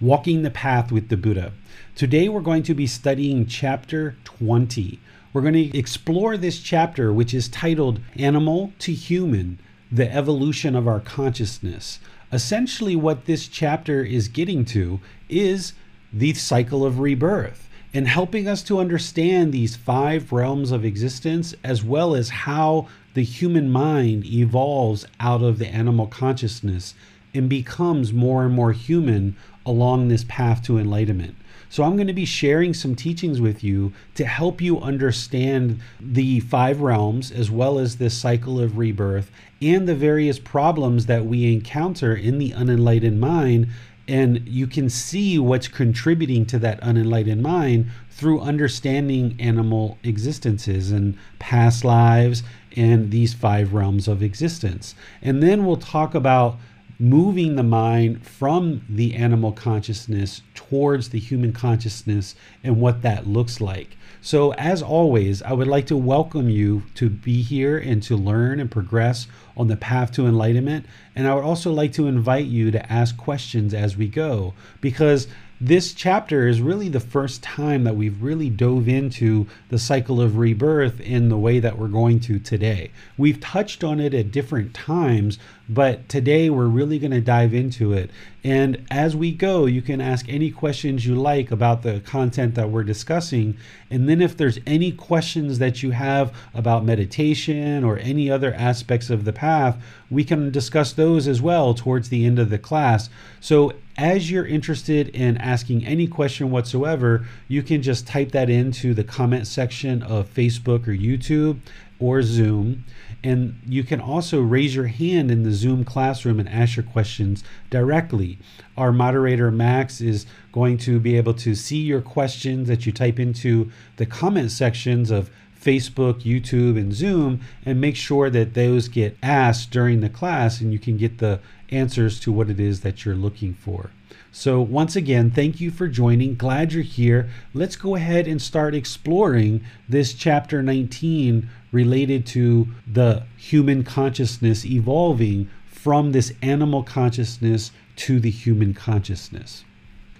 Walking the Path with the Buddha. Today we're going to be studying chapter 20. We're going to explore this chapter, which is titled Animal to Human The Evolution of Our Consciousness. Essentially, what this chapter is getting to is the cycle of rebirth and helping us to understand these five realms of existence as well as how the human mind evolves out of the animal consciousness and becomes more and more human along this path to enlightenment. So, I'm going to be sharing some teachings with you to help you understand the five realms as well as this cycle of rebirth and the various problems that we encounter in the unenlightened mind. And you can see what's contributing to that unenlightened mind through understanding animal existences and past lives and these five realms of existence. And then we'll talk about moving the mind from the animal consciousness towards the human consciousness and what that looks like. So, as always, I would like to welcome you to be here and to learn and progress on the path to enlightenment. And I would also like to invite you to ask questions as we go because this chapter is really the first time that we've really dove into the cycle of rebirth in the way that we're going to today. We've touched on it at different times, but today we're really going to dive into it. And as we go, you can ask any questions you like about the content that we're discussing. And then, if there's any questions that you have about meditation or any other aspects of the path, we can discuss those as well towards the end of the class. So, as you're interested in asking any question whatsoever, you can just type that into the comment section of Facebook or YouTube or Zoom. And you can also raise your hand in the Zoom classroom and ask your questions directly. Our moderator, Max, is going to be able to see your questions that you type into the comment sections of Facebook, YouTube, and Zoom, and make sure that those get asked during the class and you can get the answers to what it is that you're looking for. So, once again, thank you for joining. Glad you're here. Let's go ahead and start exploring this chapter 19 related to the human consciousness evolving from this animal consciousness to the human consciousness.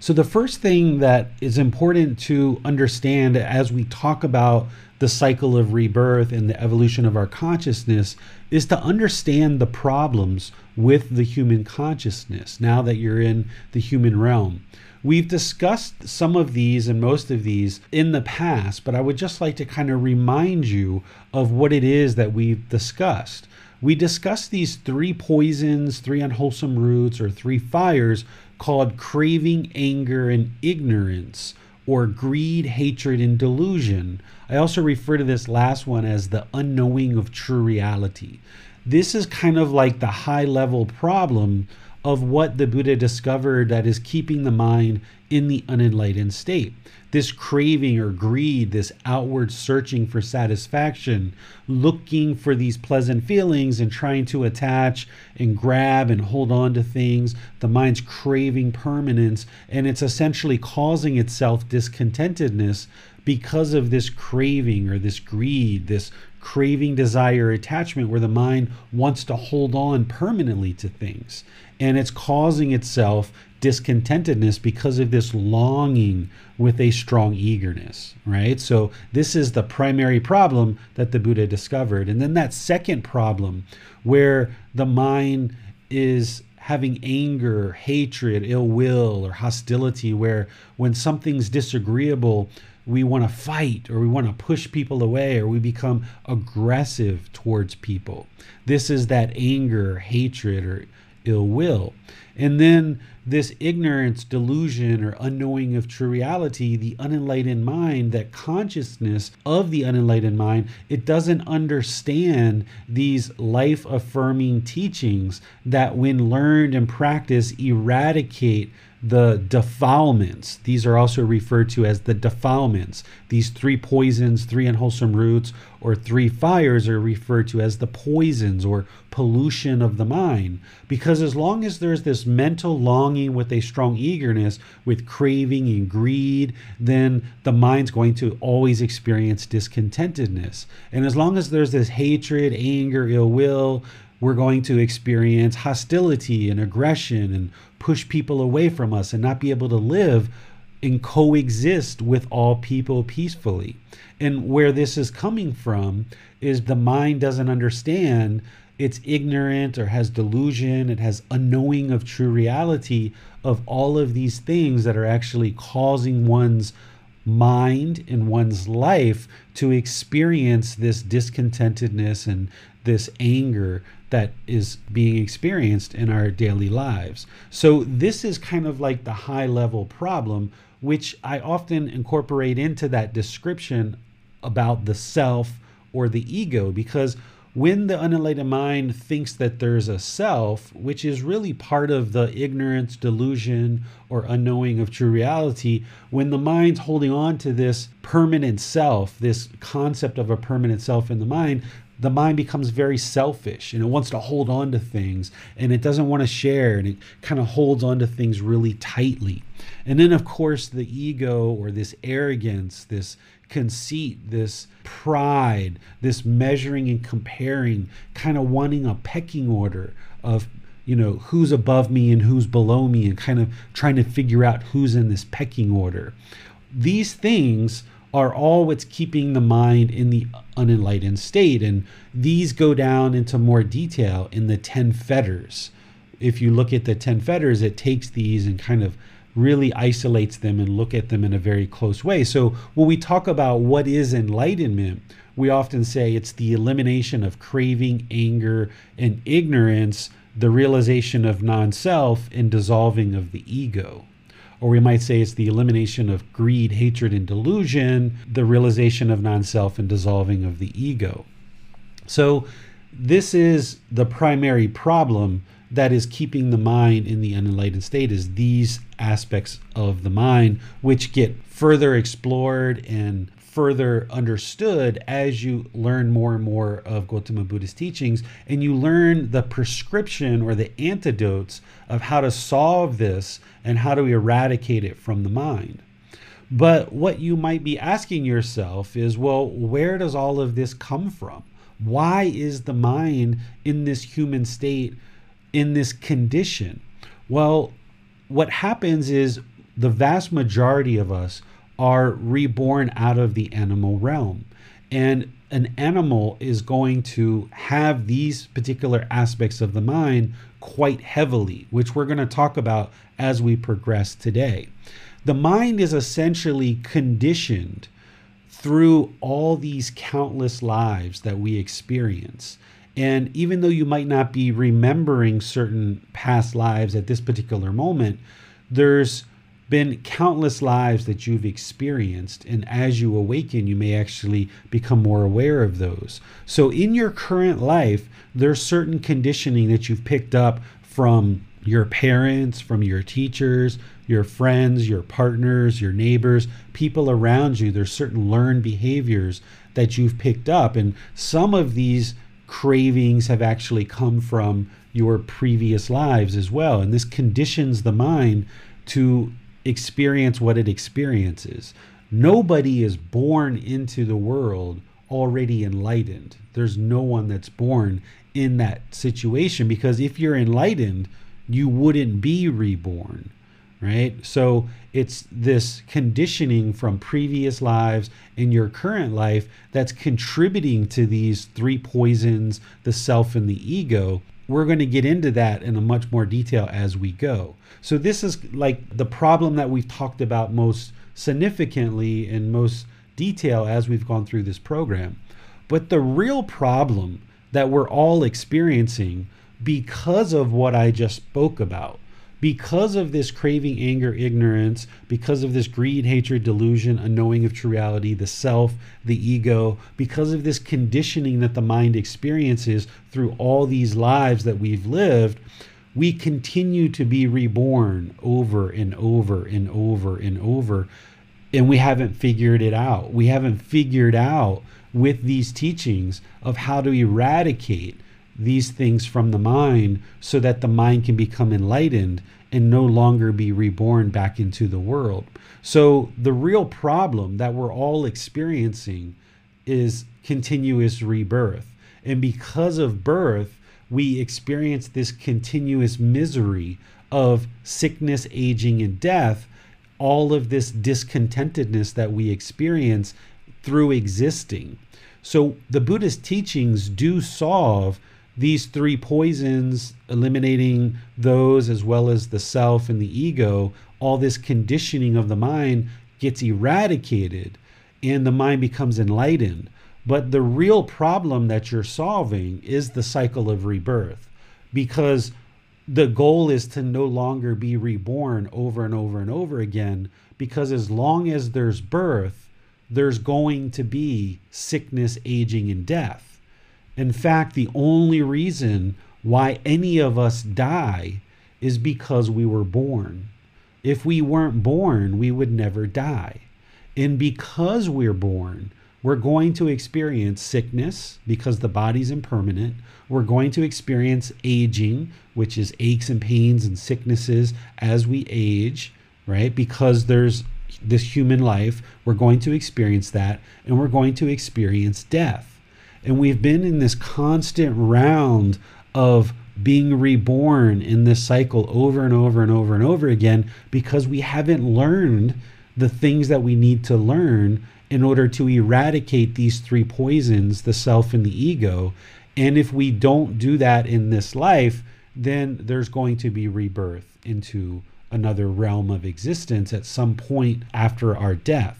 So, the first thing that is important to understand as we talk about the cycle of rebirth and the evolution of our consciousness is to understand the problems with the human consciousness now that you're in the human realm. We've discussed some of these and most of these in the past, but I would just like to kind of remind you of what it is that we've discussed. We discussed these three poisons, three unwholesome roots, or three fires called craving, anger, and ignorance, or greed, hatred, and delusion. I also refer to this last one as the unknowing of true reality. This is kind of like the high level problem of what the Buddha discovered that is keeping the mind in the unenlightened state. This craving or greed, this outward searching for satisfaction, looking for these pleasant feelings and trying to attach and grab and hold on to things. The mind's craving permanence, and it's essentially causing itself discontentedness because of this craving or this greed, this craving, desire, attachment, where the mind wants to hold on permanently to things. And it's causing itself discontentedness because of this longing with a strong eagerness, right? So, this is the primary problem that the Buddha discovered. And then that second problem, where the mind is having anger, hatred, ill will, or hostility, where when something's disagreeable, we want to fight or we want to push people away or we become aggressive towards people. This is that anger, hatred, or ill will. And then this ignorance, delusion, or unknowing of true reality, the unenlightened mind, that consciousness of the unenlightened mind, it doesn't understand these life affirming teachings that, when learned and practiced, eradicate the defilements. These are also referred to as the defilements. These three poisons, three unwholesome roots, or three fires are referred to as the poisons or pollution of the mind. Because as long as there's this mental longing with a strong eagerness, with craving and greed, then the mind's going to always experience discontentedness. And as long as there's this hatred, anger, ill will, we're going to experience hostility and aggression and push people away from us and not be able to live and coexist with all people peacefully. And where this is coming from is the mind doesn't understand, it's ignorant or has delusion, it has unknowing of true reality of all of these things that are actually causing one's mind in one's life to experience this discontentedness and this anger that is being experienced in our daily lives. So, this is kind of like the high level problem, which I often incorporate into that description about the self or the ego, because when the unenlightened mind thinks that there's a self, which is really part of the ignorance, delusion, or unknowing of true reality, when the mind's holding on to this permanent self, this concept of a permanent self in the mind, the mind becomes very selfish and it wants to hold on to things and it doesn't want to share and it kind of holds on to things really tightly. And then, of course, the ego or this arrogance, this conceit, this pride, this measuring and comparing, kind of wanting a pecking order of you know who's above me and who's below me and kind of trying to figure out who's in this pecking order these things are all what's keeping the mind in the unenlightened state. And these go down into more detail in the 10 fetters. If you look at the 10 fetters, it takes these and kind of really isolates them and look at them in a very close way. So when we talk about what is enlightenment, we often say it's the elimination of craving, anger, and ignorance, the realization of non self, and dissolving of the ego or we might say it's the elimination of greed, hatred, and delusion, the realization of non self and dissolving of the ego. So, this is the primary problem that is keeping the mind in the unenlightened state is these aspects of the mind which get further explored and further understood as you learn more and more of Gautama Buddha's teachings and you learn the prescription or the antidotes of how to solve this and how to eradicate it from the mind. But what you might be asking yourself is well, where does all of this come from? Why is the mind in this human state, in this condition? Well, what happens is the vast majority of us are reborn out of the animal realm. And an animal is going to have these particular aspects of the mind quite heavily, which we're going to talk about as we progress today. The mind is essentially conditioned through all these countless lives that we experience. And even though you might not be remembering certain past lives at this particular moment, there's been countless lives that you've experienced. And as you awaken, you may actually become more aware of those. So, in your current life, there's certain conditioning that you've picked up from your parents, from your teachers, your friends, your partners, your neighbors, people around you. There's certain learned behaviors that you've picked up. And some of these cravings have actually come from your previous lives as well. And this conditions the mind to experience what it experiences. Nobody is born into the world already enlightened. There's no one that's born in that situation because if you're enlightened, you wouldn't be reborn, right? So it's this conditioning from previous lives in your current life that's contributing to these three poisons the self and the ego we're going to get into that in a much more detail as we go. So this is like the problem that we've talked about most significantly in most detail as we've gone through this program. But the real problem that we're all experiencing because of what I just spoke about, because of this craving, anger, ignorance, because of this greed, hatred, delusion, unknowing of true reality, the self, the ego, because of this conditioning that the mind experiences through all these lives that we've lived, we continue to be reborn over and over and over and over. And we haven't figured it out. We haven't figured out with these teachings of how to eradicate these things from the mind so that the mind can become enlightened and no longer be reborn back into the world. So, the real problem that we're all experiencing is continuous rebirth. And because of birth, we experience this continuous misery of sickness, aging, and death, all of this discontentedness that we experience through existing. So the Buddhist teachings do solve these three poisons, eliminating those as well as the self and the ego, all this conditioning of the mind gets eradicated and the mind becomes enlightened. But the real problem that you're solving is the cycle of rebirth because the goal is to no longer be reborn over and over and over again because as long as there's birth, there's going to be sickness, aging, and death. In fact, the only reason why any of us die is because we were born. If we weren't born, we would never die. And because we're born, we're going to experience sickness because the body's impermanent. We're going to experience aging, which is aches and pains and sicknesses as we age, right? Because there's this human life, we're going to experience that, and we're going to experience death. And we've been in this constant round of being reborn in this cycle over and over and over and over again because we haven't learned the things that we need to learn in order to eradicate these three poisons the self and the ego. And if we don't do that in this life, then there's going to be rebirth into another realm of existence at some point after our death.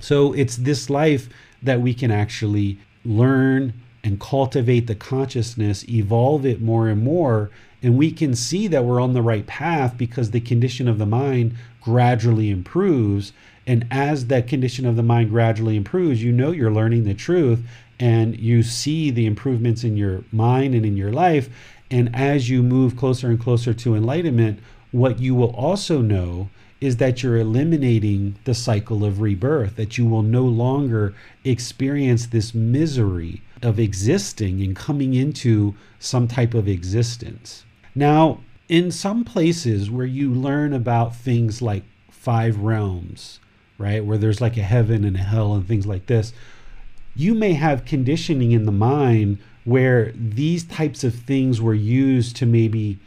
So it's this life that we can actually learn and cultivate the consciousness, evolve it more and more, and we can see that we're on the right path because the condition of the mind gradually improves. And as that condition of the mind gradually improves, you know you're learning the truth and you see the improvements in your mind and in your life. And as you move closer and closer to enlightenment, what you will also know is that you're eliminating the cycle of rebirth, that you will no longer experience this misery of existing and coming into some type of existence. Now, in some places where you learn about things like five realms, right, where there's like a heaven and a hell and things like this, you may have conditioning in the mind where these types of things were used to maybe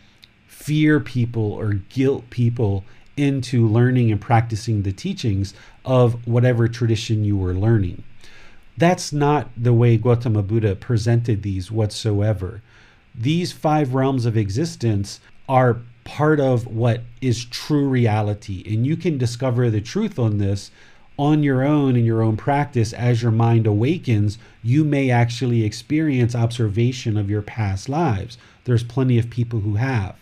fear people or guilt people into learning and practicing the teachings of whatever tradition you were learning. That's not the way Gautama Buddha presented these whatsoever. These five realms of existence are part of what is true reality, and you can discover the truth on this on your own in your own practice as your mind awakens. You may actually experience observation of your past lives. There's plenty of people who have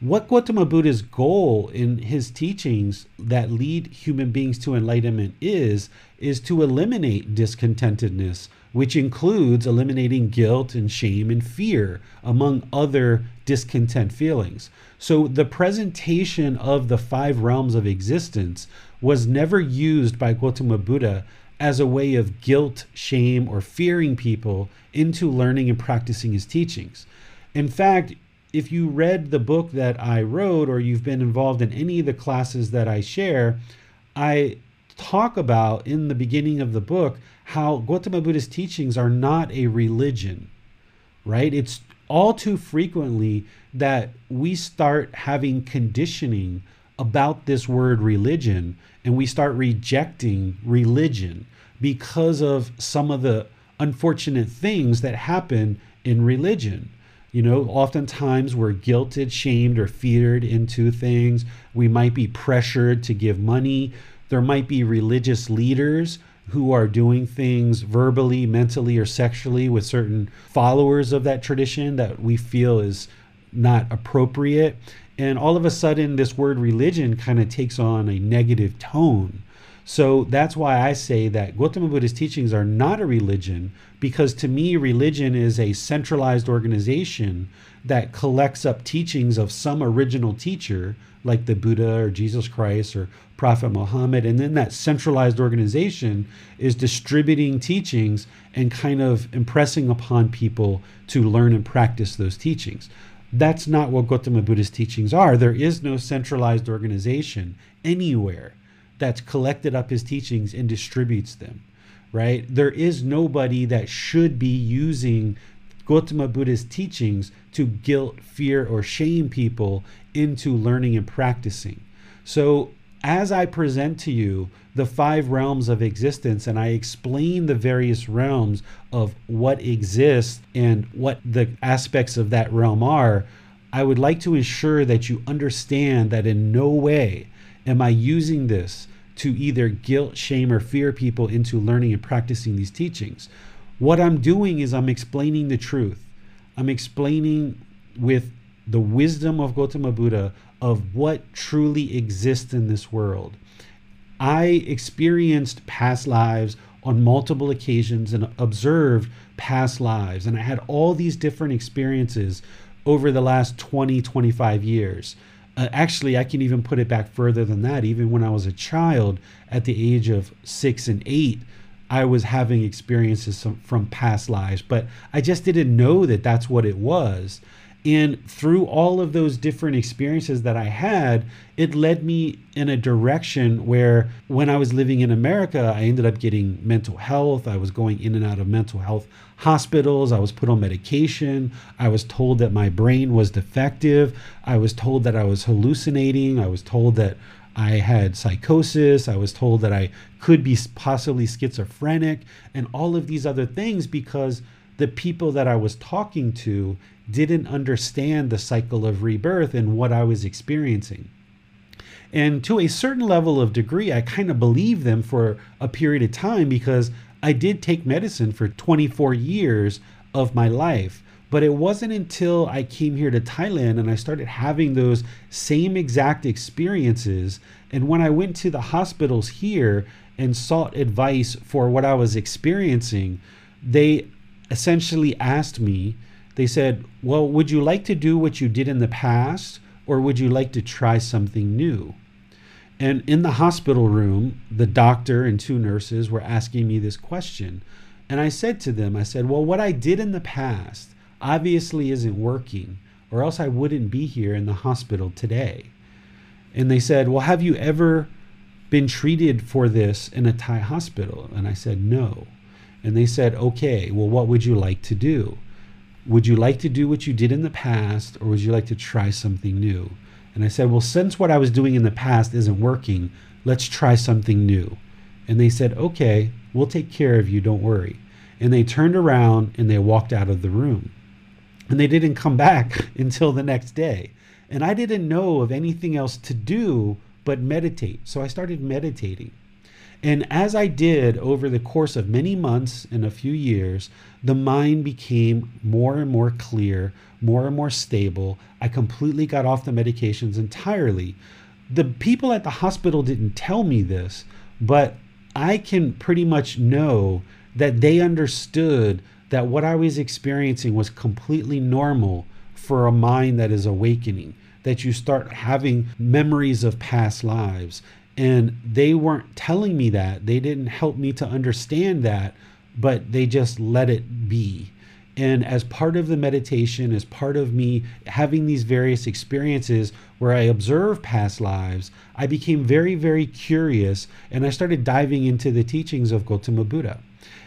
what Gautama Buddha's goal in his teachings that lead human beings to enlightenment is, is to eliminate discontentedness, which includes eliminating guilt and shame and fear, among other discontent feelings. So the presentation of the five realms of existence was never used by Gautama Buddha as a way of guilt, shame, or fearing people into learning and practicing his teachings. In fact, if you read the book that I wrote or you've been involved in any of the classes that I share, I talk about in the beginning of the book how Gautama Buddha's teachings are not a religion, right? It's all too frequently that we start having conditioning about this word religion and we start rejecting religion because of some of the unfortunate things that happen in religion You know, oftentimes we're guilted, shamed, or feared into things. We might be pressured to give money. There might be religious leaders who are doing things verbally, mentally, or sexually with certain followers of that tradition that we feel is not appropriate. And all of a sudden, this word religion kind of takes on a negative tone. So that's why I say that Gautama Buddha's teachings are not a religion, because to me, religion is a centralized organization that collects up teachings of some original teacher, like the Buddha or Jesus Christ or Prophet Muhammad. And then that centralized organization is distributing teachings and kind of impressing upon people to learn and practice those teachings. That's not what Gautama Buddha's teachings are. There is no centralized organization anywhere that's collected up his teachings and distributes them, right? There is nobody that should be using Gautama Buddha's teachings to guilt, fear, or shame people into learning and practicing. So, as I present to you the five realms of existence and I explain the various realms of what exists and what the aspects of that realm are, I would like to ensure that you understand that in no way am I using this to either guilt, shame, or fear people into learning and practicing these teachings. What I'm doing is I'm explaining the truth. I'm explaining with the wisdom of Gautama Buddha of what truly exists in this world. I experienced past lives on multiple occasions and observed past lives, and I had all these different experiences over the last 20, 25 years. Uh, actually, I can even put it back further than that. Even when I was a child, at the age of six and eight, I was having experiences from past lives, but I just didn't know that that's what it was. And through all of those different experiences that I had, it led me in a direction where when I was living in America, I ended up getting mental health. I was going in and out of mental health hospitals. I was put on medication. I was told that my brain was defective. I was told that I was hallucinating. I was told that I had psychosis. I was told that I could be possibly schizophrenic and all of these other things because the people that I was talking to didn't understand the cycle of rebirth and what I was experiencing. And to a certain level of degree, I kind of believed them for a period of time because I did take medicine for 24 years of my life. But it wasn't until I came here to Thailand and I started having those same exact experiences. And when I went to the hospitals here and sought advice for what I was experiencing, they essentially asked me they said, Well, would you like to do what you did in the past, or would you like to try something new? And in the hospital room, the doctor and two nurses were asking me this question. And I said to them, I said, Well, what I did in the past obviously isn't working, or else I wouldn't be here in the hospital today. And they said, Well, have you ever been treated for this in a Thai hospital? And I said, No. And they said, Okay, well, what would you like to do? Would you like to do what you did in the past or would you like to try something new? And I said, well, since what I was doing in the past isn't working, let's try something new. And they said, okay, we'll take care of you, don't worry. And they turned around and they walked out of the room. And they didn't come back until the next day. And I didn't know of anything else to do but meditate. So I started meditating. And as I did over the course of many months and a few years, the mind became more and more clear, more and more stable. I completely got off the medications entirely. The people at the hospital didn't tell me this, but I can pretty much know that they understood that what I was experiencing was completely normal for a mind that is awakening, that you start having memories of past lives and they weren't telling me that. They didn't help me to understand that, but they just let it be. And as part of the meditation, as part of me having these various experiences where I observe past lives, I became very, very curious and I started diving into the teachings of Gautama Buddha.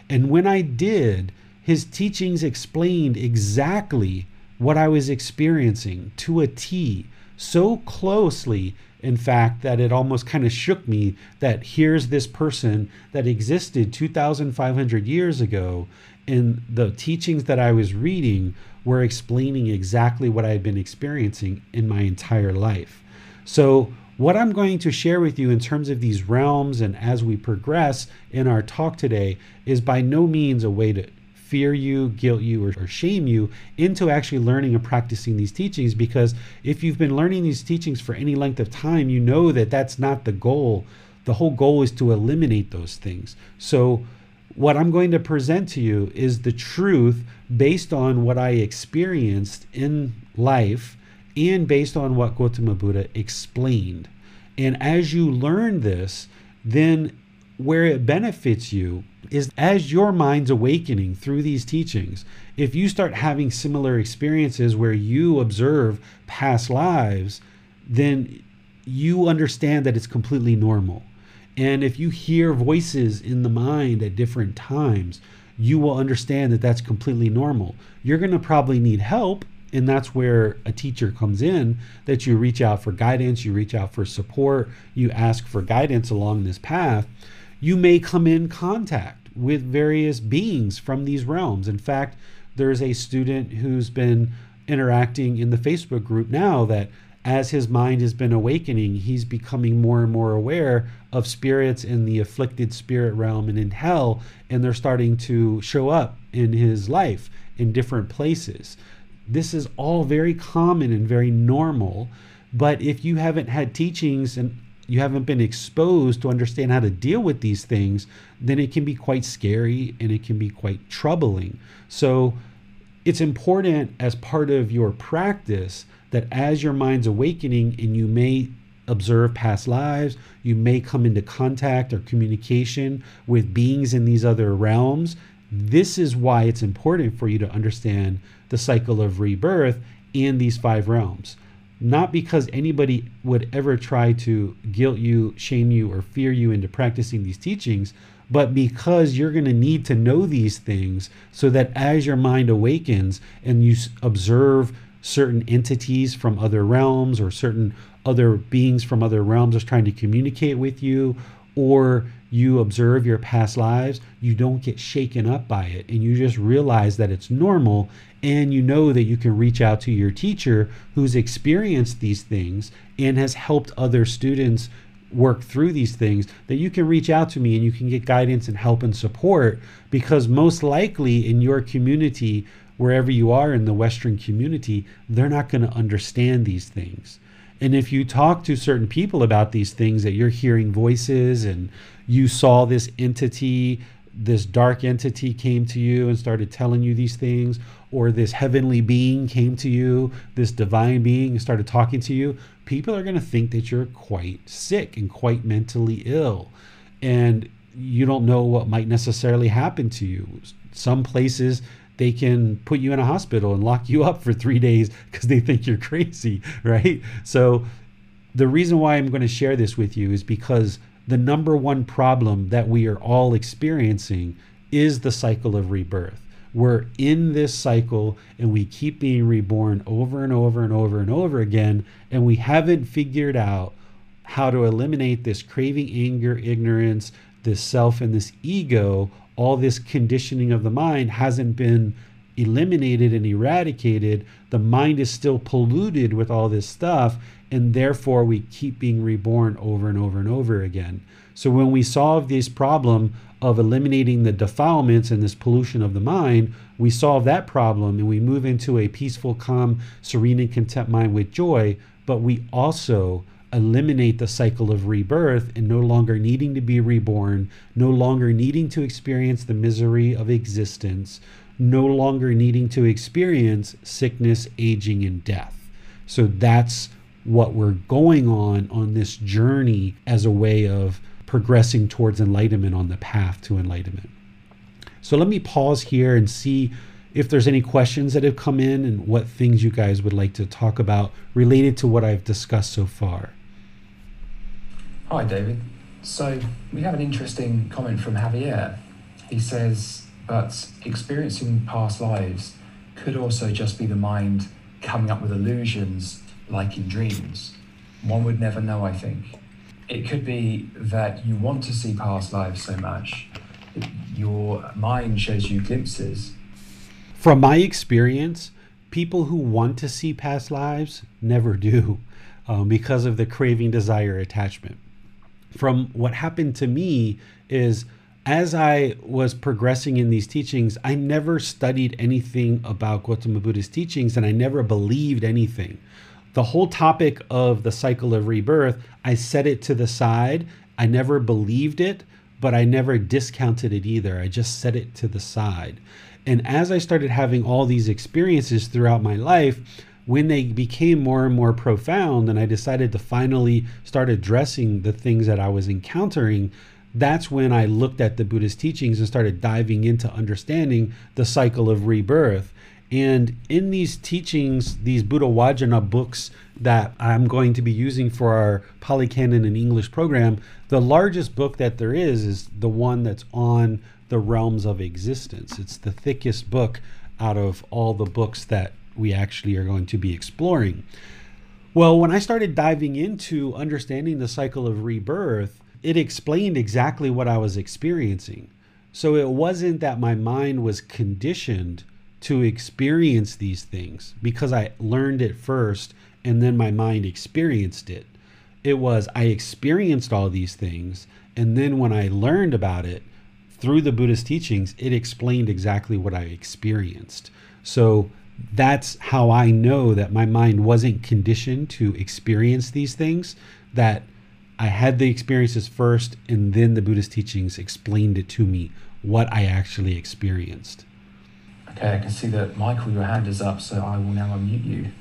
And when I did, his teachings explained exactly what I was experiencing to a T so closely in fact, that it almost kind of shook me that here's this person that existed 2,500 years ago, and the teachings that I was reading were explaining exactly what I had been experiencing in my entire life. So, what I'm going to share with you in terms of these realms and as we progress in our talk today is by no means a way to fear you, guilt you, or, or, shame you into actually learning and practicing these teachings. Because if you've been learning these teachings for any length of time, you know that that's not the goal. The whole goal is to eliminate those things. So, what I'm going to present to you is the truth based on what I experienced in life and based on what Gautama Buddha explained. And as you learn this, then where it benefits you is as your mind's awakening through these teachings, if you start having similar experiences where you observe past lives, then you understand that it's completely normal. And if you hear voices in the mind at different times, you will understand that that's completely normal. You're going to probably need help and that's where a teacher comes in that you reach out for guidance you reach out for support you ask for guidance along this path you may come in contact with various beings from these realms. In fact, there's a student who's been interacting in the Facebook group now that as his mind has been awakening, he's becoming more and more aware of spirits in the afflicted spirit realm and in hell, and they're starting to show up in his life in different places. This is all very common and very normal. But if you haven't had teachings and you haven't been exposed to understand how to deal with these things, then it can be quite scary and it can be quite troubling. So it's important as part of your practice that as your mind's awakening and you may observe past lives, you may come into contact or communication with beings in these other realms. This is why it's important for you to understand the cycle of rebirth in these five realms not because anybody would ever try to guilt you, shame you, or fear you into practicing these teachings, but because you're going to need to know these things so that as your mind awakens and you observe certain entities from other realms or certain other beings from other realms are trying to communicate with you or you observe your past lives, you don't get shaken up by it and you just realize that it's normal and you know that you can reach out to your teacher who's experienced these things and has helped other students work through these things that you can reach out to me and you can get guidance and help and support because most likely in your community wherever you are in the western community they're not going to understand these things. And if you talk to certain people about these things that you're hearing voices and you saw this entity this dark entity came to you and started telling you these things or this heavenly being came to you, this divine being started talking to you, people are going to think that you're quite sick and quite mentally ill. And you don't know what might necessarily happen to you. Some places they can put you in a hospital and lock you up for three days because they think you're crazy, right? So, the reason why I'm going to share this with you is because the number one problem that we are all experiencing is the cycle of rebirth we're in this cycle and we keep being reborn over and over and over and over again, and we haven't figured out how to eliminate this craving, anger, ignorance, this self, and this ego. All this conditioning of the mind hasn't been eliminated and eradicated. The mind is still polluted with all this stuff, and therefore we keep being reborn over and over and over again. So when we solve this problem of eliminating the defilements and this pollution of the mind, we solve that problem and we move into a peaceful, calm, serene, and content mind with joy. But we also eliminate the cycle of rebirth and no longer needing to be reborn, no longer needing to experience the misery of existence, no longer needing to experience sickness, aging, and death. So that's what we're going on on this journey as a way of progressing towards enlightenment on the path to enlightenment. So let me pause here and see if there's any questions that have come in and what things you guys would like to talk about related to what I've discussed so far. Hi, David. So we have an interesting comment from Javier. He says, but experiencing past lives could also just be the mind coming up with illusions like in dreams. One would never know, I think. It could be that you want to see past lives so much, your mind shows you glimpses. From my experience, people who want to see past lives never do um, because of the craving, desire, attachment. From what happened to me is as I was progressing in these teachings, I never studied anything about Gautama Buddha's teachings and I never believed anything. The whole topic of the cycle of rebirth, I set it to the side. I never believed it, but I never discounted it either. I just set it to the side. And as I started having all these experiences throughout my life, when they became more and more profound, and I decided to finally start addressing the things that I was encountering, that's when I looked at the Buddhist teachings and started diving into understanding the cycle of rebirth. And in these teachings, these Buddha Vajana books that I'm going to be using for our Pali Canon and English program, the largest book that there is is the one that's on the realms of existence. It's the thickest book out of all the books that we actually are going to be exploring. Well, when I started diving into understanding the cycle of rebirth, it explained exactly what I was experiencing. So it wasn't that my mind was conditioned to experience these things because I learned it first and then my mind experienced it. It was I experienced all these things and then when I learned about it through the Buddhist teachings, it explained exactly what I experienced. So that's how I know that my mind wasn't conditioned to experience these things, that I had the experiences first, and then the Buddhist teachings explained it to me what I actually experienced. Okay, I can see that Michael, your hand is up, so I will now unmute you.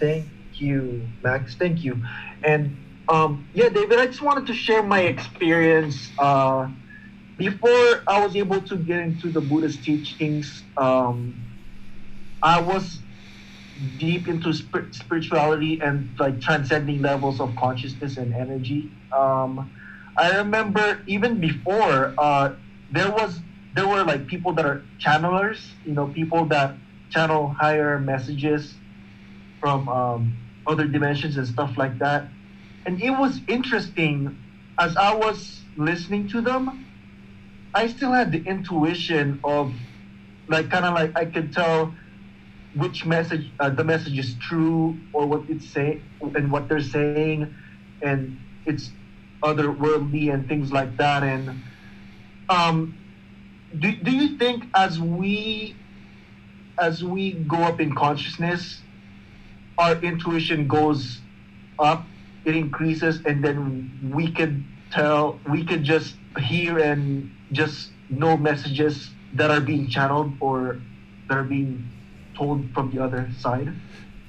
Thank you, Max. Thank you. And um, yeah, David, I just wanted to share my experience. Uh, before I was able to get into the Buddhist teachings, um, I was deep into sp- spirituality and like transcending levels of consciousness and energy. Um, I remember even before uh, there was there were like people that are channelers, you know, people that channel higher messages from um, other dimensions and stuff like that. And it was interesting as I was listening to them. I still had the intuition of like kind of like I could tell which message uh, the message is true or what it's saying and what they're saying and it's otherworldly and things like that and um do, do you think as we as we go up in consciousness our intuition goes up it increases and then we could tell we could just hear and just know messages that are being channeled or that are being told from the other side?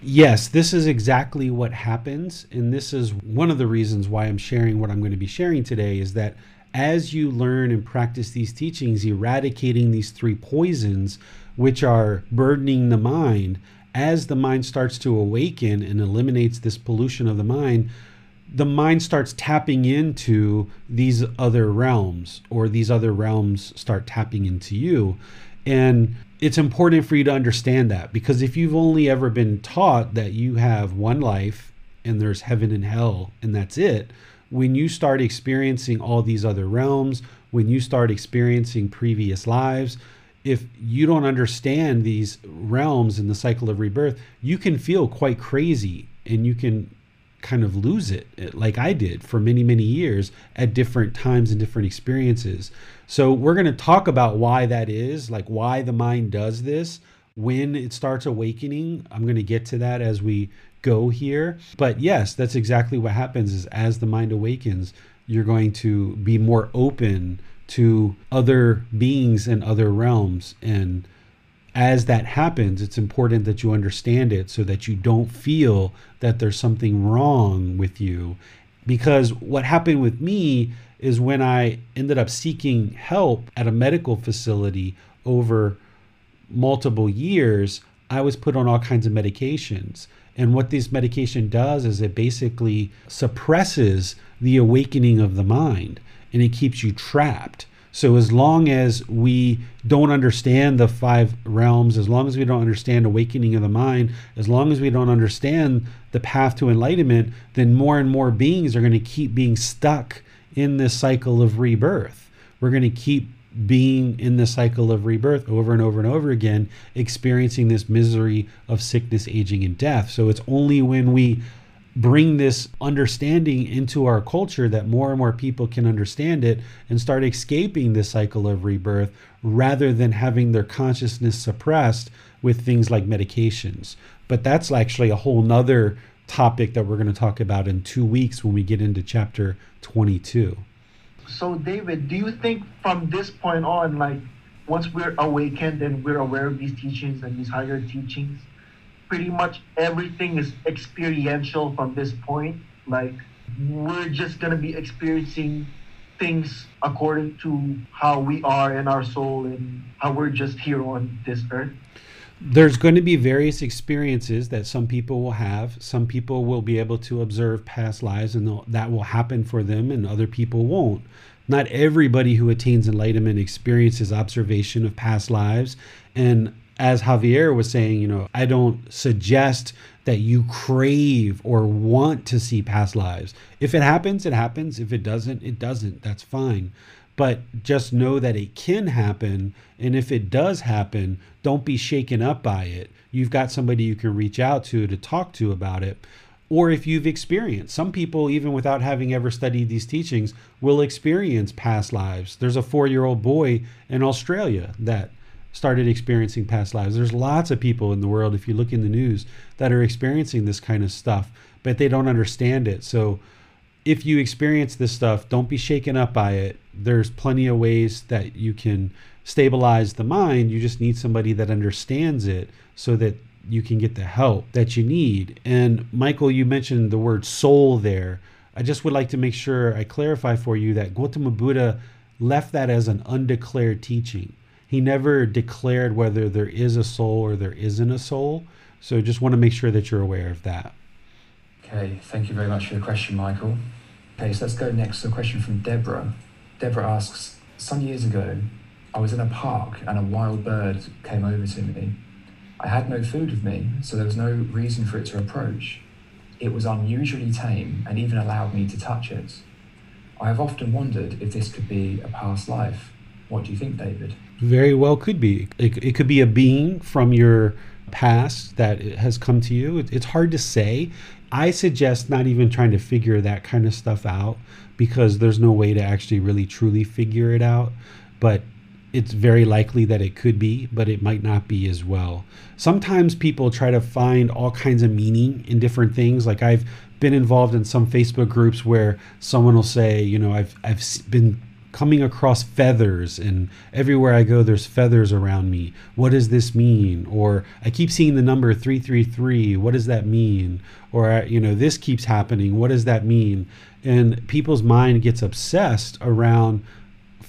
Yes, this is exactly what happens. And this is one of the reasons why I'm sharing what I'm going to be sharing today is that as you learn and practice these teachings, eradicating these three poisons, which are burdening the mind, as the mind starts to awaken and eliminates this pollution of the mind, the mind starts tapping into these other realms, or these other realms start tapping into you. And it's important for you to understand that because if you've only ever been taught that you have one life and there's heaven and hell and that's it, when you start experiencing all these other realms, when you start experiencing previous lives, if you don't understand these realms in the cycle of rebirth, you can feel quite crazy and you can kind of lose it, eh, like I did for many, many years at different times and different experiences. So, we're going to talk about why that is, like why the mind does this when it starts awakening. I'm going to get to that as we go here. But yes, that's exactly what happens is as the mind awakens, you're going to be more open to other beings and other realms and as that happens, it's important that you understand it so that you don't feel that there's something wrong with you. Because what happened with me is when I ended up seeking help at a medical facility over multiple years, I was put on all kinds of medications. And what this medication does is it basically suppresses the awakening of the mind and it keeps you trapped. So as long as we don't understand the five realms, as long as we don't understand awakening of the mind, as long as we don't understand the path to enlightenment, then more and more beings are going to keep being stuck in this cycle of rebirth. We're going to keep being in the cycle of rebirth over and over and over again, experiencing this misery of sickness, aging, and death. So it's only when we bring this understanding into our culture that more and more people can understand it and start escaping this cycle of rebirth rather than having their consciousness suppressed with things like medications. But that's actually a whole nother topic that we're going to talk about in two weeks when we get into chapter 22. So, David, do you think from this point on, like once we're awakened and we're aware of these teachings and these higher teachings, pretty much everything is experiential from this point? Like, we're just going to be experiencing things according to how we are in our soul and how we're just here on this earth? There's going to be various experiences that some people will have. Some people will be able to observe past lives, and that will happen for them, and other people won't. Not everybody who attains enlightenment experiences observation of past lives. And as Javier was saying, you know, I don't suggest that you crave or want to see past lives. If it happens, it happens. If it doesn't, it doesn't. That's fine but just know that it can happen. And if it does happen, don't be shaken up by it. You've got somebody you can reach out to to talk to about it. Or if you've experienced, some people, even without having ever studied these teachings, will experience past lives. There's a four year old boy in Australia that started experiencing past lives. There's lots of people in the world, if you look in the news, that are experiencing this kind of stuff, but they don't understand it. So if you experience this stuff, don't be shaken up by it. There's plenty of ways that you can stabilize the mind. You just need somebody that understands it so that you can get the help that you need. And Michael, you mentioned the word soul there. I just would like to make sure I clarify for you that Gautama Buddha left that as an undeclared teaching. He never declared whether there is a soul or there isn't a soul. So just want to make sure that you're aware of that. Okay, thank you very much for your question, Michael. Okay, so let's go next to a question from Deborah. Deborah asks, Some years ago, I was in a park and a wild bird came over to me. I had no food with me, so there was no reason for it to approach. It was unusually tame and even allowed me to touch it. I have often wondered if this could be a past life. What do you think, David? Very well, could be. It, it could be a being from your past that has come to you. It, it's hard to say. I suggest not even trying to figure that kind of stuff out because there's no way to actually really truly figure it out. But it's very likely that it could be, but it might not be as well. Sometimes people try to find all kinds of meaning in different things. Like I've been involved in some Facebook groups where someone will say, you know, I've I've been coming across feathers and everywhere I go there's feathers around me. What does this mean? Or I keep seeing the number 333. What does that mean? Or uh, you know, this keeps happening. What does that mean? And people's mind gets obsessed around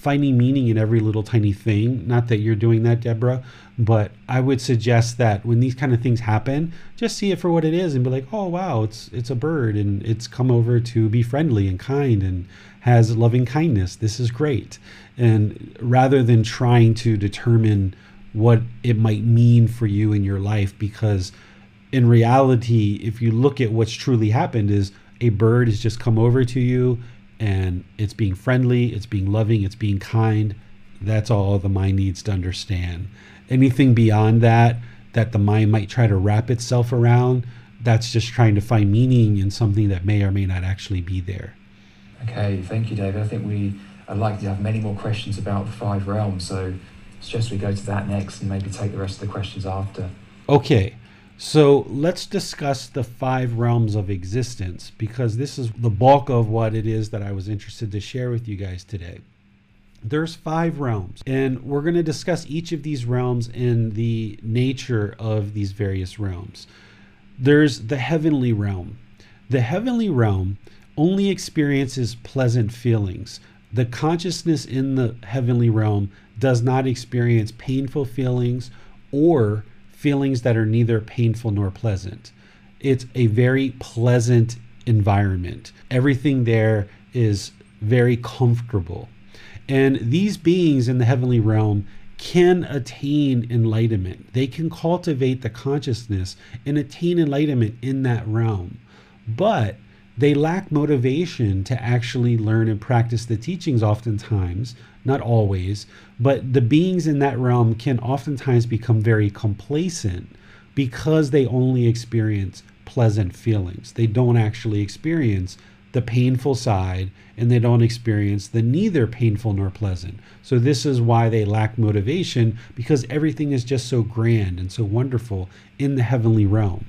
finding meaning in every little tiny thing. Not that you're doing that, Deborah, but I would suggest that when these kind of things happen, just see it for what it is and be like, "Oh wow, it's it's a bird and it's come over to be friendly and kind and has loving kindness. This is great." And rather than trying to determine what it might mean for you in your life because in reality, if you look at what's truly happened is a bird has just come over to you and it's being friendly, it's being loving, it's being kind. That's all the mind needs to understand. Anything beyond that, that the mind might try to wrap itself around, that's just trying to find meaning in something that may or may not actually be there. Okay, thank you, David. I think we are likely to have many more questions about the five realms, so suggest we go to that next and maybe take the rest of the questions after. Okay. So let's discuss the five realms of existence because this is the bulk of what it is that I was interested to share with you guys today. There's five realms, and we're going to discuss each of these realms and the nature of these various realms. There's the heavenly realm. The heavenly realm only experiences pleasant feelings. The consciousness in the heavenly realm does not experience painful feelings or feelings that are neither painful nor pleasant. It's a very pleasant environment. Everything there is very comfortable. And these beings in the heavenly realm can attain enlightenment. They can cultivate the consciousness and attain enlightenment in that realm. But they lack motivation to actually learn and practice the teachings oftentimes, not always, but the beings in that realm can oftentimes become very complacent because they only experience pleasant feelings. They don't actually experience the painful side and they don't experience the neither painful nor pleasant. So, this is why they lack motivation because everything is just so grand and so wonderful in the heavenly realm.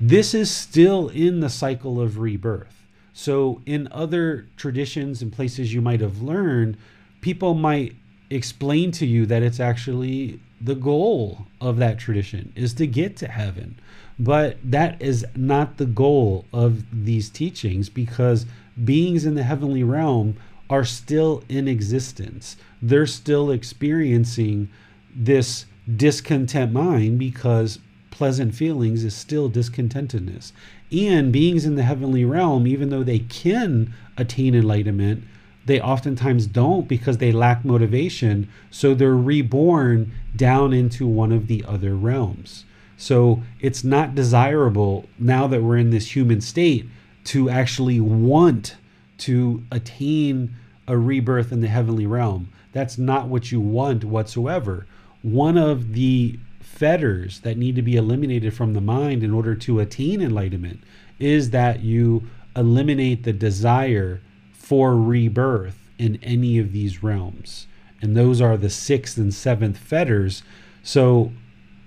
This is still in the cycle of rebirth. So, in other traditions and places you might have learned, people might explain to you that it's actually the goal of that tradition is to get to heaven. But that is not the goal of these teachings because beings in the heavenly realm are still in existence. They're still experiencing this discontent mind because pleasant feelings is still discontentedness. And beings in the heavenly realm, even though they can attain enlightenment, they oftentimes don't because they lack motivation. So they're reborn down into one of the other realms. So it's not desirable now that we're in this human state to actually want to attain a rebirth in the heavenly realm. That's not what you want whatsoever. One of the fetters that need to be eliminated from the mind in order to attain enlightenment is that you eliminate the desire for rebirth in any of these realms. And those are the sixth and seventh fetters. So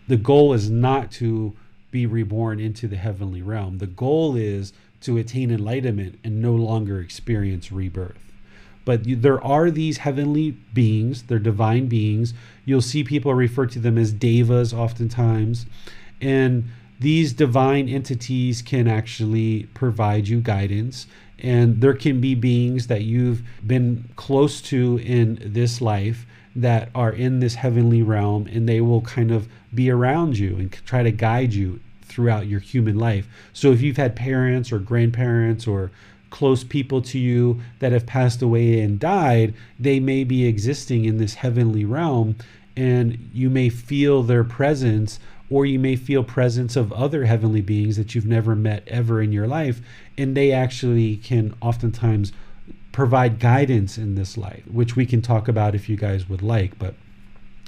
the goal is not to be reborn into the heavenly realm. The goal is to attain enlightenment and no longer experience rebirth. But there are these heavenly beings, they're divine beings. You'll see people refer to them as devas oftentimes. And these divine entities can actually provide you guidance. And there can be beings that you've been close to in this life that are in this heavenly realm, and they will kind of be around you and try to guide you throughout your human life. So if you've had parents or grandparents or close people to you that have passed away and died, they may be existing in this heavenly realm and you may feel their presence or you may feel presence of other heavenly beings that you've never met ever in your life and they actually can oftentimes provide guidance in this life which we can talk about if you guys would like but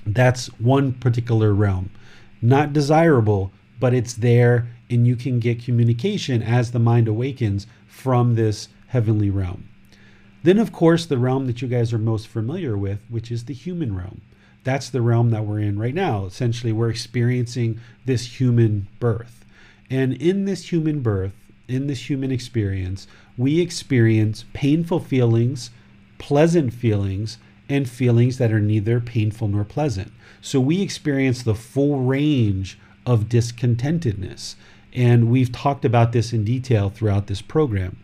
that's one particular realm. Not desirable but it's there and you can get communication as the mind awakens from this heavenly realm. Then, of course, the realm that you guys are most familiar with, which is the human realm. That's the realm that we're in right now. Essentially, we're experiencing this human birth. And in this human birth, in this human experience, we experience painful feelings, pleasant feelings, and feelings that are neither painful nor pleasant. So we experience the full range of discontentedness. And we've talked about this in detail throughout this program.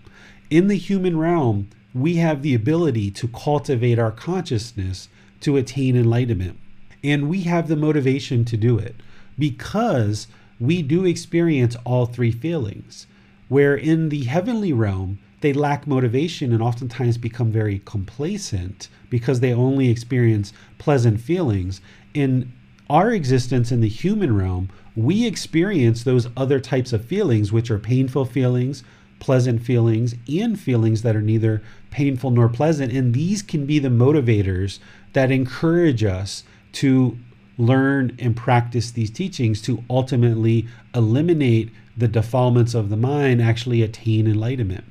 In the human realm, we have the ability to cultivate our consciousness to attain enlightenment. And we have the motivation to do it because we do experience all three feelings. Where in the heavenly realm, they lack motivation and oftentimes become very complacent because they only experience pleasant feelings. In our existence in the human realm, we experience those other types of feelings, which are painful feelings, pleasant feelings, and feelings that are neither painful nor pleasant. And these can be the motivators that encourage us to learn and practice these teachings to ultimately eliminate the defilements of the mind, actually attain enlightenment.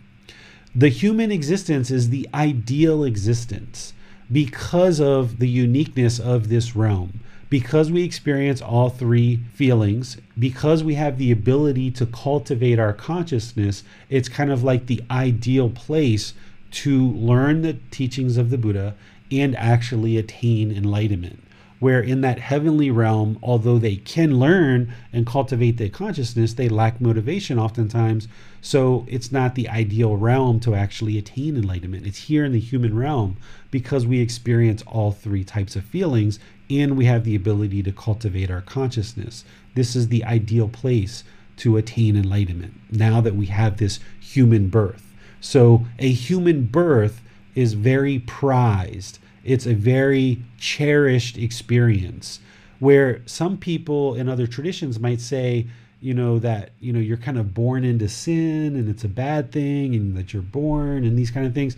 The human existence is the ideal existence because of the uniqueness of this realm because we experience all three feelings, because we have the ability to cultivate our consciousness, it's kind of like the ideal place to learn the teachings of the Buddha and actually attain enlightenment. Where in that heavenly realm, although they can learn and cultivate their consciousness, they lack motivation oftentimes. So it's not the ideal realm to actually attain enlightenment. It's here in the human realm because we experience all three types of feelings and we have the ability to cultivate our consciousness. This is the ideal place to attain enlightenment now that we have this human birth. So, a human birth is very prized It's a very cherished experience where some people in other traditions might say, you know, that, you know, you're kind of born into sin and it's a bad thing and that you're born and these kind of things.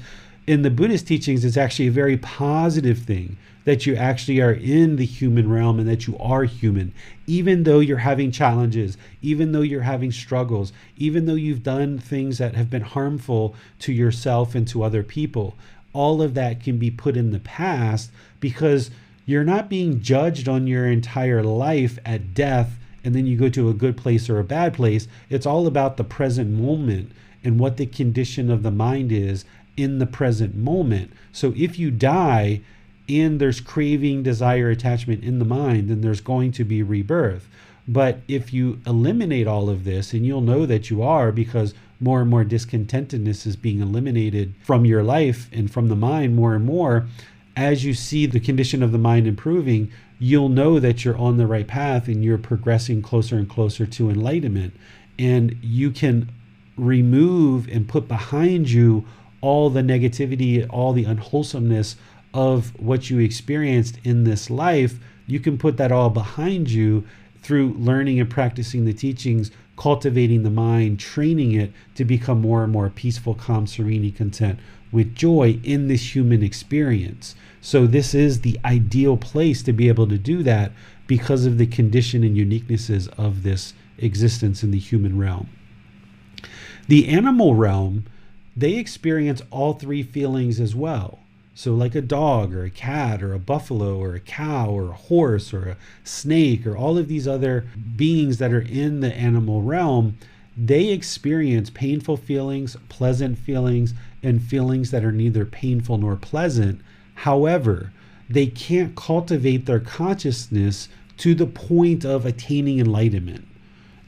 In the Buddhist teachings, it's actually a very positive thing that you actually are in the human realm and that you are human, even though you're having challenges, even though you're having struggles, even though you've done things that have been harmful to yourself and to other people. All of that can be put in the past because you're not being judged on your entire life at death and then you go to a good place or a bad place. It's all about the present moment and what the condition of the mind is in the present moment. So if you die, and there's craving, desire, attachment in the mind, then there's going to be rebirth. But if you eliminate all of this, and you'll know that you are because more and more discontentedness is being eliminated from your life and from the mind more and more, as you see the condition of the mind improving, you'll know that you're on the right path and you're progressing closer and closer to enlightenment. And you can remove and put behind you all the negativity, all the unwholesomeness of what you experienced in this life, you can put that all behind you through learning and practicing the teachings, cultivating the mind, training it to become more and more peaceful, calm, serene, content with joy in this human experience. So, this is the ideal place to be able to do that because of the condition and uniquenesses of this existence in the human realm. The animal realm, they experience all three feelings as well. So, like a dog or a cat or a buffalo or a cow or a horse or a snake or all of these other beings that are in the animal realm, they experience painful feelings, pleasant feelings, and feelings that are neither painful nor pleasant. However, they can't cultivate their consciousness to the point of attaining enlightenment.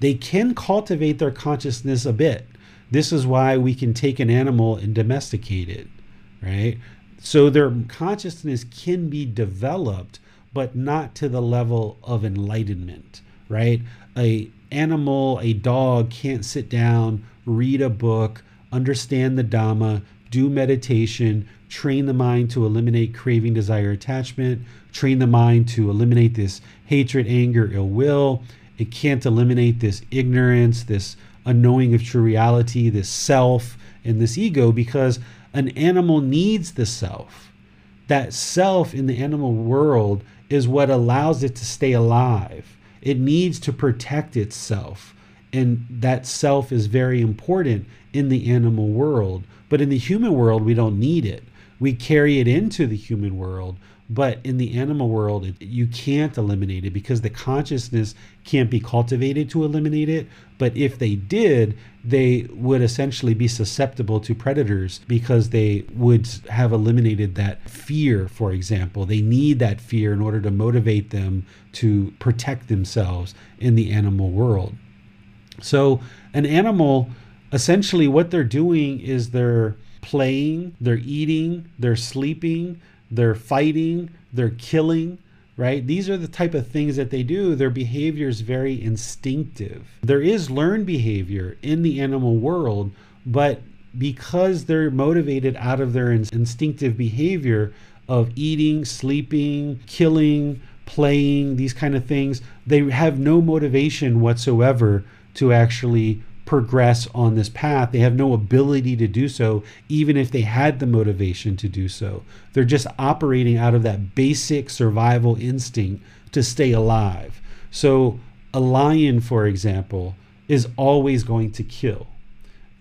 They can cultivate their consciousness a bit. This is why we can take an animal and domesticate it, right? So their consciousness can be developed, but not to the level of enlightenment, right? A animal, a dog can't sit down, read a book, understand the Dhamma, do meditation, train the mind to eliminate craving, desire, attachment, train the mind to eliminate this hatred, anger, ill will. It can't eliminate this ignorance, this unknowing of true reality, this self, and this ego because an animal needs the self. That self in the animal world is what allows it to stay alive. It needs to protect itself. And that self is very important in the animal world. But in the human world, we don't need it. We carry it into the human world, but in the animal world, you can't eliminate it because the consciousness can't be cultivated to eliminate it. But if they did, they would essentially be susceptible to predators because they would have eliminated that fear, for example. They need that fear in order to motivate them to protect themselves in the animal world. So, an animal, essentially, what they're doing is they're playing, they're eating, they're sleeping, they're fighting, they're killing, right? These are the type of things that they do. Their behavior is very instinctive. There is learned behavior in the animal world, but because they're motivated out of their instinctive behavior of eating, sleeping, killing, playing, these kind of things, they have no motivation whatsoever to actually progress on this path. They have no ability to do so, even if they had the motivation to do so. They're just operating out of that basic survival instinct to stay alive. So, a lion, for example, is always going to kill.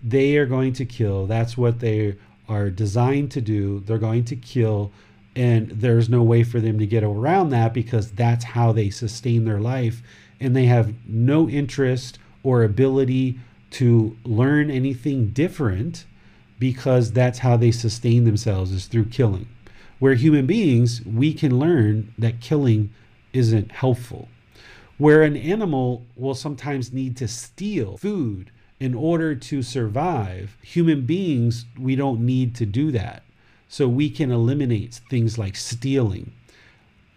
They are going to kill. That's what they are designed to do. They're going to kill. And there's no way for them to get around that because that's how they sustain their life. And they have no interest or ability to learn anything different because that's how they sustain themselves is through killing. Where human beings, we can learn that killing isn't helpful. Where an animal will sometimes need to steal food in order to survive, human beings, we don't need to do that. So we can eliminate things like stealing.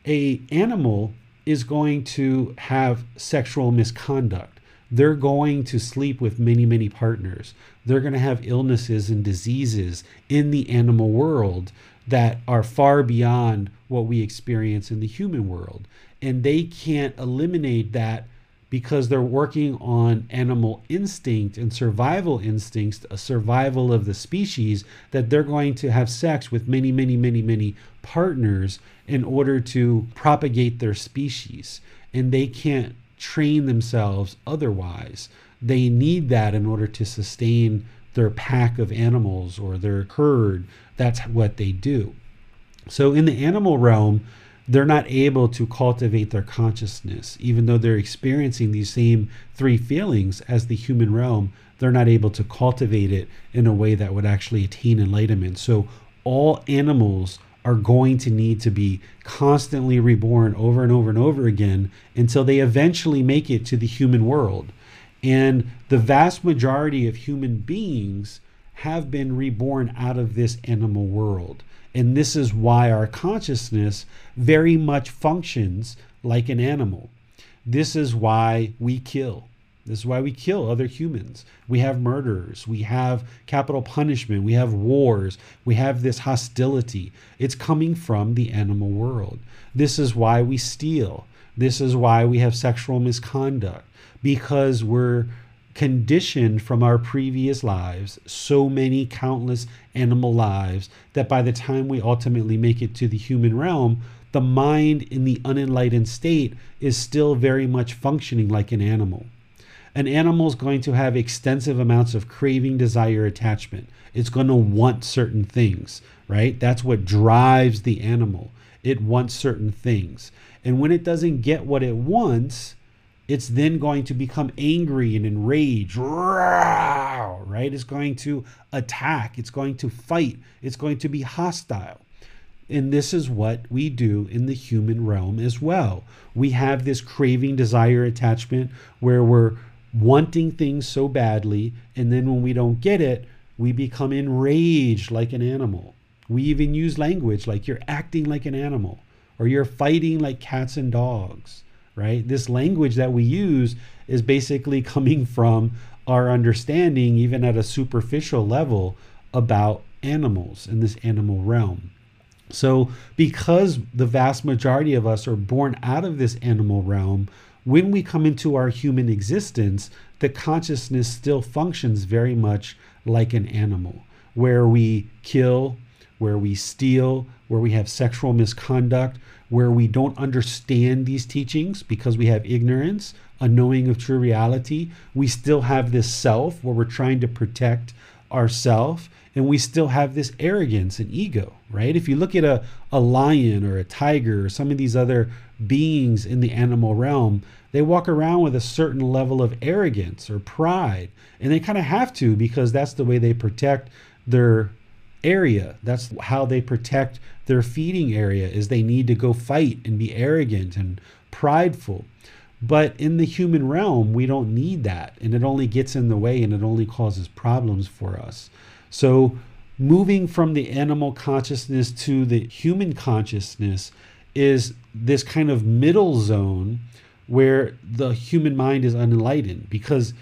A animal is going to have sexual misconduct they're going to sleep with many, many partners. They're going to have illnesses and diseases in the animal world. that are far beyond what we experience in the human world. And they can't eliminate that because they're working on animal instinct and survival instincts, a survival of the species, that they're going to have sex with many, many, many, many partners in order to propagate their species. And they can't train themselves otherwise. They need that in order to sustain their pack of animals or their herd. That's what they do. So, in the animal realm, they're not able to cultivate their consciousness, even though they're experiencing these same three feelings as the human realm. They're not able to cultivate it in a way that would actually attain enlightenment. So, all animals are going to need to be constantly reborn over and over and over again until they eventually make it to the human world. And the vast majority of human beings have been reborn out of this animal world. And this is why our consciousness very much functions like an animal. This is why we kill. This is why we kill other humans. We have murders. We have capital punishment. We have wars. We have this hostility. It's coming from the animal world. This is why we steal. This is why we have sexual misconduct because we're conditioned from our previous lives, so many countless animal lives, that by the time we ultimately make it to the human realm, the mind in the unenlightened state is still very much functioning like an animal. An animal is going to have extensive amounts of craving, desire, attachment. It's going to want certain things, right? That's what drives the animal. It wants certain things. And when it doesn't get what it wants, it's then going to become angry and enraged, right? It's going to attack, it's going to fight, it's going to be hostile. And this is what we do in the human realm as well. We have this craving, desire, attachment where we're wanting things so badly, and then when we don't get it, we become enraged like an animal. We even use language like you're acting like an animal or you're fighting like cats and dogs right? This language that we use is basically coming from our understanding, even at a superficial level, about animals in this animal realm. So, because the vast majority of us are born out of this animal realm, when we come into our human existence, the consciousness still functions very much like an animal, where we kill, where we steal, where we have sexual misconduct, where we don't understand these teachings because we have ignorance, a knowing of true reality. We still have this self where we're trying to protect ourself and we still have this arrogance and ego, right? If you look at a, a lion or a tiger or some of these other beings in the animal realm, they walk around with a certain level of arrogance or pride. And they kind of have to because that's the way they protect their area. That's how they protect their feeding area is they need to go fight and be arrogant and prideful. But in the human realm, we don't need that. And it only gets in the way and it only causes problems for us. So, moving from the animal consciousness to the human consciousness is this kind of middle zone where the human mind is unenlightened. Because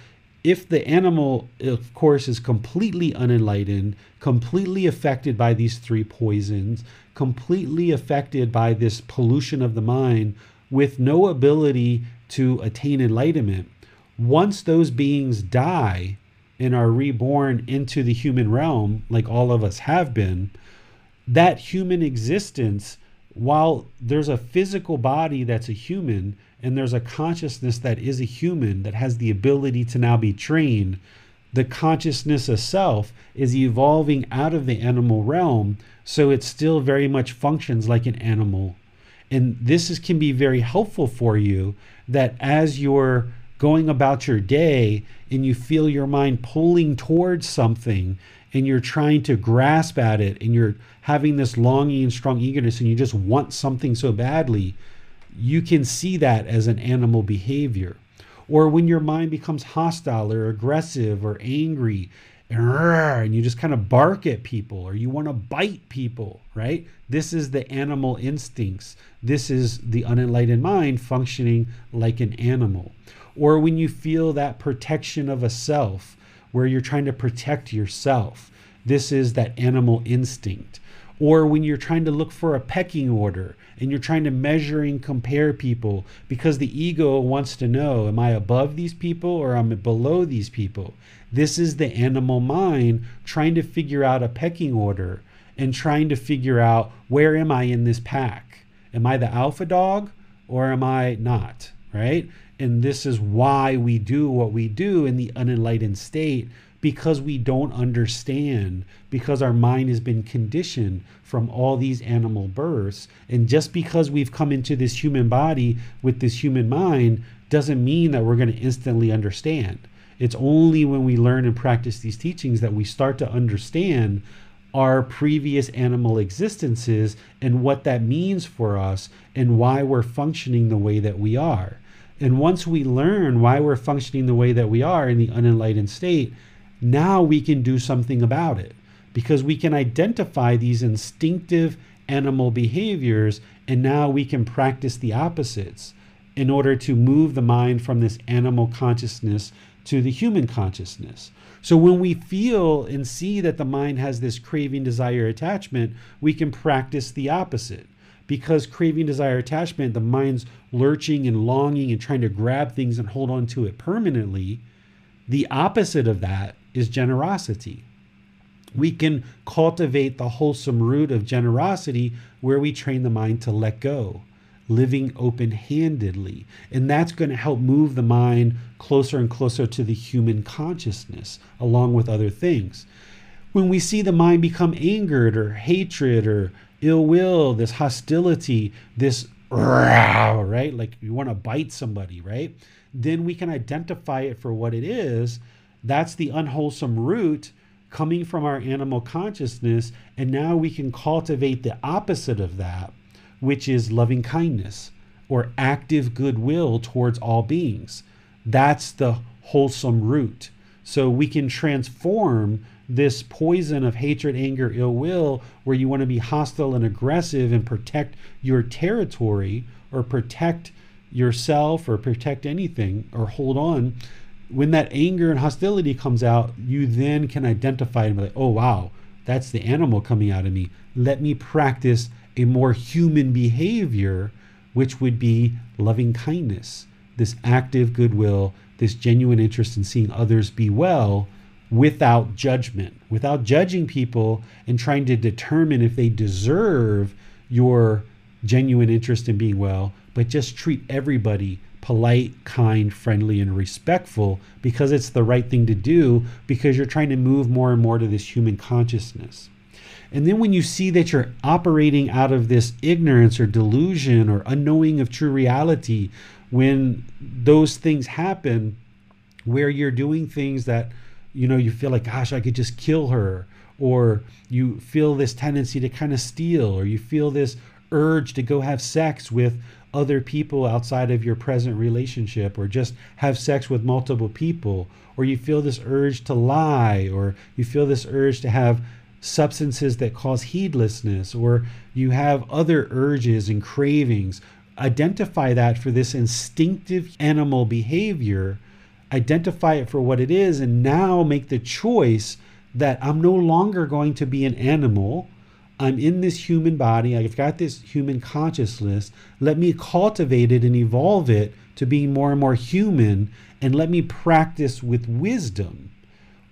if the animal, of course, is completely unenlightened, completely affected by these three poisons, completely affected by this pollution of the mind, with no ability to attain enlightenment, once those beings die and are reborn into the human realm, like all of us have been, that human existence, while there's a physical body that's a human, and there's a consciousness that is a human that has the ability to now be trained, the consciousness of self is evolving out of the animal realm, so it still very much functions like an animal. And this is, can be very helpful for you that as you're going about your day and you feel your mind pulling towards something and you're trying to grasp at it and you're having this longing and strong eagerness and you just want something so badly, you can see that as an animal behavior. Or when your mind becomes hostile or aggressive or angry and you just kind of bark at people or you want to bite people, right? This is the animal instincts. This is the unenlightened mind functioning like an animal. Or when you feel that protection of a self, where you're trying to protect yourself, this is that animal instinct or when you're trying to look for a pecking order and you're trying to measure and compare people because the ego wants to know am I above these people or am I below these people? This is the animal mind trying to figure out a pecking order and trying to figure out where am I in this pack? Am I the alpha dog or am I not? Right? And this is why we do what we do in the unenlightened state because we don't understand, because our mind has been conditioned from all these animal births. And just because we've come into this human body with this human mind doesn't mean that we're going to instantly understand. It's only when we learn and practice these teachings that we start to understand our previous animal existences and what that means for us and why we're functioning the way that we are. And once we learn why we're functioning the way that we are in the unenlightened state, now we can do something about it because we can identify these instinctive animal behaviors and now we can practice the opposites in order to move the mind from this animal consciousness to the human consciousness. So when we feel and see that the mind has this craving, desire, attachment, we can practice the opposite. Because craving, desire, attachment, the mind's lurching and longing and trying to grab things and hold on to it permanently. The opposite of that is generosity. We can cultivate the wholesome root of generosity where we train the mind to let go, living open handedly. And that's going to help move the mind closer and closer to the human consciousness, along with other things. When we see the mind become angered or hatred or ill will, this hostility, this right? Like you want to bite somebody, right? Then we can identify it for what it is that's the unwholesome root coming from our animal consciousness. And now we can cultivate the opposite of that, which is loving kindness or active goodwill towards all beings. That's the wholesome root. So we can transform this poison of hatred, anger, ill will, where you want to be hostile and aggressive and protect your territory or protect yourself or protect anything or hold on when that anger and hostility comes out, you then can identify and be like, oh, wow, that's the animal coming out of me. Let me practice a more human behavior, which would be loving kindness, this active goodwill, this genuine interest in seeing others be well without judgment, without judging people and trying to determine if they deserve your genuine interest in being well, but just treat everybody polite, kind, friendly, and respectful because it's the right thing to do because you're trying to move more and more to this human consciousness. And then when you see that you're operating out of this ignorance or delusion or unknowing of true reality, when those things happen where you're doing things that, you know, you feel like, gosh, I could just kill her, or you feel this tendency to kind of steal, or you feel this urge to go have sex with other people outside of your present relationship or just have sex with multiple people or you feel this urge to lie or you feel this urge to have substances that cause heedlessness or you have other urges and cravings identify that for this instinctive animal behavior identify it for what it is and now make the choice that I'm no longer going to be an animal I'm in this human body, I've got this human consciousness. Let me cultivate it and evolve it to being more and more human, and let me practice with wisdom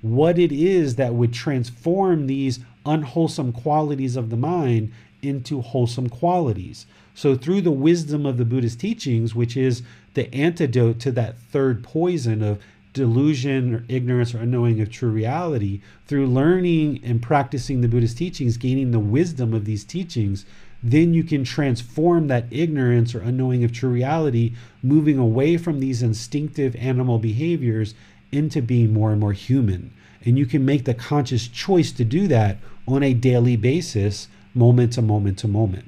what it is that would transform these unwholesome qualities of the mind into wholesome qualities. So, through the wisdom of the Buddhist teachings, which is the antidote to that third poison of delusion or ignorance or unknowing of true reality, through learning and practicing the Buddhist teachings, gaining the wisdom of these teachings, then you can transform that ignorance or unknowing of true reality, moving away from these instinctive animal behaviors into being more and more human. And you can make the conscious choice to do that on a daily basis, moment to moment to moment.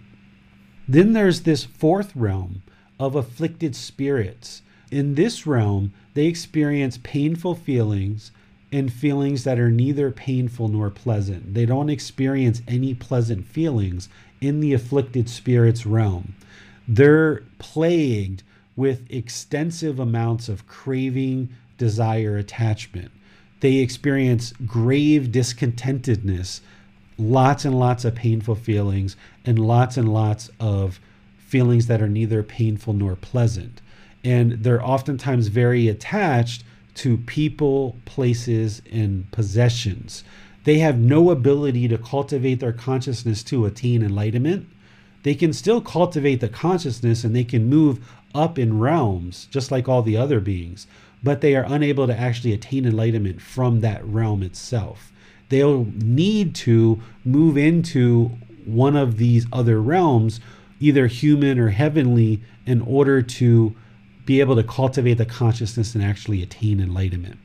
Then there's this fourth realm of afflicted spirits. In this realm, they experience painful feelings and feelings that are neither painful nor pleasant. They don't experience any pleasant feelings in the afflicted spirits realm. They're plagued with extensive amounts of craving, desire, attachment. They experience grave discontentedness, lots and lots of painful feelings and lots and lots of feelings that are neither painful nor pleasant. And they're oftentimes very attached to people, places, and possessions. They have no ability to cultivate their consciousness to attain enlightenment. They can still cultivate the consciousness and they can move up in realms, just like all the other beings, but they are unable to actually attain enlightenment from that realm itself. They'll need to move into one of these other realms, either human or heavenly, in order to be able to cultivate the consciousness and actually attain enlightenment.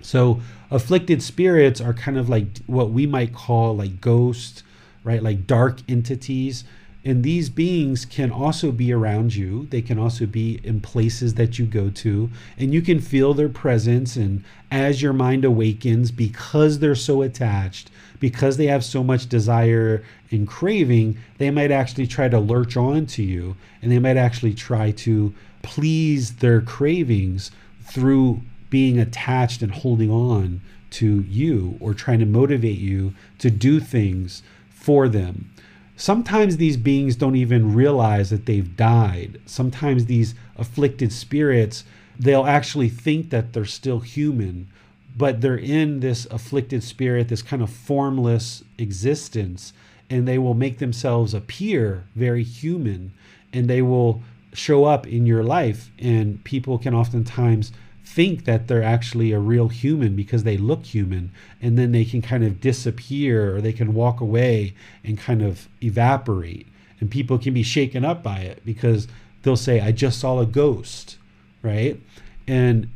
So, afflicted spirits are kind of like what we might call like ghosts, right? Like dark entities and these beings can also be around you. They can also be in places that you go to, and you can feel their presence. And as your mind awakens, because they're so attached, because they have so much desire and craving, they might actually try to lurch on to you, and they might actually try to please their cravings through being attached and holding on to you or trying to motivate you to do things for them sometimes these beings don't even realize that they've died. Sometimes these afflicted spirits, they'll actually think that they're still human, but they're in this afflicted spirit, this kind of formless existence, and they will make themselves appear very human and they will show up in your life. And people can oftentimes think that they're actually a real human because they look human and then they can kind of disappear or they can walk away and kind of evaporate and people can be shaken up by it because they'll say i just saw a ghost right and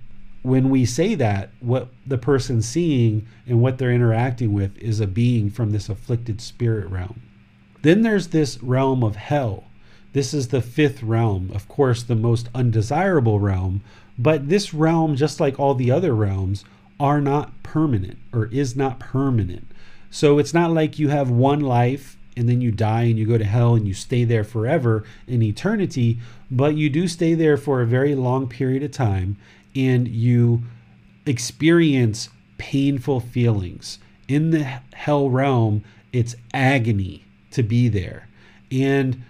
when we say that what the person's seeing and what they're interacting with is a being from this afflicted spirit realm then there's this realm of hell this is the fifth realm of course the most undesirable realm but this realm, just like all the other realms, are not permanent or is not permanent. So it's not like you have one life and then you die and you go to hell and you stay there forever in eternity, but you do stay there for a very long period of time and you experience painful feelings. In the hell realm, it's agony to be there. And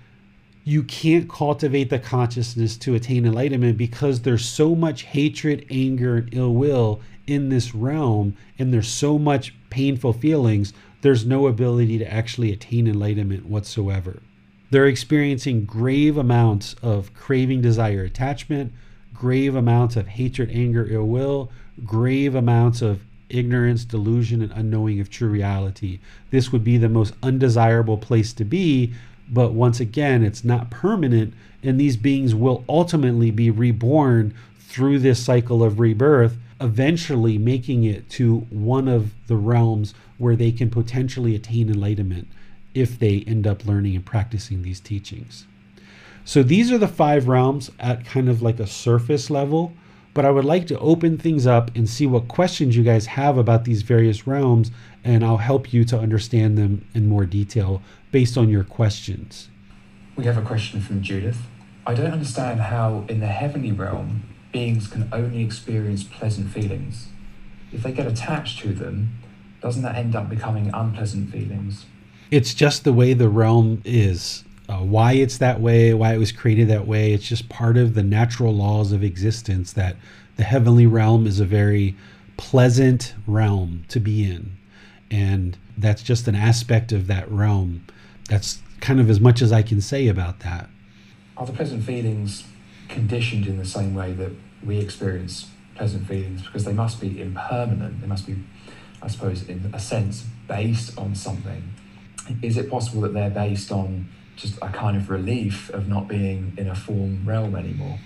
you can't cultivate the consciousness to attain enlightenment because there's so much hatred, anger, and ill will in this realm, and there's so much painful feelings, there's no ability to actually attain enlightenment whatsoever. They're experiencing grave amounts of craving, desire, attachment, grave amounts of hatred, anger, ill will, grave amounts of ignorance, delusion, and unknowing of true reality. This would be the most undesirable place to be but once again, it's not permanent, and these beings will ultimately be reborn through this cycle of rebirth, eventually making it to one of the realms where they can potentially attain enlightenment if they end up learning and practicing these teachings. So these are the five realms at kind of like a surface level, but I would like to open things up and see what questions you guys have about these various realms, and I'll help you to understand them in more detail based on your questions. We have a question from Judith. I don't understand how, in the heavenly realm, beings can only experience pleasant feelings. If they get attached to them, doesn't that end up becoming unpleasant feelings? It's just the way the realm is. Uh, why it's that way, why it was created that way. It's just part of the natural laws of existence that the heavenly realm is a very pleasant realm to be in. And that's just an aspect of that realm that's kind of as much as I can say about that. Are the pleasant feelings conditioned in the same way that we experience pleasant feelings? Because they must be impermanent. They must be, I suppose, in a sense, based on something. Is it possible that they're based on just a kind of relief of not being in a form realm anymore?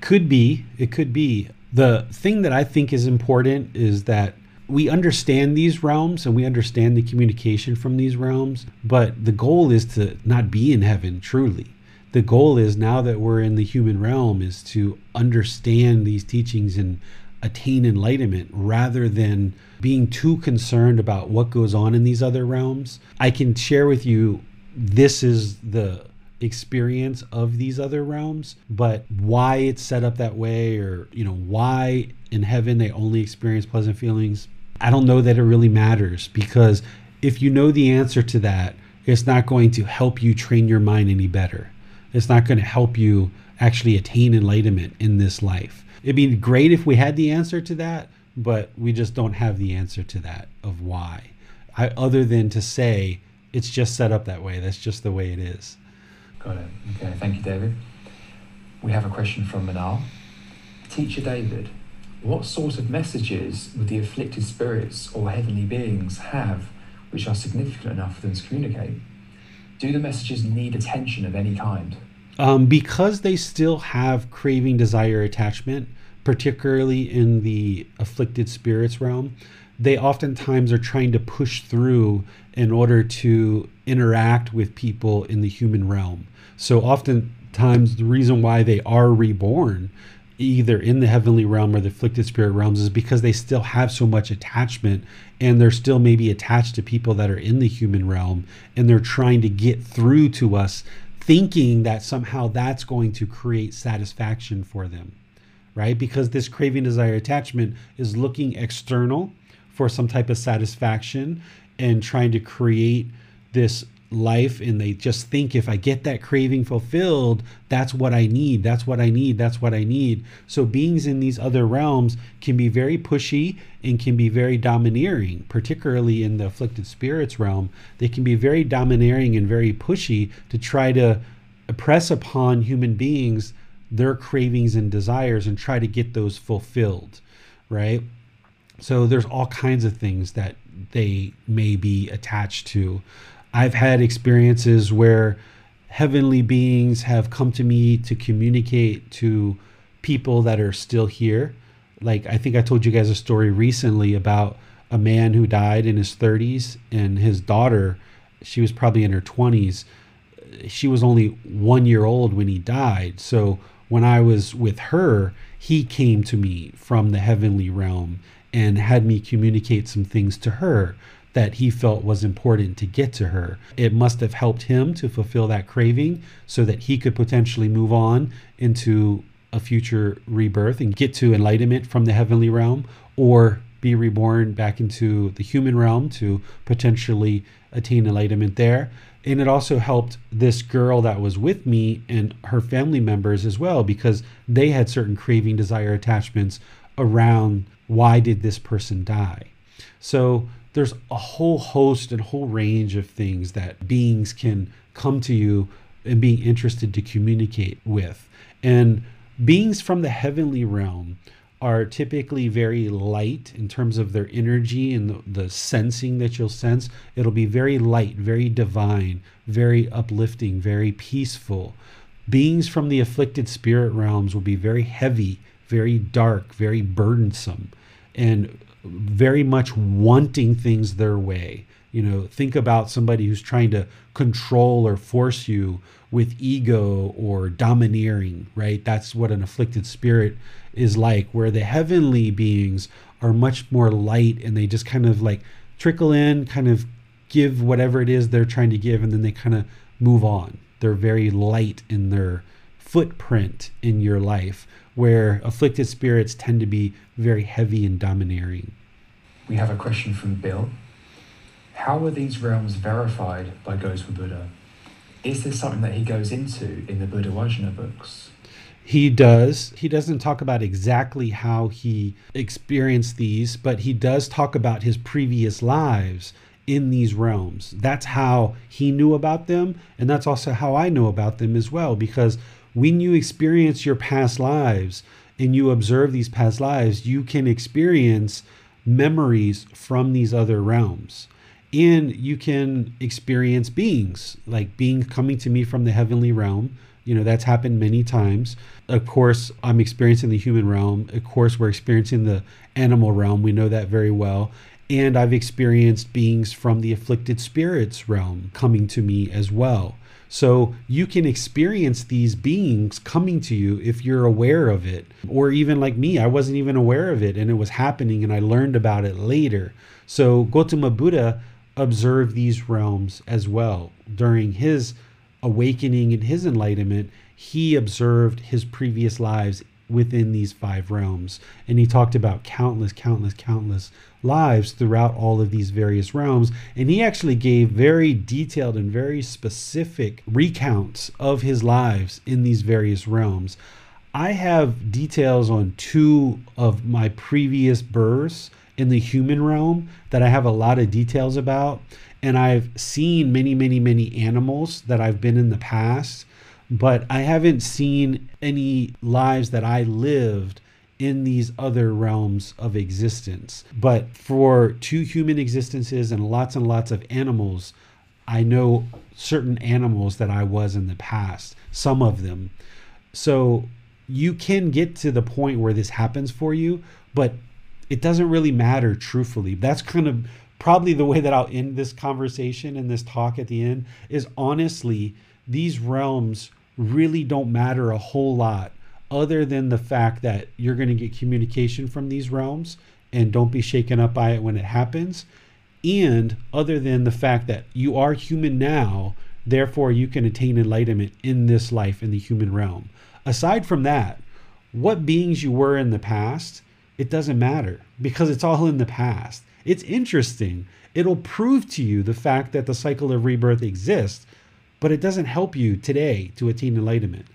Could be. It could be. The thing that I think is important is that we understand these realms and we understand the communication from these realms, but the goal is to not be in heaven truly. The goal is now that we're in the human realm is to understand these teachings and attain enlightenment rather than being too concerned about what goes on in these other realms. I can share with you this is the experience of these other realms, but why it's set up that way or, you know, why in heaven they only experience pleasant feelings, I don't know that it really matters because if you know the answer to that, it's not going to help you train your mind any better. It's not going to help you actually attain enlightenment in this life. It'd be great if we had the answer to that, but we just don't have the answer to that of why. I, other than to say it's just set up that way. That's just the way it is. Got it. Okay, thank you, David. We have a question from Manal. Teacher David, what sort of messages would the afflicted spirits or heavenly beings have which are significant enough for them to communicate? Do the messages need attention of any kind? Um, because they still have craving, desire, attachment, particularly in the afflicted spirits realm, they oftentimes are trying to push through in order to interact with people in the human realm. So, oftentimes, the reason why they are reborn, either in the heavenly realm or the afflicted spirit realms, is because they still have so much attachment and they're still maybe attached to people that are in the human realm and they're trying to get through to us thinking that somehow that's going to create satisfaction for them right? Because this craving desire attachment is looking external for some type of satisfaction and trying to create this life and they just think if I get that craving fulfilled, that's what I need, that's what I need, that's what I need. So beings in these other realms can be very pushy and can be very domineering, particularly in the afflicted spirits realm. They can be very domineering and very pushy to try to press upon human beings their cravings and desires and try to get those fulfilled, right? So there's all kinds of things that they may be attached to. I've had experiences where heavenly beings have come to me to communicate to people that are still here. Like, I think I told you guys a story recently about a man who died in his 30s and his daughter, she was probably in her 20s. She was only one year old when he died. So, when I was with her, he came to me from the heavenly realm and had me communicate some things to her that he felt was important to get to her. It must have helped him to fulfill that craving so that he could potentially move on into a future rebirth and get to enlightenment from the heavenly realm or be reborn back into the human realm to potentially attain enlightenment there. And it also helped this girl that was with me and her family members as well because they had certain craving, desire, attachments around why did this person die. So there's a whole host and whole range of things that beings can come to you and being interested to communicate with. And beings from the heavenly realm are typically very light in terms of their energy and the, the, sensing that you'll sense. It'll be very light, very divine, very uplifting, very peaceful. Beings from the afflicted spirit realms will be very heavy, very dark, very burdensome. And very much wanting things their way. You know, think about somebody who's trying to control or force you with ego or domineering, right? That's what an afflicted spirit is like, where the heavenly beings are much more light and they just kind of like trickle in, kind of give whatever it is they're trying to give, and then they kind of move on. They're very light in their footprint in your life, where afflicted spirits tend to be very heavy and domineering. We have a question from Bill. How are these realms verified by Gautama Buddha? Is this something that he goes into in the Buddha Vajna books? He does. He doesn't talk about exactly how he experienced these, but he does talk about his previous lives in these realms. That's how he knew about them, and that's also how I know about them as well. Because when you experience your past lives and you observe these past lives, you can experience memories from these other realms. And you can experience beings, like beings coming to me from the heavenly realm. You know, that's happened many times. Of course, I'm experiencing the human realm. Of course, we're experiencing the animal realm. We know that very well. And I've experienced beings from the afflicted spirits realm coming to me as well. So you can experience these beings coming to you if you're aware of it. Or even like me, I wasn't even aware of it and it was happening and I learned about it later. So Gautama Buddha observed these realms as well. During his awakening and his enlightenment, he observed his previous lives within these five realms. And he talked about countless, countless, countless lives throughout all of these various realms. And he actually gave very detailed and very specific recounts of his lives in these various realms. I have details on two of my previous births in the human realm that I have a lot of details about. And I've seen many, many, many animals that I've been in the past, but I haven't seen any lives that I lived in these other realms of existence. But for two human existences and lots and lots of animals, I know certain animals that I was in the past, some of them. So you can get to the point where this happens for you, but it doesn't really matter truthfully. That's kind of probably the way that I'll end this conversation and this talk at the end is honestly, these realms really don't matter a whole lot other than the fact that you're going to get communication from these realms and don't be shaken up by it when it happens. And other than the fact that you are human now, therefore you can attain enlightenment in this life in the human realm. Aside from that, what beings you were in the past, it doesn't matter because it's all in the past. It's interesting. It'll prove to you the fact that the cycle of rebirth exists, but it doesn't help you today to attain enlightenment.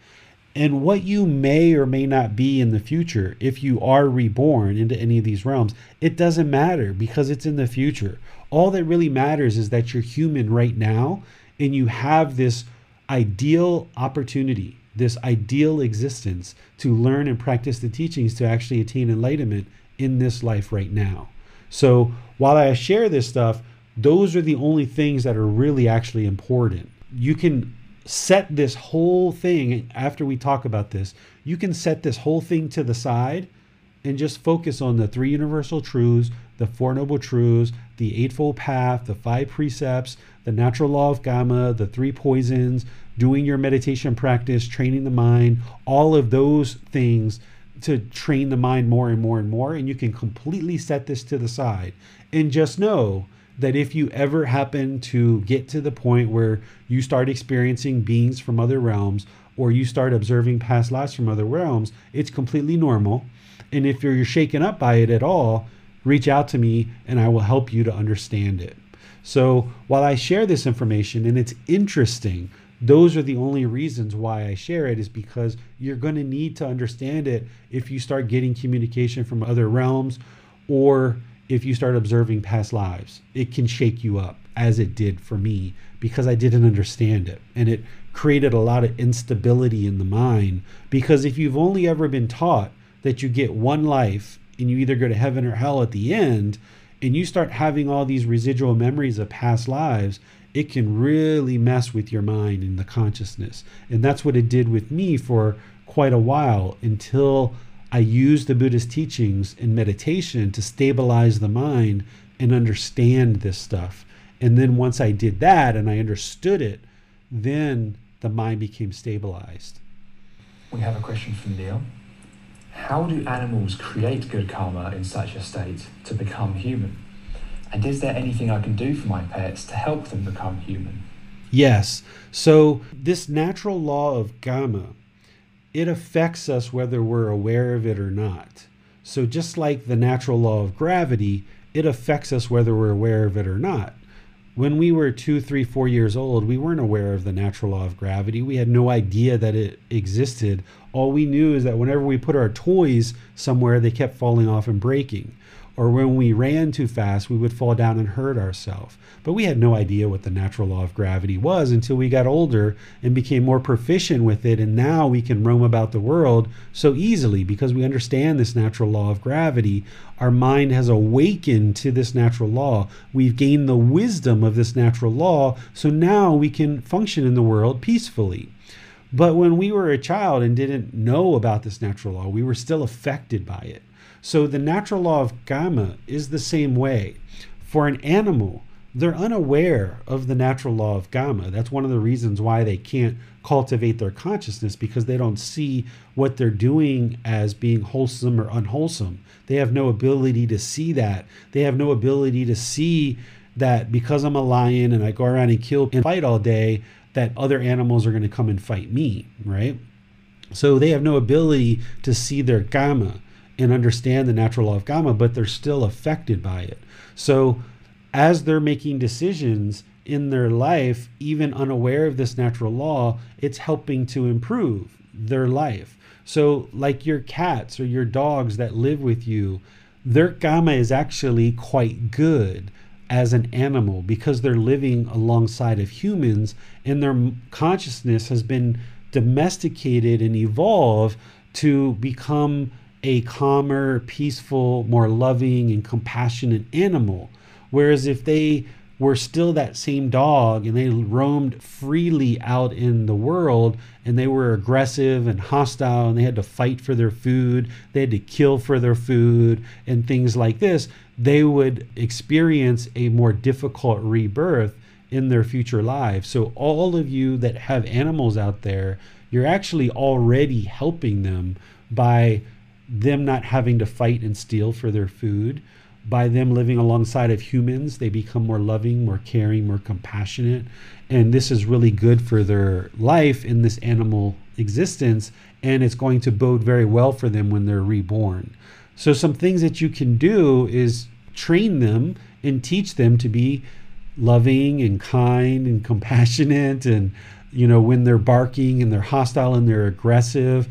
And what you may or may not be in the future, if you are reborn into any of these realms, it doesn't matter because it's in the future. All that really matters is that you're human right now and you have this ideal opportunity, this ideal existence to learn and practice the teachings to actually attain enlightenment in this life right now. So while I share this stuff, those are the only things that are really actually important. You can set this whole thing after we talk about this, you can set this whole thing to the side and just focus on the three universal truths, the Four Noble Truths, the Eightfold Path, the five precepts, the natural law of karma, the three poisons, doing your meditation practice, training the mind, all of those things to train the mind more and more and more. And you can completely set this to the side and just know that if you ever happen to get to the point where you start experiencing beings from other realms or you start observing past lives from other realms, it's completely normal. And if you're shaken up by it at all, reach out to me and I will help you to understand it. So while I share this information and it's interesting, those are the only reasons why I share it is because you're going to need to understand it if you start getting communication from other realms or if you start observing past lives. It can shake you up as it did for me because I didn't understand it and it created a lot of instability in the mind because if you've only ever been taught that you get one life and you either go to heaven or hell at the end and you start having all these residual memories of past lives it can really mess with your mind and the consciousness. And that's what it did with me for quite a while until I used the Buddhist teachings in meditation to stabilize the mind and understand this stuff. And then once I did that and I understood it, then the mind became stabilized. We have a question from Neil. How do animals create good karma in such a state to become human? And is there anything I can do for my pets to help them become human? Yes. So, this natural law of karma, it affects us whether we're aware of it or not. So, just like the natural law of gravity, it affects us whether we're aware of it or not. When we were two, three, four years old, we weren't aware of the natural law of gravity. We had no idea that it existed. All we knew is that whenever we put our toys somewhere, they kept falling off and breaking or when we ran too fast, we would fall down and hurt ourselves. But we had no idea what the natural law of gravity was until we got older and became more proficient with it. And now we can roam about the world so easily because we understand this natural law of gravity. Our mind has awakened to this natural law. We've gained the wisdom of this natural law. So now we can function in the world peacefully. But when we were a child and didn't know about this natural law, we were still affected by it. So the natural law of karma is the same way. For an animal, they're unaware of the natural law of karma. That's one of the reasons why they can't cultivate their consciousness because they don't see what they're doing as being wholesome or unwholesome. They have no ability to see that. They have no ability to see that because I'm a lion and I go around and kill and fight all day, that other animals are going to come and fight me, right? So they have no ability to see their karma and understand the natural law of karma, but they're still affected by it. So as they're making decisions in their life, even unaware of this natural law, it's helping to improve their life. So, like your cats or your dogs that live with you, their karma is actually quite good as an animal because they're living alongside of humans and their consciousness has been domesticated and evolved to become a calmer, peaceful, more loving, and compassionate animal. Whereas if they were still that same dog and they roamed freely out in the world and they were aggressive and hostile and they had to fight for their food, they had to kill for their food and things like this, they would experience a more difficult rebirth in their future lives. So, all of you that have animals out there, you're actually already helping them by them not having to fight and steal for their food by them living alongside of humans, they become more loving, more caring, more compassionate. And this is really good for their life in this animal existence. And it's going to bode very well for them when they're reborn. So, some things that you can do is train them and teach them to be loving and kind and compassionate. And, you know, when they're barking and they're hostile and they're aggressive,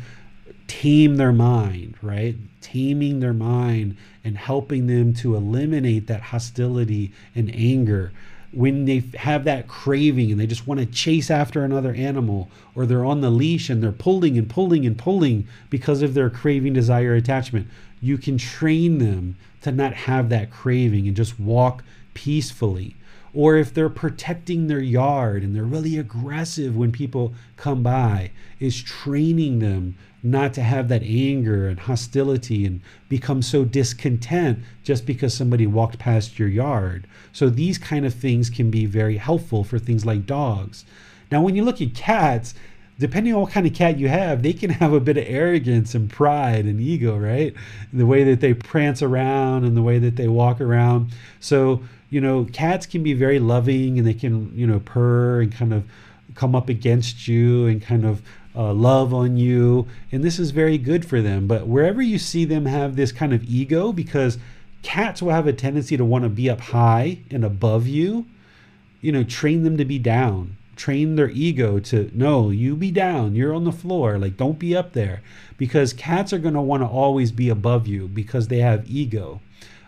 tame their mind, right? Taming their mind and helping them to eliminate that hostility and anger. When they have that craving and they just want to chase after another animal, or they're on the leash and they're pulling and pulling and pulling because of their craving, desire, attachment, you can train them to not have that craving and just walk peacefully or if they're protecting their yard and they're really aggressive when people come by, is training them not to have that anger and hostility and become so discontent just because somebody walked past your yard. So these kind of things can be very helpful for things like dogs. Now, when you look at cats, depending on what kind of cat you have, they can have a bit of arrogance and pride and ego, right? The way that they prance around and the way that they walk around. So, you know, cats can be very loving and they can, you know, purr and kind of come up against you and kind of uh, love on you. And this is very good for them. But wherever you see them have this kind of ego, because cats will have a tendency to want to be up high and above you, you know, train them to be down. Train their ego to no, you be down, you're on the floor, like don't be up there. Because cats are going to want to always be above you because they have ego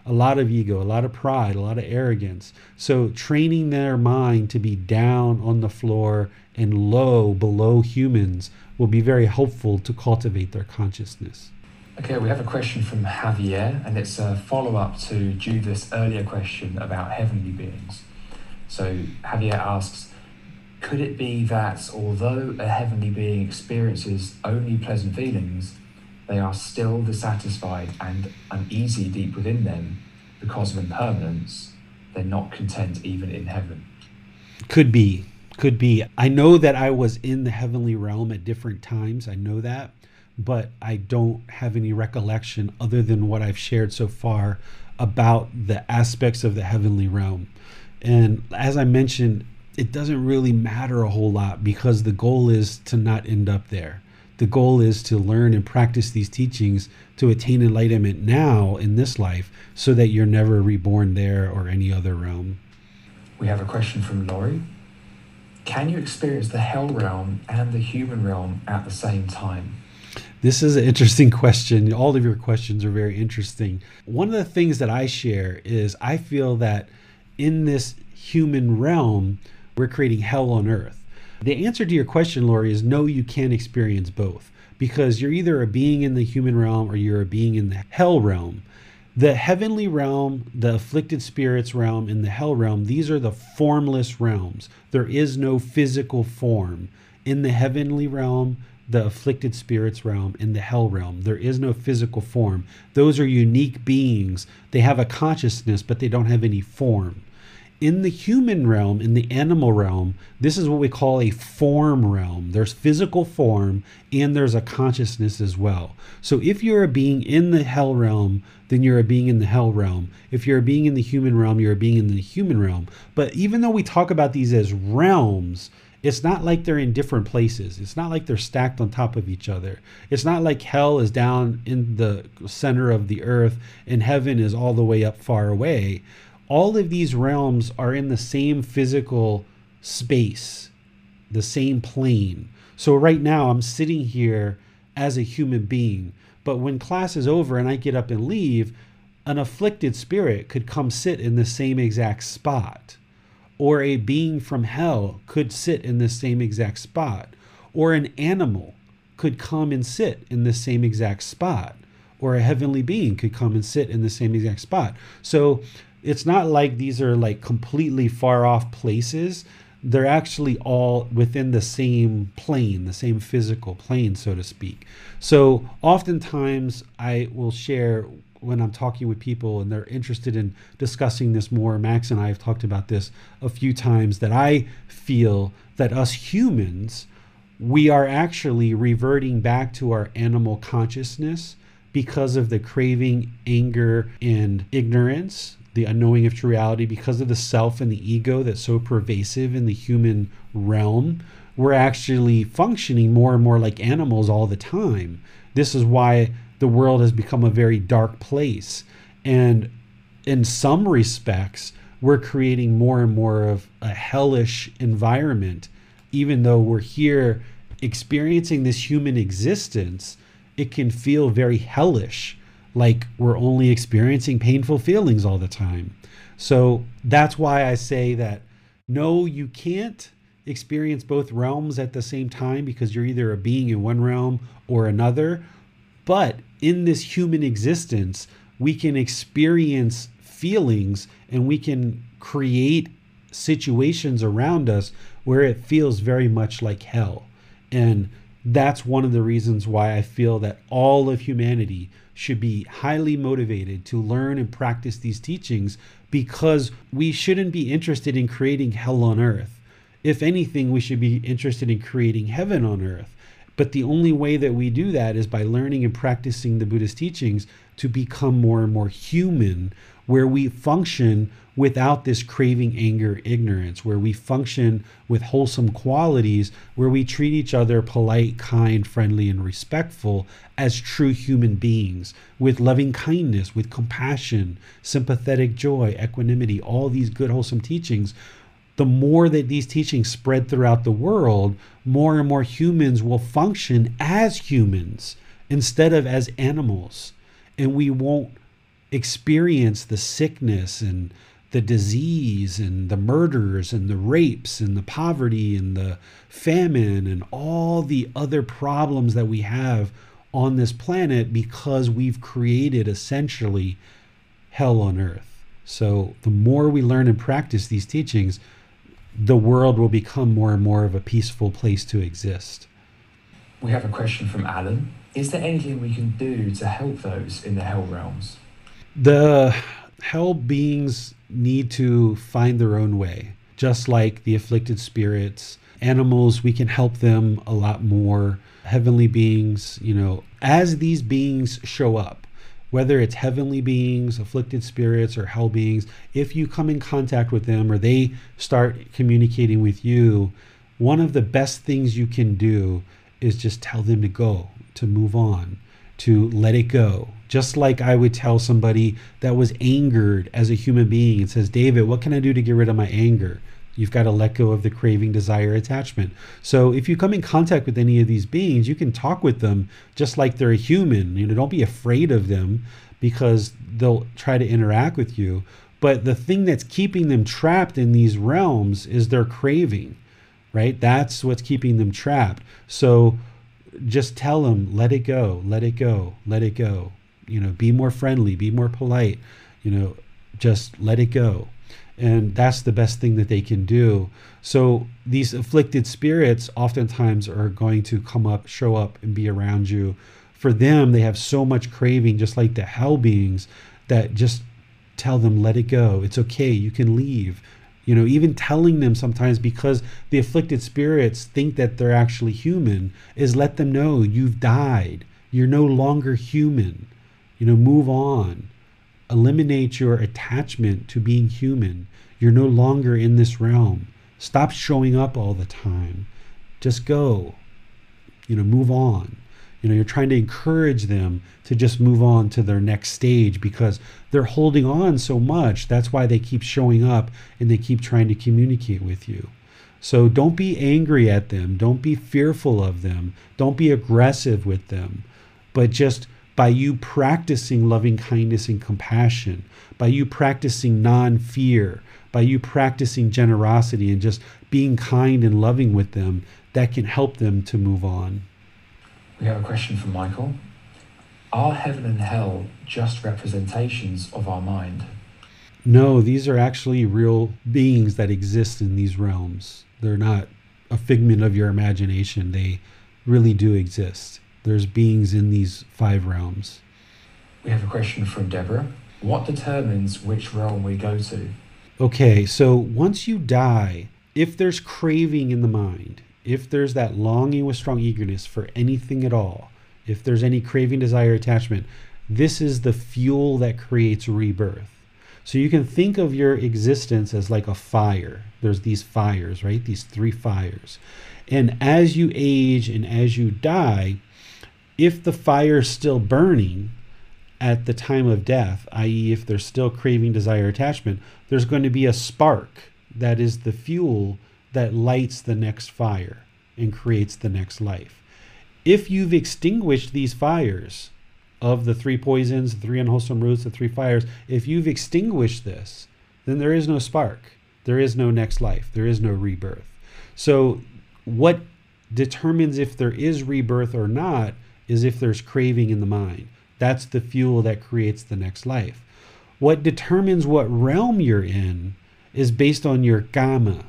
a lot of ego, a lot of pride, a lot of arrogance. So training their mind to be down on the floor and low below humans will be very helpful to cultivate their consciousness. Okay, we have a question from Javier, and it's a follow up to Judith's earlier question about heavenly beings. So Javier asks, could it be that although a heavenly being experiences only pleasant feelings, they are still dissatisfied and uneasy deep within them because of impermanence, they're not content even in heaven. Could be. Could be. I know that I was in the heavenly realm at different times. I know that. But I don't have any recollection other than what I've shared so far about the aspects of the heavenly realm. And as I mentioned, it doesn't really matter a whole lot because the goal is to not end up there the goal is to learn and practice these teachings to attain enlightenment now in this life so that you're never reborn there or any other realm. We have a question from Laurie. Can you experience the hell realm and the human realm at the same time? This is an interesting question. All of your questions are very interesting. One of the things that I share is I feel that in this human realm, we're creating hell on earth the answer to your question, Lori, is no, you can't experience both because you're either a being in the human realm or you're a being in the hell realm. The heavenly realm, the afflicted spirits realm, and the hell realm, these are the formless realms. There is no physical form. In the heavenly realm, the afflicted spirits realm, in the hell realm, there is no physical form. Those are unique beings. They have a consciousness, but they don't have any form in the human realm, in the animal realm, this is what we call a form realm. There's physical form and there's a consciousness as well. So if you're a being in the hell realm, then you're a being in the hell realm. If you're a being in the human realm, you're a being in the human realm. But even though we talk about these as realms, it's not like they're in different places. It's not like they're stacked on top of each other. It's not like hell is down in the center of the earth and heaven is all the way up far away. All of these realms are in the same physical space, the same plane. So right now I'm sitting here as a human being, but when class is over and I get up and leave, an afflicted spirit could come sit in the same exact spot or a being from hell could sit in the same exact spot, or an animal could come and sit in the same exact spot, or a heavenly being could come and sit in the same exact spot. So it's not like these are like completely far off places. They're actually all within the same plane, the same physical plane, so to speak. So oftentimes I will share when I'm talking with people and they're interested in discussing this more, Max and I have talked about this a few times that I feel that us humans, we are actually reverting back to our animal consciousness because of the craving, anger, and ignorance, the unknowing of true reality, because of the self and the ego that's so pervasive in the human realm. We're actually functioning more and more like animals all the time. This is why the world has become a very dark place. And in some respects, we're creating more and more of a hellish environment. Even though we're here experiencing this human existence, it can feel very hellish, like we're only experiencing painful feelings all the time. So that's why I say that no, you can't experience both realms at the same time because you're either a being in one realm or another. But in this human existence, we can experience feelings and we can create situations around us where it feels very much like hell. And that's one of the reasons why I feel that all of humanity should be highly motivated to learn and practice these teachings because we shouldn't be interested in creating hell on earth. If anything, we should be interested in creating heaven on earth. But the only way that we do that is by learning and practicing the Buddhist teachings to become more and more human, where we function without this craving, anger, ignorance, where we function with wholesome qualities, where we treat each other polite, kind, friendly, and respectful as true human beings, with loving kindness, with compassion, sympathetic joy, equanimity, all these good, wholesome teachings the more that these teachings spread throughout the world, more and more humans will function as humans instead of as animals. And we won't experience the sickness and the disease and the murders and the rapes and the poverty and the famine and all the other problems that we have on this planet because we've created essentially hell on earth. So the more we learn and practice these teachings, the world will become more and more of a peaceful place to exist. We have a question from Alan. Is there anything we can do to help those in the hell realms? The hell beings need to find their own way, just like the afflicted spirits. Animals, we can help them a lot more. Heavenly beings, you know, as these beings show up, whether it's heavenly beings, afflicted spirits, or hell beings, if you come in contact with them or they start communicating with you, one of the best things you can do is just tell them to go, to move on, to let it go. Just like I would tell somebody that was angered as a human being and says, David, what can I do to get rid of my anger? You've got to let go of the craving, desire, attachment. So if you come in contact with any of these beings, you can talk with them just like they're a human. You know, don't be afraid of them because they'll try to interact with you. But the thing that's keeping them trapped in these realms is their craving, right? That's what's keeping them trapped. So just tell them, let it go, let it go, let it go. You know, be more friendly, be more polite. You know, just let it go and that's the best thing that they can do. So these afflicted spirits oftentimes are going to come up, show up, and be around you. For them, they have so much craving, just like the hell beings, that just tell them, let it go. It's okay. You can leave. You know, even telling them sometimes because the afflicted spirits think that they're actually human is let them know you've died. You're no longer human. You know, move on eliminate your attachment to being human. You're no longer in this realm. Stop showing up all the time. Just go. You know, move on. You know, you're trying to encourage them to just move on to their next stage because they're holding on so much. That's why they keep showing up and they keep trying to communicate with you. So don't be angry at them. Don't be fearful of them. Don't be aggressive with them. But just by you practicing loving kindness and compassion, by you practicing non fear, by you practicing generosity and just being kind and loving with them, that can help them to move on. We have a question from Michael. Are heaven and hell just representations of our mind? No, these are actually real beings that exist in these realms. They're not a figment of your imagination. They really do exist. There's beings in these five realms. We have a question from Deborah. What determines which realm we go to? Okay, so once you die, if there's craving in the mind, if there's that longing with strong eagerness for anything at all, if there's any craving, desire, attachment, this is the fuel that creates rebirth. So you can think of your existence as like a fire. There's these fires, right? These three fires. And as you age and as you die, if the fire is still burning at the time of death, i.e., if there's still craving, desire, attachment, there's going to be a spark that is the fuel that lights the next fire and creates the next life. If you've extinguished these fires of the three poisons, the three unwholesome roots, the three fires, if you've extinguished this, then there is no spark. There is no next life. There is no rebirth. So, what determines if there is rebirth or not is if there's craving in the mind. That's the fuel that creates the next life. What determines what realm you're in is based on your karma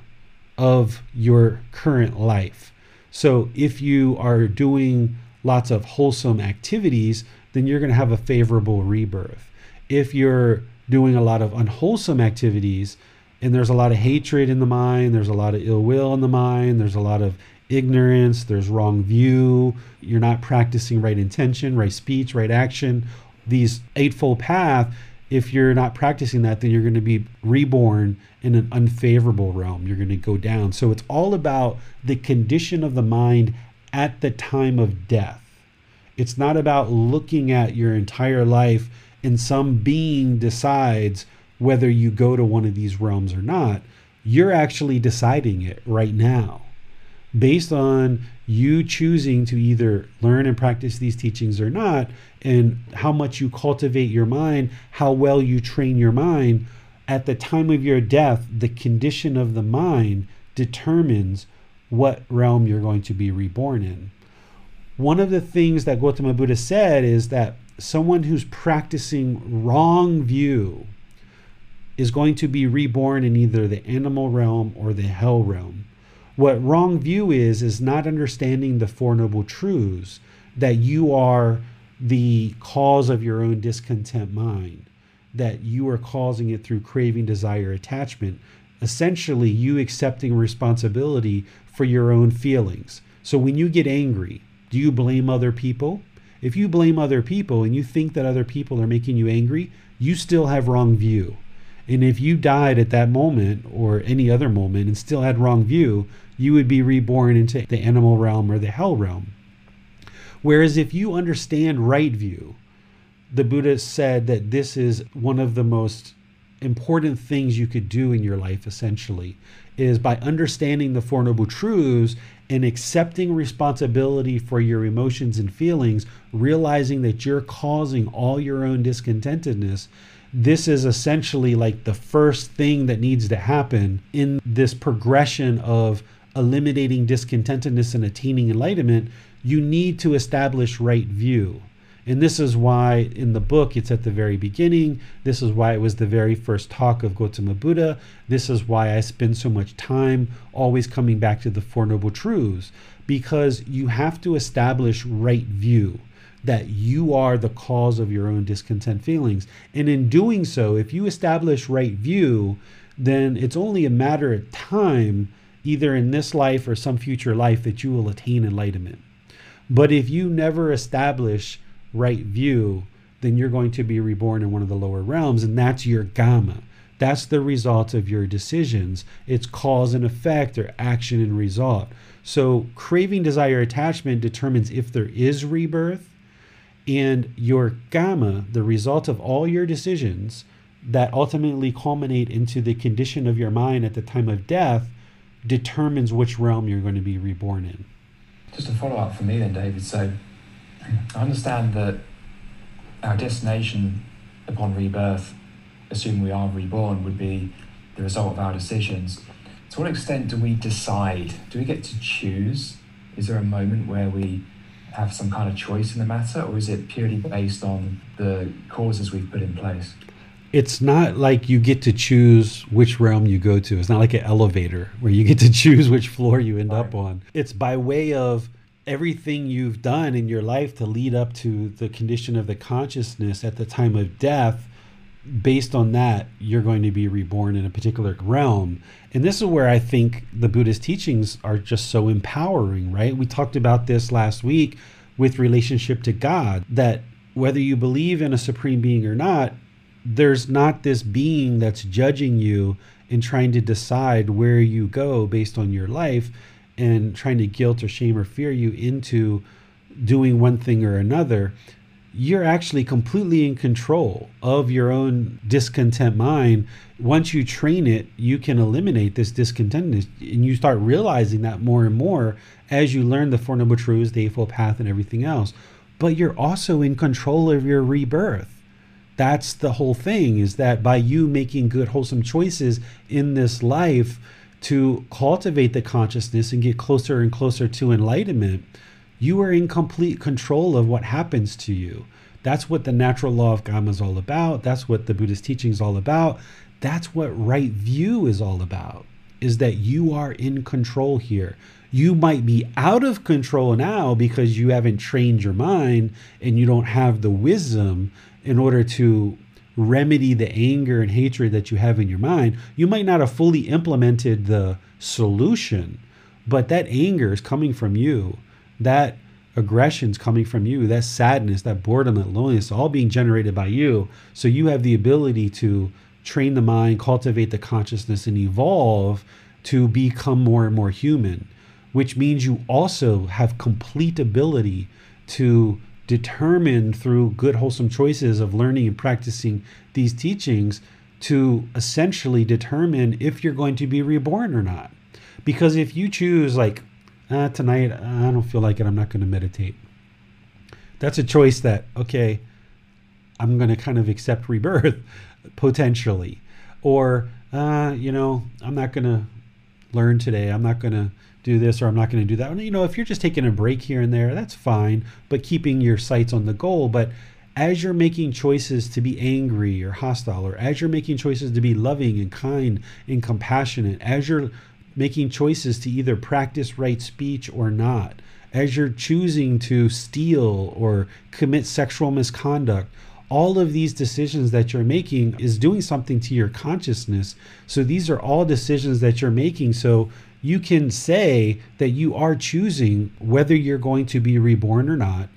of your current life. So if you are doing lots of wholesome activities, then you're going to have a favorable rebirth. If you're doing a lot of unwholesome activities and there's a lot of hatred in the mind, there's a lot of ill will in the mind, there's a lot of ignorance, there's wrong view, you're not practicing right intention, right speech, right action, these eightfold path, if you're not practicing that, then you're going to be reborn in an unfavorable realm. You're going to go down. So it's all about the condition of the mind at the time of death. It's not about looking at your entire life and some being decides whether you go to one of these realms or not. You're actually deciding it right now based on you choosing to either learn and practice these teachings or not, and how much you cultivate your mind, how well you train your mind, at the time of your death, the condition of the mind determines what realm you're going to be reborn in. One of the things that Gautama Buddha said is that someone who's practicing wrong view is going to be reborn in either the animal realm or the hell realm. What wrong view is, is not understanding the Four Noble Truths that you are the cause of your own discontent mind, that you are causing it through craving, desire, attachment. Essentially, you accepting responsibility for your own feelings. So when you get angry, do you blame other people? If you blame other people and you think that other people are making you angry, you still have wrong view. And if you died at that moment or any other moment and still had wrong view, you would be reborn into the animal realm or the hell realm. Whereas if you understand right view, the Buddha said that this is one of the most important things you could do in your life essentially is by understanding the four noble truths and accepting responsibility for your emotions and feelings realizing that you're causing all your own discontentedness this is essentially like the first thing that needs to happen in this progression of eliminating discontentedness and attaining enlightenment, you need to establish right view. And this is why in the book it's at the very beginning. This is why it was the very first talk of Gautama Buddha. This is why I spend so much time always coming back to the Four Noble Truths, because you have to establish right view that you are the cause of your own discontent feelings. And in doing so, if you establish right view, then it's only a matter of time either in this life or some future life that you will attain enlightenment. But if you never establish right view, then you're going to be reborn in one of the lower realms, and that's your karma. That's the result of your decisions. It's cause and effect or action and result. So, craving, desire, attachment determines if there is rebirth, and your karma, the result of all your decisions that ultimately culminate into the condition of your mind at the time of death, determines which realm you're going to be reborn in. Just a follow up for me, then, David. So, I understand that our destination upon rebirth, assuming we are reborn, would be the result of our decisions. To what extent do we decide? Do we get to choose? Is there a moment where we have some kind of choice in the matter, or is it purely based on the causes we've put in place? It's not like you get to choose which realm you go to. It's not like an elevator where you get to choose which floor you end up on. It's by way of everything you've done in your life to lead up to the condition of the consciousness at the time of death based on that you're going to be reborn in a particular realm and this is where i think the buddhist teachings are just so empowering right we talked about this last week with relationship to god that whether you believe in a supreme being or not there's not this being that's judging you and trying to decide where you go based on your life and trying to guilt or shame or fear you into doing one thing or another, you're actually completely in control of your own discontent mind. Once you train it, you can eliminate this discontentness and you start realizing that more and more as you learn the Four Noble Truths, the Eightfold Path, and everything else. But you're also in control of your rebirth. That's the whole thing is that by you making good, wholesome choices in this life, to cultivate the consciousness and get closer and closer to enlightenment, you are in complete control of what happens to you. That's what the natural law of karma is all about. That's what the Buddhist teaching is all about. That's what right view is all about. Is that you are in control here. You might be out of control now because you haven't trained your mind and you don't have the wisdom in order to remedy the anger and hatred that you have in your mind, you might not have fully implemented the solution, but that anger is coming from you. That aggression is coming from you. That sadness, that boredom, that loneliness, all being generated by you. So you have the ability to train the mind, cultivate the consciousness, and evolve to become more and more human, which means you also have complete ability to determined through good, wholesome choices of learning and practicing these teachings to essentially determine if you're going to be reborn or not. Because if you choose, like, ah, tonight, I don't feel like it, I'm not going to meditate, that's a choice that, okay, I'm going to kind of accept rebirth potentially. Or, uh, you know, I'm not going to learn today. I'm not going to do this or I'm not going to do that. You know, if you're just taking a break here and there, that's fine, but keeping your sights on the goal. But as you're making choices to be angry or hostile, or as you're making choices to be loving and kind and compassionate, as you're making choices to either practice right speech or not, as you're choosing to steal or commit sexual misconduct, all of these decisions that you're making is doing something to your consciousness. So these are all decisions that you're making. So you can say that you are choosing whether you're going to be reborn or not.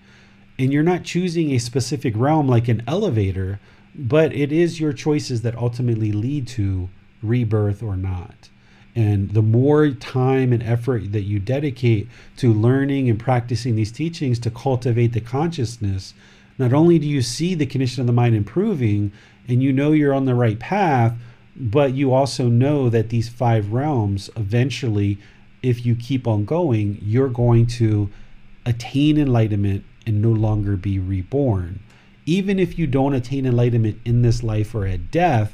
And you're not choosing a specific realm like an elevator, but it is your choices that ultimately lead to rebirth or not. And the more time and effort that you dedicate to learning and practicing these teachings to cultivate the consciousness, not only do you see the condition of the mind improving and you know you're on the right path, but you also know that these five realms eventually if you keep on going you're going to attain enlightenment and no longer be reborn. Even if you don't attain enlightenment in this life or at death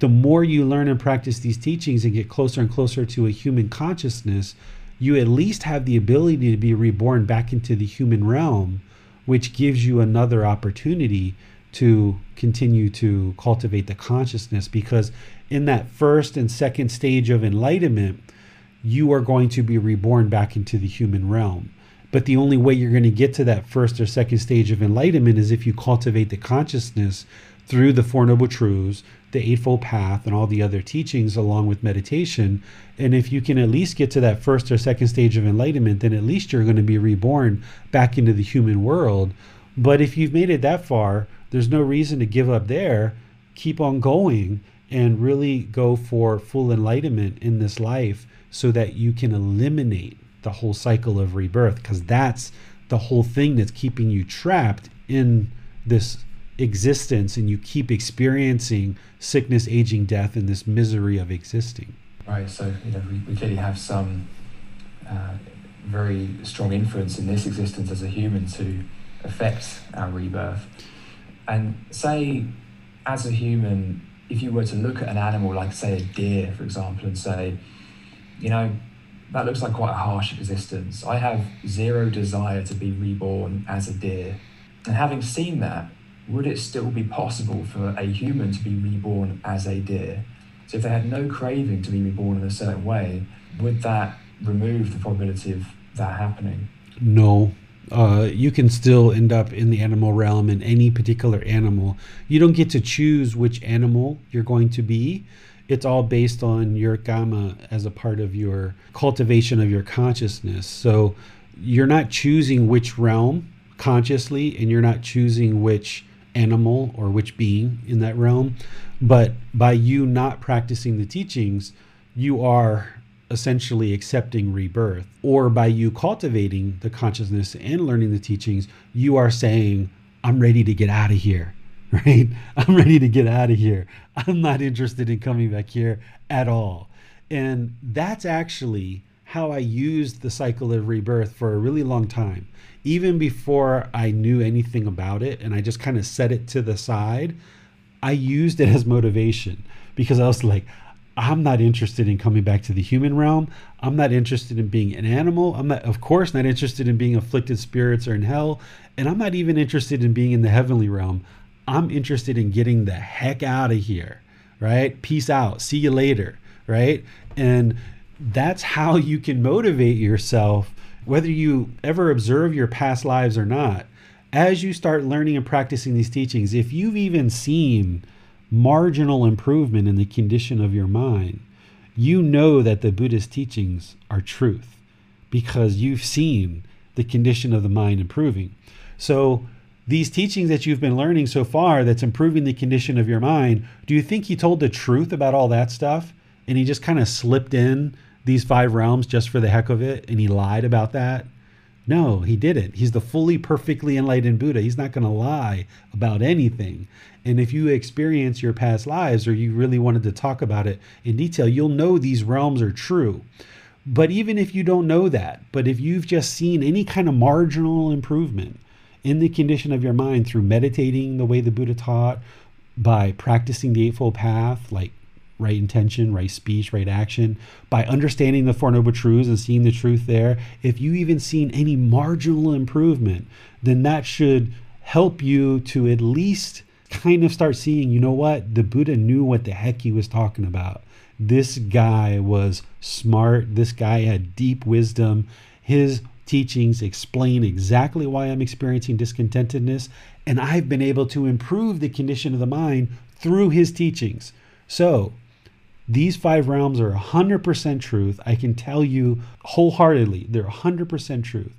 the more you learn and practice these teachings and get closer and closer to a human consciousness you at least have the ability to be reborn back into the human realm which gives you another opportunity to continue to cultivate the consciousness because in that first and second stage of enlightenment, you are going to be reborn back into the human realm. But the only way you're going to get to that first or second stage of enlightenment is if you cultivate the consciousness through the Four Noble Truths, the Eightfold Path, and all the other teachings along with meditation. And if you can at least get to that first or second stage of enlightenment, then at least you're going to be reborn back into the human world. But if you've made it that far, there's no reason to give up there. Keep on going and really go for full enlightenment in this life so that you can eliminate the whole cycle of rebirth because that's the whole thing that's keeping you trapped in this existence and you keep experiencing sickness aging death and this misery of existing right so you know we, we clearly have some uh, very strong influence in this existence as a human to affect our rebirth and say as a human if you were to look at an animal like say a deer for example and say you know that looks like quite a harsh existence. I have zero desire to be reborn as a deer. And having seen that, would it still be possible for a human to be reborn as a deer? So if they had no craving to be reborn in a certain way, would that remove the probability of that happening? No. Uh, you can still end up in the animal realm in any particular animal. You don't get to choose which animal you're going to be it's all based on your karma as a part of your cultivation of your consciousness. So you're not choosing which realm consciously, and you're not choosing which animal or which being in that realm. But by you not practicing the teachings, you are essentially accepting rebirth. Or by you cultivating the consciousness and learning the teachings, you are saying, I'm ready to get out of here. right? I'm ready to get out of here. I'm not interested in coming back here at all. And that's actually how I used the cycle of rebirth for a really long time. Even before I knew anything about it and I just kind of set it to the side, I used it as motivation because I was like, I'm not interested in coming back to the human realm. I'm not interested in being an animal. I'm not, of course, not interested in being afflicted spirits or in hell. And I'm not even interested in being in the heavenly realm. I'm interested in getting the heck out of here, right? Peace out. See you later, right? And that's how you can motivate yourself, whether you ever observe your past lives or not. As you start learning and practicing these teachings, if you've even seen marginal improvement in the condition of your mind, you know that the Buddhist teachings are truth because you've seen the condition of the mind improving. So, these teachings that you've been learning so far that's improving the condition of your mind, do you think he told the truth about all that stuff? And he just kind of slipped in these five realms just for the heck of it and he lied about that? No, he didn't. He's the fully perfectly enlightened Buddha. He's not going to lie about anything. And if you experience your past lives or you really wanted to talk about it in detail, you'll know these realms are true. But even if you don't know that, but if you've just seen any kind of marginal improvement, in the condition of your mind through meditating the way the Buddha taught, by practicing the Eightfold Path, like right intention, right speech, right action, by understanding the Four Noble Truths and seeing the truth there, if you even seen any marginal improvement, then that should help you to at least kind of start seeing, you know what, the Buddha knew what the heck he was talking about. This guy was smart. This guy had deep wisdom. His teachings explain exactly why I'm experiencing discontentedness, and I've been able to improve the condition of the mind through his teachings. So, these five realms are 100% truth. I can tell you wholeheartedly, they're 100% truth.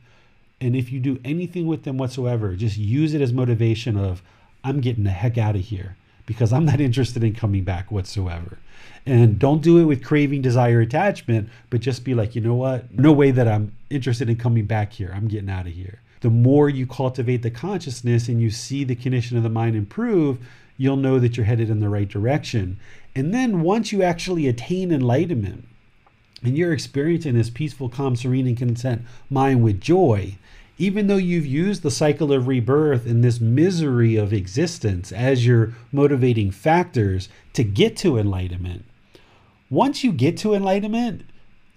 And if you do anything with them whatsoever, just use it as motivation of, I'm getting the heck out of here because I'm not interested in coming back whatsoever. And don't do it with craving, desire, attachment, but just be like, you know what? No way that I'm interested in coming back here. I'm getting out of here. The more you cultivate the consciousness and you see the condition of the mind improve, you'll know that you're headed in the right direction. And then once you actually attain enlightenment and you're experiencing this peaceful, calm, serene, and content mind with joy, even though you've used the cycle of rebirth and this misery of existence as your motivating factors to get to enlightenment, once you get to enlightenment,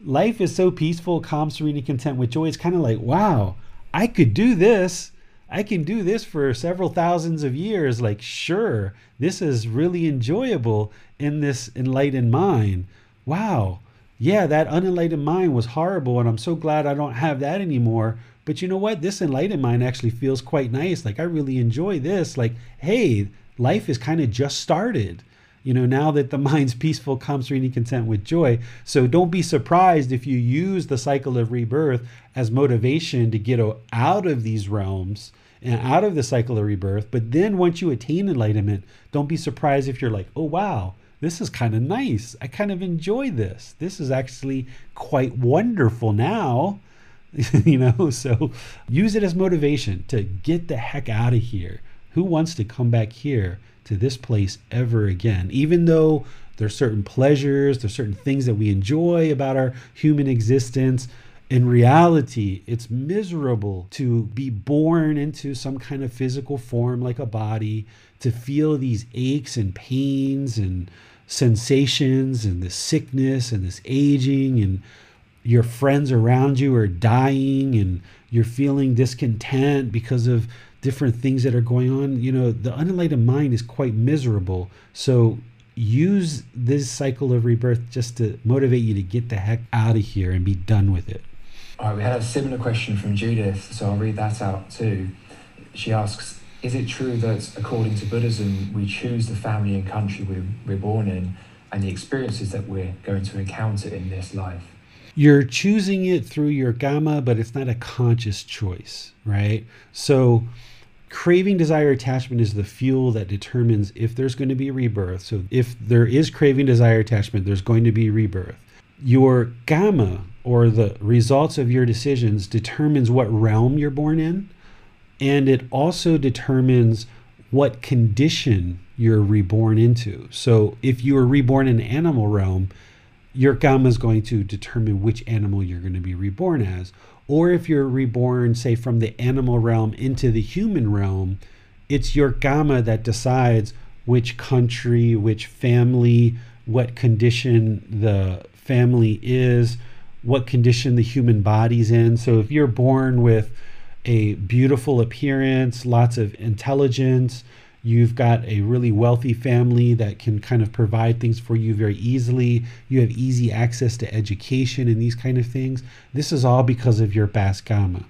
life is so peaceful, calm, serene, and content with joy. It's kind of like, wow, I could do this. I can do this for several thousands of years. Like, sure, this is really enjoyable in this enlightened mind. Wow, yeah, that unenlightened mind was horrible, and I'm so glad I don't have that anymore. But you know what? This enlightened mind actually feels quite nice. Like, I really enjoy this. Like, hey, life is kind of just started. You know, now that the mind's peaceful, calm, serene, content with joy. So don't be surprised if you use the cycle of rebirth as motivation to get out of these realms and out of the cycle of rebirth. But then once you attain enlightenment, don't be surprised if you're like, oh, wow, this is kind of nice. I kind of enjoy this. This is actually quite wonderful now. you know, so use it as motivation to get the heck out of here. Who wants to come back here to this place ever again? Even though there's certain pleasures, there's certain things that we enjoy about our human existence. In reality, it's miserable to be born into some kind of physical form like a body, to feel these aches and pains and sensations and this sickness and this aging and your friends around you are dying and you're feeling discontent because of different things that are going on you know the unenlightened mind is quite miserable. So use this cycle of rebirth just to motivate you to get the heck out of here and be done with it. All right we had a similar question from judith so i'll read that out too. She asks is it true that according to buddhism we choose the family and country we're born in and the experiences that we're going to encounter in this life you're choosing it through your kamma, but it's not a conscious choice, right? So, craving, desire, attachment is the fuel that determines if there's going to be rebirth. So, if there is craving, desire, attachment, there's going to be rebirth. Your kamma or the results of your decisions, determines what realm you're born in, and it also determines what condition you're reborn into. So, if you are reborn in animal realm, your kamma is going to determine which animal you're going to be reborn as. Or if you're reborn, say, from the animal realm into the human realm, it's your kamma that decides which country, which family, what condition the family is, what condition the human body's in. So if you're born with a beautiful appearance, lots of intelligence, You've got a really wealthy family that can kind of provide things for you very easily. You have easy access to education and these kind of things. This is all because of your past Kamma.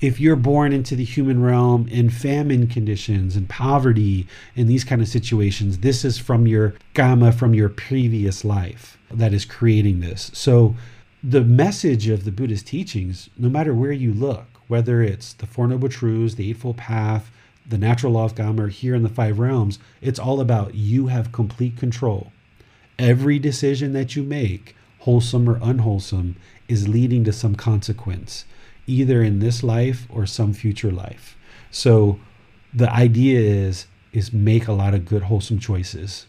If you're born into the human realm in famine conditions and poverty and these kind of situations, this is from your Kamma from your previous life that is creating this. So the message of the Buddhist teachings, no matter where you look, whether it's the Four Noble Truths, the Eightfold Path, the natural law of Kamma here in the five realms, it's all about you have complete control. Every decision that you make, wholesome or unwholesome, is leading to some consequence, either in this life or some future life. So the idea is is make a lot of good wholesome choices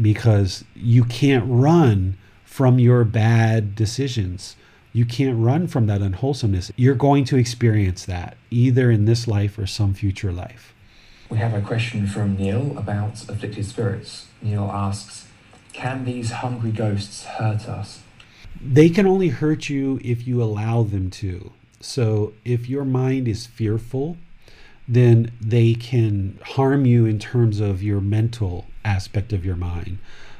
because you can't run from your bad decisions. You can't run from that unwholesomeness. You're going to experience that either in this life or some future life. We have a question from Neil about afflicted spirits. Neil asks Can these hungry ghosts hurt us? They can only hurt you if you allow them to. So if your mind is fearful, then they can harm you in terms of your mental aspect of your mind.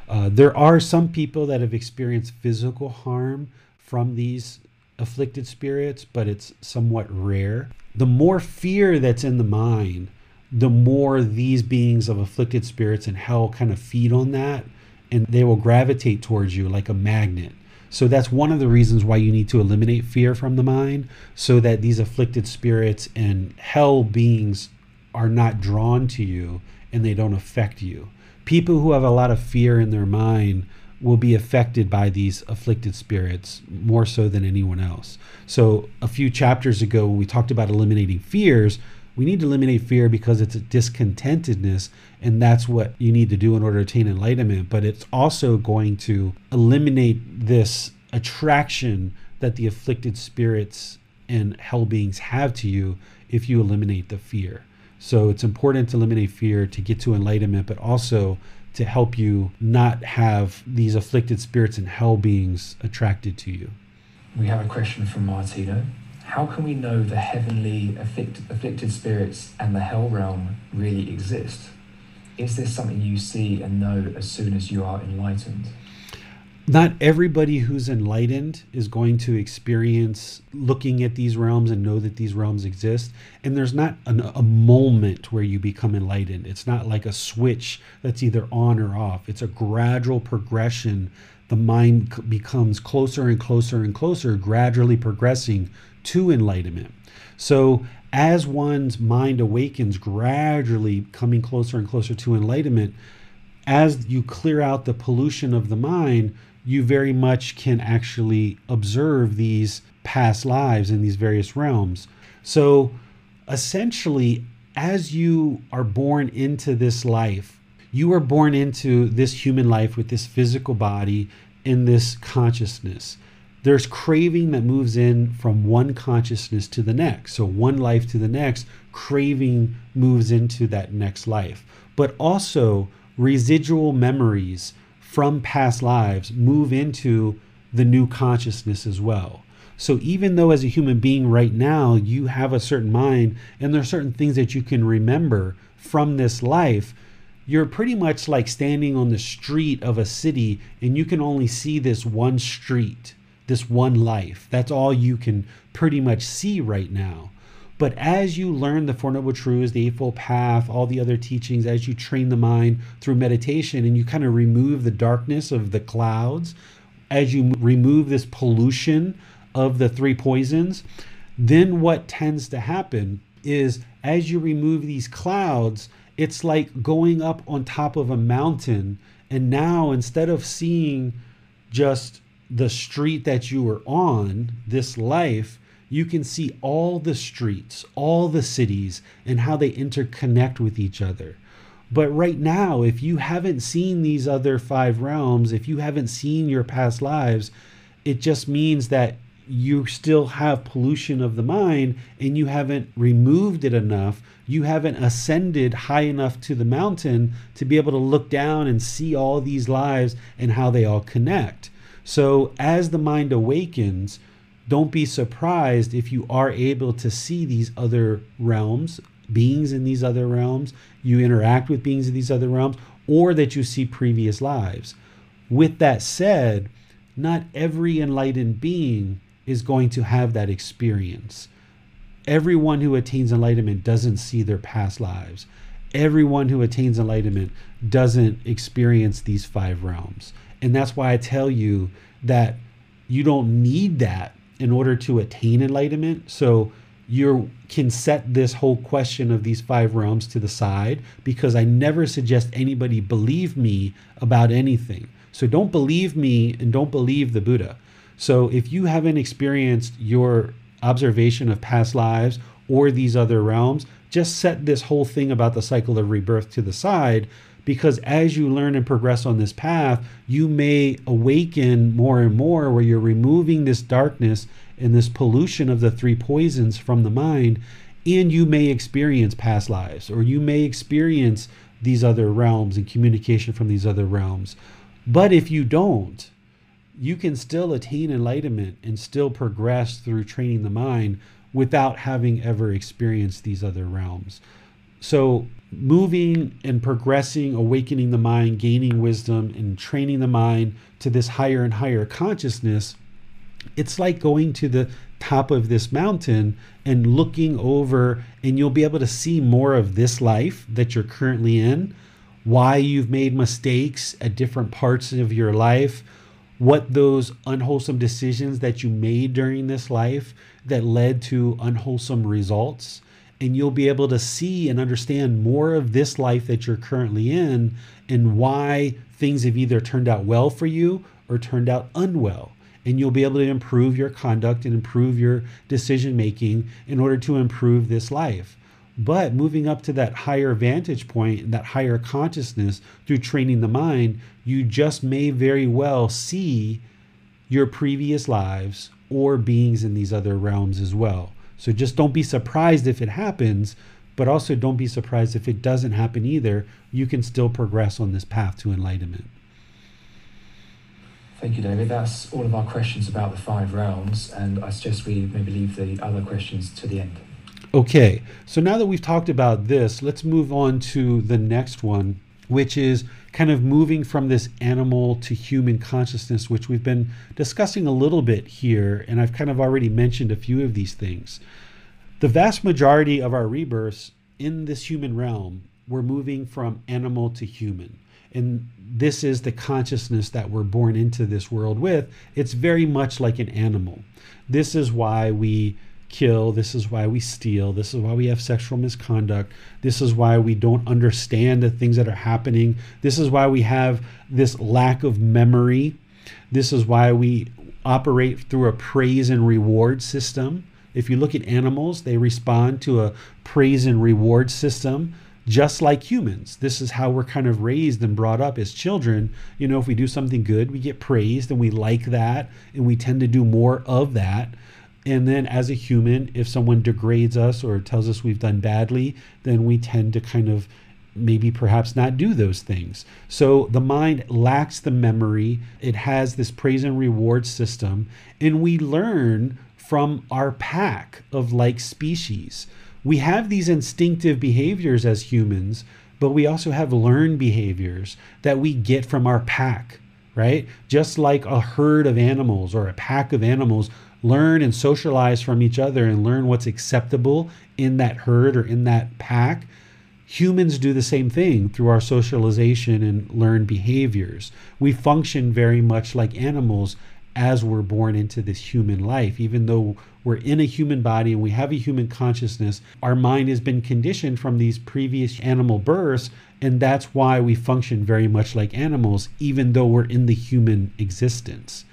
Uh, there are some people that have experienced physical harm from these afflicted spirits, but it's somewhat rare. The more fear that's in the mind, the more these beings of afflicted spirits and hell kind of feed on that, and they will gravitate towards you like a magnet. So that's one of the reasons why you need to eliminate fear from the mind so that these afflicted spirits and hell beings are not drawn to you and they don't affect you. People who have a lot of fear in their mind will be affected by these afflicted spirits more so than anyone else. So, a few chapters ago, when we talked about eliminating fears, we need to eliminate fear because it's a discontentedness, and that's what you need to do in order to attain enlightenment. But it's also going to eliminate this attraction that the afflicted spirits and hell beings have to you if you eliminate the fear. So, it's important to eliminate fear to get to enlightenment, but also to help you not have these afflicted spirits and hell beings attracted to you. We have a question from Martino. How can we know the heavenly afflicted spirits and the hell realm really exist? Is this something you see and know as soon as you are enlightened? Not everybody who's enlightened is going to experience looking at these realms and know that these realms exist. And there's not an, a moment where you become enlightened. It's not like a switch that's either on or off. It's a gradual progression. The mind becomes closer and closer and closer, gradually progressing to enlightenment. So, as one's mind awakens, gradually coming closer and closer to enlightenment, as you clear out the pollution of the mind, you very much can actually observe these past lives in these various realms. So essentially, as you are born into this life, you are born into this human life with this physical body in this consciousness. There's craving that moves in from one consciousness to the next. So, one life to the next, craving moves into that next life. But also, residual memories from past lives move into the new consciousness as well. So even though as a human being right now you have a certain mind and there are certain things that you can remember from this life, you're pretty much like standing on the street of a city and you can only see this one street, this one life. That's all you can pretty much see right now. But as you learn the Four Noble Truths, the Eightfold Path, all the other teachings, as you train the mind through meditation and you kind of remove the darkness of the clouds, as you remove this pollution of the three poisons, then what tends to happen is as you remove these clouds, it's like going up on top of a mountain. And now instead of seeing just the street that you were on, this life, you can see all the streets, all the cities, and how they interconnect with each other. But right now, if you haven't seen these other five realms, if you haven't seen your past lives, it just means that you still have pollution of the mind and you haven't removed it enough. You haven't ascended high enough to the mountain to be able to look down and see all these lives and how they all connect. So, as the mind awakens, don't be surprised if you are able to see these other realms, beings in these other realms, you interact with beings in these other realms, or that you see previous lives. With that said, not every enlightened being is going to have that experience. Everyone who attains enlightenment doesn't see their past lives. Everyone who attains enlightenment doesn't experience these five realms. And that's why I tell you that you don't need that in order to attain enlightenment. So you can set this whole question of these five realms to the side because I never suggest anybody believe me about anything. So don't believe me and don't believe the Buddha. So if you haven't experienced your observation of past lives or these other realms, just set this whole thing about the cycle of rebirth to the side because as you learn and progress on this path, you may awaken more and more where you're removing this darkness and this pollution of the three poisons from the mind, and you may experience past lives or you may experience these other realms and communication from these other realms. But if you don't, you can still attain enlightenment and still progress through training the mind without having ever experienced these other realms. So, moving and progressing, awakening the mind, gaining wisdom, and training the mind to this higher and higher consciousness, it's like going to the top of this mountain and looking over, and you'll be able to see more of this life that you're currently in, why you've made mistakes at different parts of your life, what those unwholesome decisions that you made during this life that led to unwholesome results and you'll be able to see and understand more of this life that you're currently in and why things have either turned out well for you or turned out unwell. And you'll be able to improve your conduct and improve your decision making in order to improve this life. But moving up to that higher vantage point and that higher consciousness through training the mind, you just may very well see your previous lives or beings in these other realms as well. So just don't be surprised if it happens, but also don't be surprised if it doesn't happen either. You can still progress on this path to enlightenment. Thank you, David. That's all of our questions about the five realms, and I suggest we maybe leave the other questions to the end. Okay, so now that we've talked about this, let's move on to the next one, which is kind of moving from this animal to human consciousness, which we've been discussing a little bit here, and I've kind of already mentioned a few of these things. The vast majority of our rebirths in this human realm, we're moving from animal to human. And this is the consciousness that we're born into this world with. It's very much like an animal. This is why we kill. This is why we steal. This is why we have sexual misconduct. This is why we don't understand the things that are happening. This is why we have this lack of memory. This is why we operate through a praise and reward system. If you look at animals, they respond to a praise and reward system just like humans. This is how we're kind of raised and brought up as children. You know, if we do something good, we get praised and we like that and we tend to do more of that. And then as a human, if someone degrades us or tells us we've done badly, then we tend to kind of maybe perhaps not do those things. So the mind lacks the memory, it has this praise and reward system, and we learn from our pack of like species. We have these instinctive behaviors as humans, but we also have learned behaviors that we get from our pack, right? Just like a herd of animals or a pack of animals learn and socialize from each other and learn what's acceptable in that herd or in that pack humans do the same thing through our socialization and learned behaviors. We function very much like animals as we're born into this human life. Even though we're in a human body and we have a human consciousness, our mind has been conditioned from these previous animal births, and that's why we function very much like animals, even though we're in the human existence.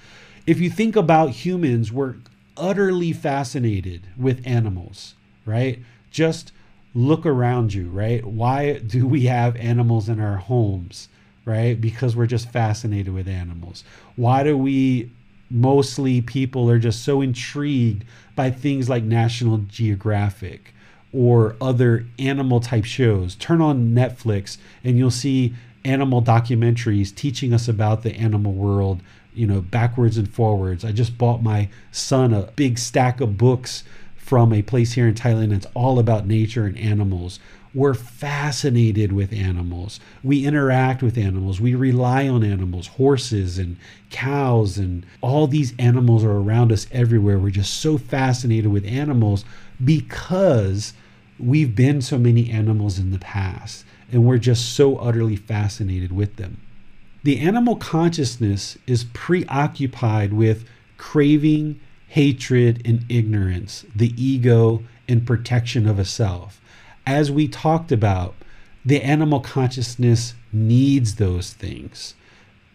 If you think about humans, we're utterly fascinated with animals, right? Just look around you, right? Why do we have animals in our homes, right? Because we're just fascinated with animals. Why do we mostly people are just so intrigued by things like National Geographic or other animal type shows? Turn on Netflix and you'll see animal documentaries teaching us about the animal world, you know, backwards and forwards. I just bought my son a big stack of books from a place here in Thailand that's all about nature and animals. We're fascinated with animals. We interact with animals. We rely on animals, horses and cows, and all these animals are around us everywhere. We're just so fascinated with animals because we've been so many animals in the past and we're just so utterly fascinated with them. The animal consciousness is preoccupied with craving hatred and ignorance, the ego and protection of a self. As we talked about, the animal consciousness needs those things.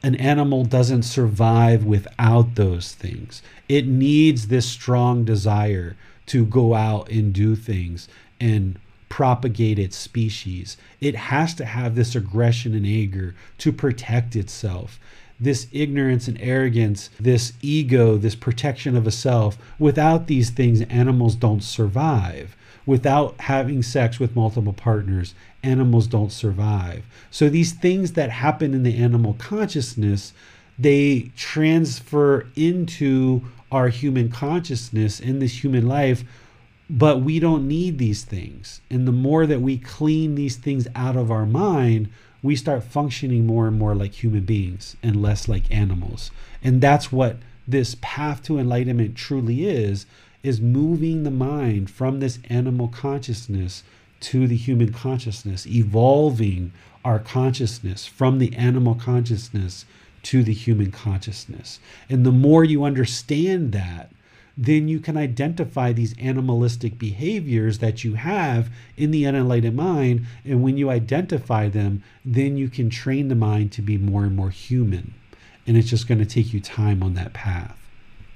An animal doesn't survive without those things. It needs this strong desire to go out and do things and propagate its species. It has to have this aggression and anger to protect itself this ignorance and arrogance, this ego, this protection of a self. Without these things, animals don't survive. Without having sex with multiple partners, animals don't survive. So these things that happen in the animal consciousness, they transfer into our human consciousness in this human life but we don't need these things. And the more that we clean these things out of our mind, we start functioning more and more like human beings and less like animals. And that's what this path to enlightenment truly is is moving the mind from this animal consciousness to the human consciousness, evolving our consciousness from the animal consciousness to the human consciousness. And the more you understand that, then you can identify these animalistic behaviors that you have in the unenlightened mind. And when you identify them, then you can train the mind to be more and more human. And it's just going to take you time on that path.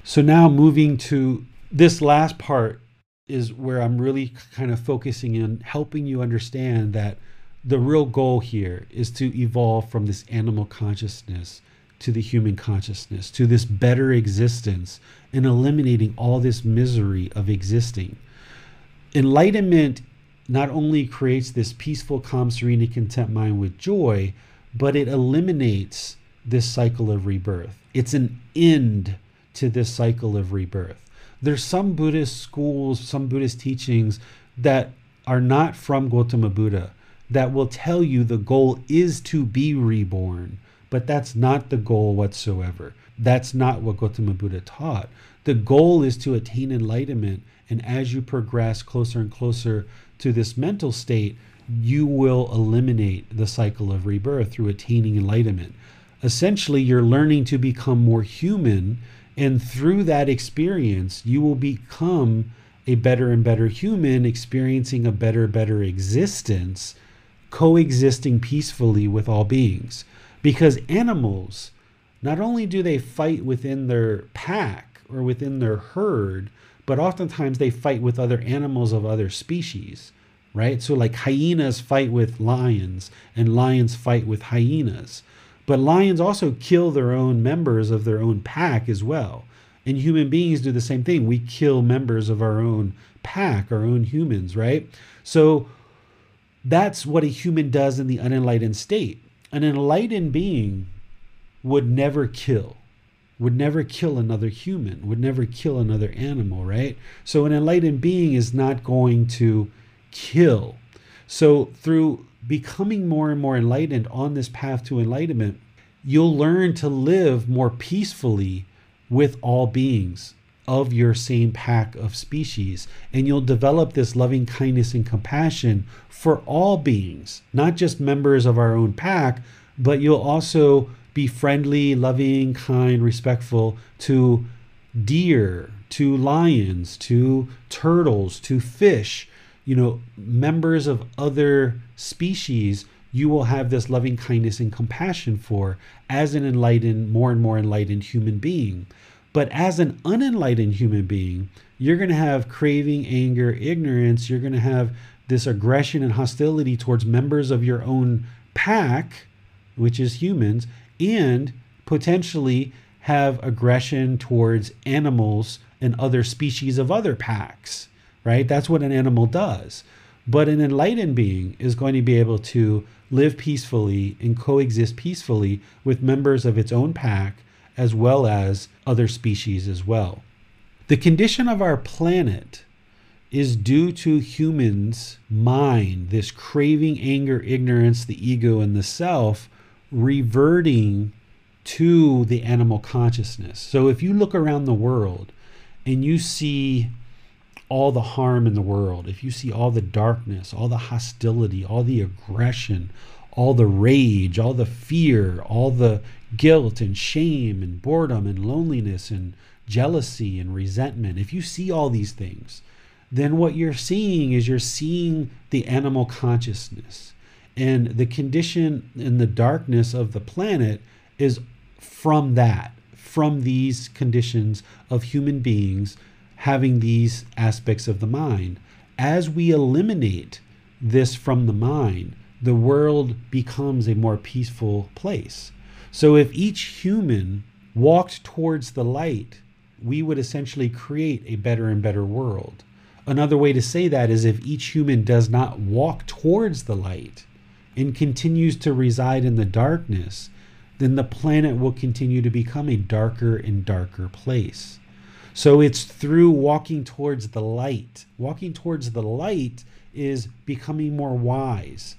So now moving to this last part is where I'm really kind of focusing in helping you understand that the real goal here is to evolve from this animal consciousness to the human consciousness, to this better existence, and eliminating all this misery of existing. Enlightenment not only creates this peaceful, calm, serene, and content mind with joy, but it eliminates this cycle of rebirth. It's an end to this cycle of rebirth. There's some Buddhist schools, some Buddhist teachings that are not from Gautama Buddha that will tell you the goal is to be reborn. But that's not the goal whatsoever. That's not what Gautama Buddha taught. The goal is to attain enlightenment. And as you progress closer and closer to this mental state, you will eliminate the cycle of rebirth through attaining enlightenment. Essentially, you're learning to become more human. And through that experience, you will become a better and better human experiencing a better better existence coexisting peacefully with all beings because animals not only do they fight within their pack or within their herd but oftentimes they fight with other animals of other species right so like hyenas fight with lions and lions fight with hyenas but lions also kill their own members of their own pack as well and human beings do the same thing. We kill members of our own pack, our own humans, right? So that's what a human does in the unenlightened state. An enlightened being would never kill, would never kill another human, would never kill another animal, right? So an enlightened being is not going to kill. So through becoming more and more enlightened on this path to enlightenment, you'll learn to live more peacefully with all beings of your same pack of species. And you'll develop this loving kindness and compassion for all beings, not just members of our own pack, but you'll also be friendly, loving, kind, respectful to deer, to lions, to turtles, to fish, you know, members of other species. You will have this loving kindness and compassion for as an enlightened, more and more enlightened human being. But as an unenlightened human being, you're going to have craving, anger, ignorance. You're going to have this aggression and hostility towards members of your own pack, which is humans, and potentially have aggression towards animals and other species of other packs, right? That's what an animal does. But an enlightened being is going to be able to live peacefully and coexist peacefully with members of its own pack as well as other species as well. The condition of our planet is due to humans' mind, this craving, anger, ignorance, the ego, and the self reverting to the animal consciousness. So if you look around the world and you see all the harm in the world, if you see all the darkness, all the hostility, all the aggression, all the rage, all the fear, all the guilt and shame and boredom and loneliness and jealousy and resentment, if you see all these things, then what you're seeing is you're seeing the animal consciousness. And the condition in the darkness of the planet is from that, from these conditions of human beings having these aspects of the mind. As we eliminate this from the mind, the world becomes a more peaceful place. So if each human walked towards the light, we would essentially create a better and better world. Another way to say that is if each human does not walk towards the light and continues to reside in the darkness, then the planet will continue to become a darker and darker place. So it's through walking towards the light. Walking towards the light is becoming more wise.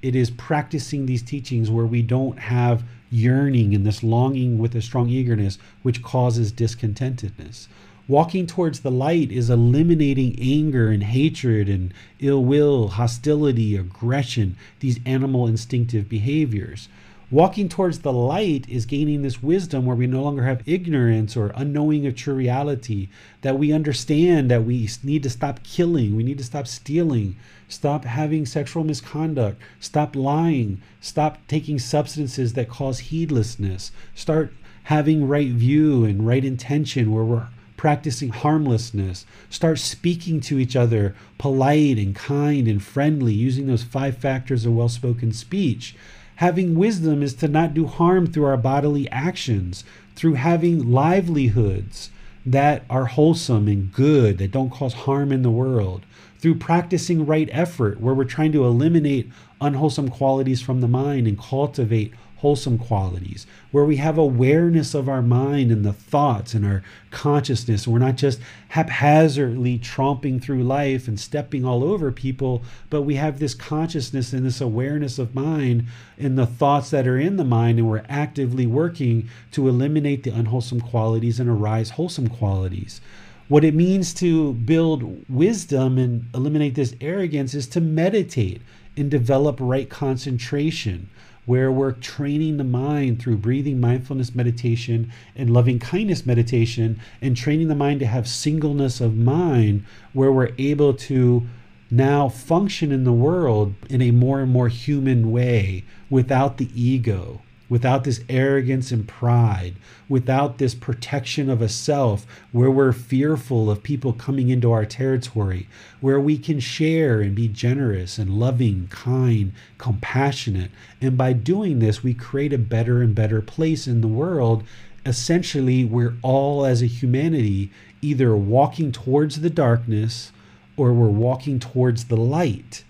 It is practicing these teachings where we don't have yearning and this longing with a strong eagerness, which causes discontentedness. Walking towards the light is eliminating anger and hatred and ill will, hostility, aggression, these animal instinctive behaviors. Walking towards the light is gaining this wisdom where we no longer have ignorance or unknowing of true reality, that we understand that we need to stop killing, we need to stop stealing, stop having sexual misconduct, stop lying, stop taking substances that cause heedlessness, start having right view and right intention where we're practicing harmlessness, start speaking to each other polite and kind and friendly, using those five factors of well spoken speech. Having wisdom is to not do harm through our bodily actions, through having livelihoods that are wholesome and good, that don't cause harm in the world, through practicing right effort, where we're trying to eliminate unwholesome qualities from the mind and cultivate wholesome qualities, where we have awareness of our mind and the thoughts and our consciousness. We're not just haphazardly tromping through life and stepping all over people, but we have this consciousness and this awareness of mind and the thoughts that are in the mind, and we're actively working to eliminate the unwholesome qualities and arise wholesome qualities. What it means to build wisdom and eliminate this arrogance is to meditate and develop right concentration where we're training the mind through breathing mindfulness meditation and loving kindness meditation and training the mind to have singleness of mind, where we're able to now function in the world in a more and more human way without the ego, without this arrogance and pride, without this protection of a self where we're fearful of people coming into our territory, where we can share and be generous and loving, kind, compassionate. And by doing this, we create a better and better place in the world. Essentially, we're all as a humanity either walking towards the darkness or we're walking towards the light.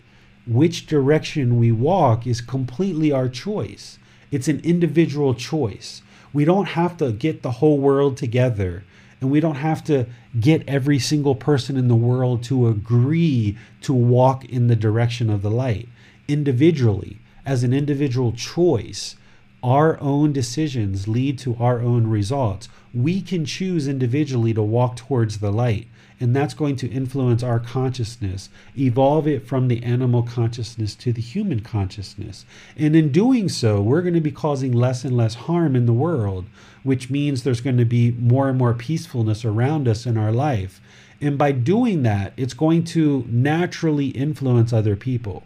Which direction we walk is completely our choice. It's an individual choice. We don't have to get the whole world together and we don't have to get every single person in the world to agree to walk in the direction of the light. Individually, as an individual choice, our own decisions lead to our own results. We can choose individually to walk towards the light and that's going to influence our consciousness, evolve it from the animal consciousness to the human consciousness. And in doing so, we're going to be causing less and less harm in the world, which means there's going to be more and more peacefulness around us in our life. And by doing that, it's going to naturally influence other people.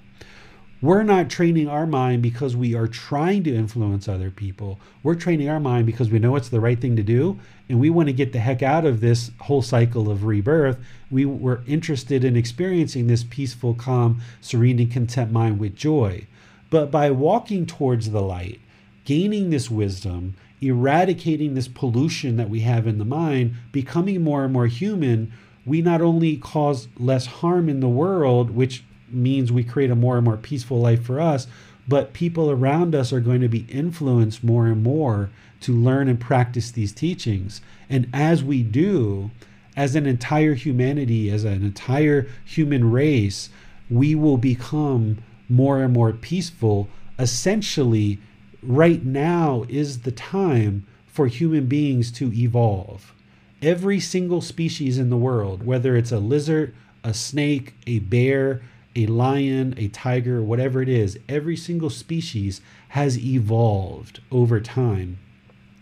We're not training our mind because we are trying to influence other people. We're training our mind because we know it's the right thing to do and we want to get the heck out of this whole cycle of rebirth. We were interested in experiencing this peaceful, calm, serene, and content mind with joy. But by walking towards the light, gaining this wisdom, eradicating this pollution that we have in the mind, becoming more and more human, we not only cause less harm in the world, which means we create a more and more peaceful life for us, but people around us are going to be influenced more and more to learn and practice these teachings. And as we do, as an entire humanity, as an entire human race, we will become more and more peaceful. Essentially, right now is the time for human beings to evolve. Every single species in the world, whether it's a lizard, a snake, a bear, a lion, a tiger, whatever it is, every single species has evolved over time.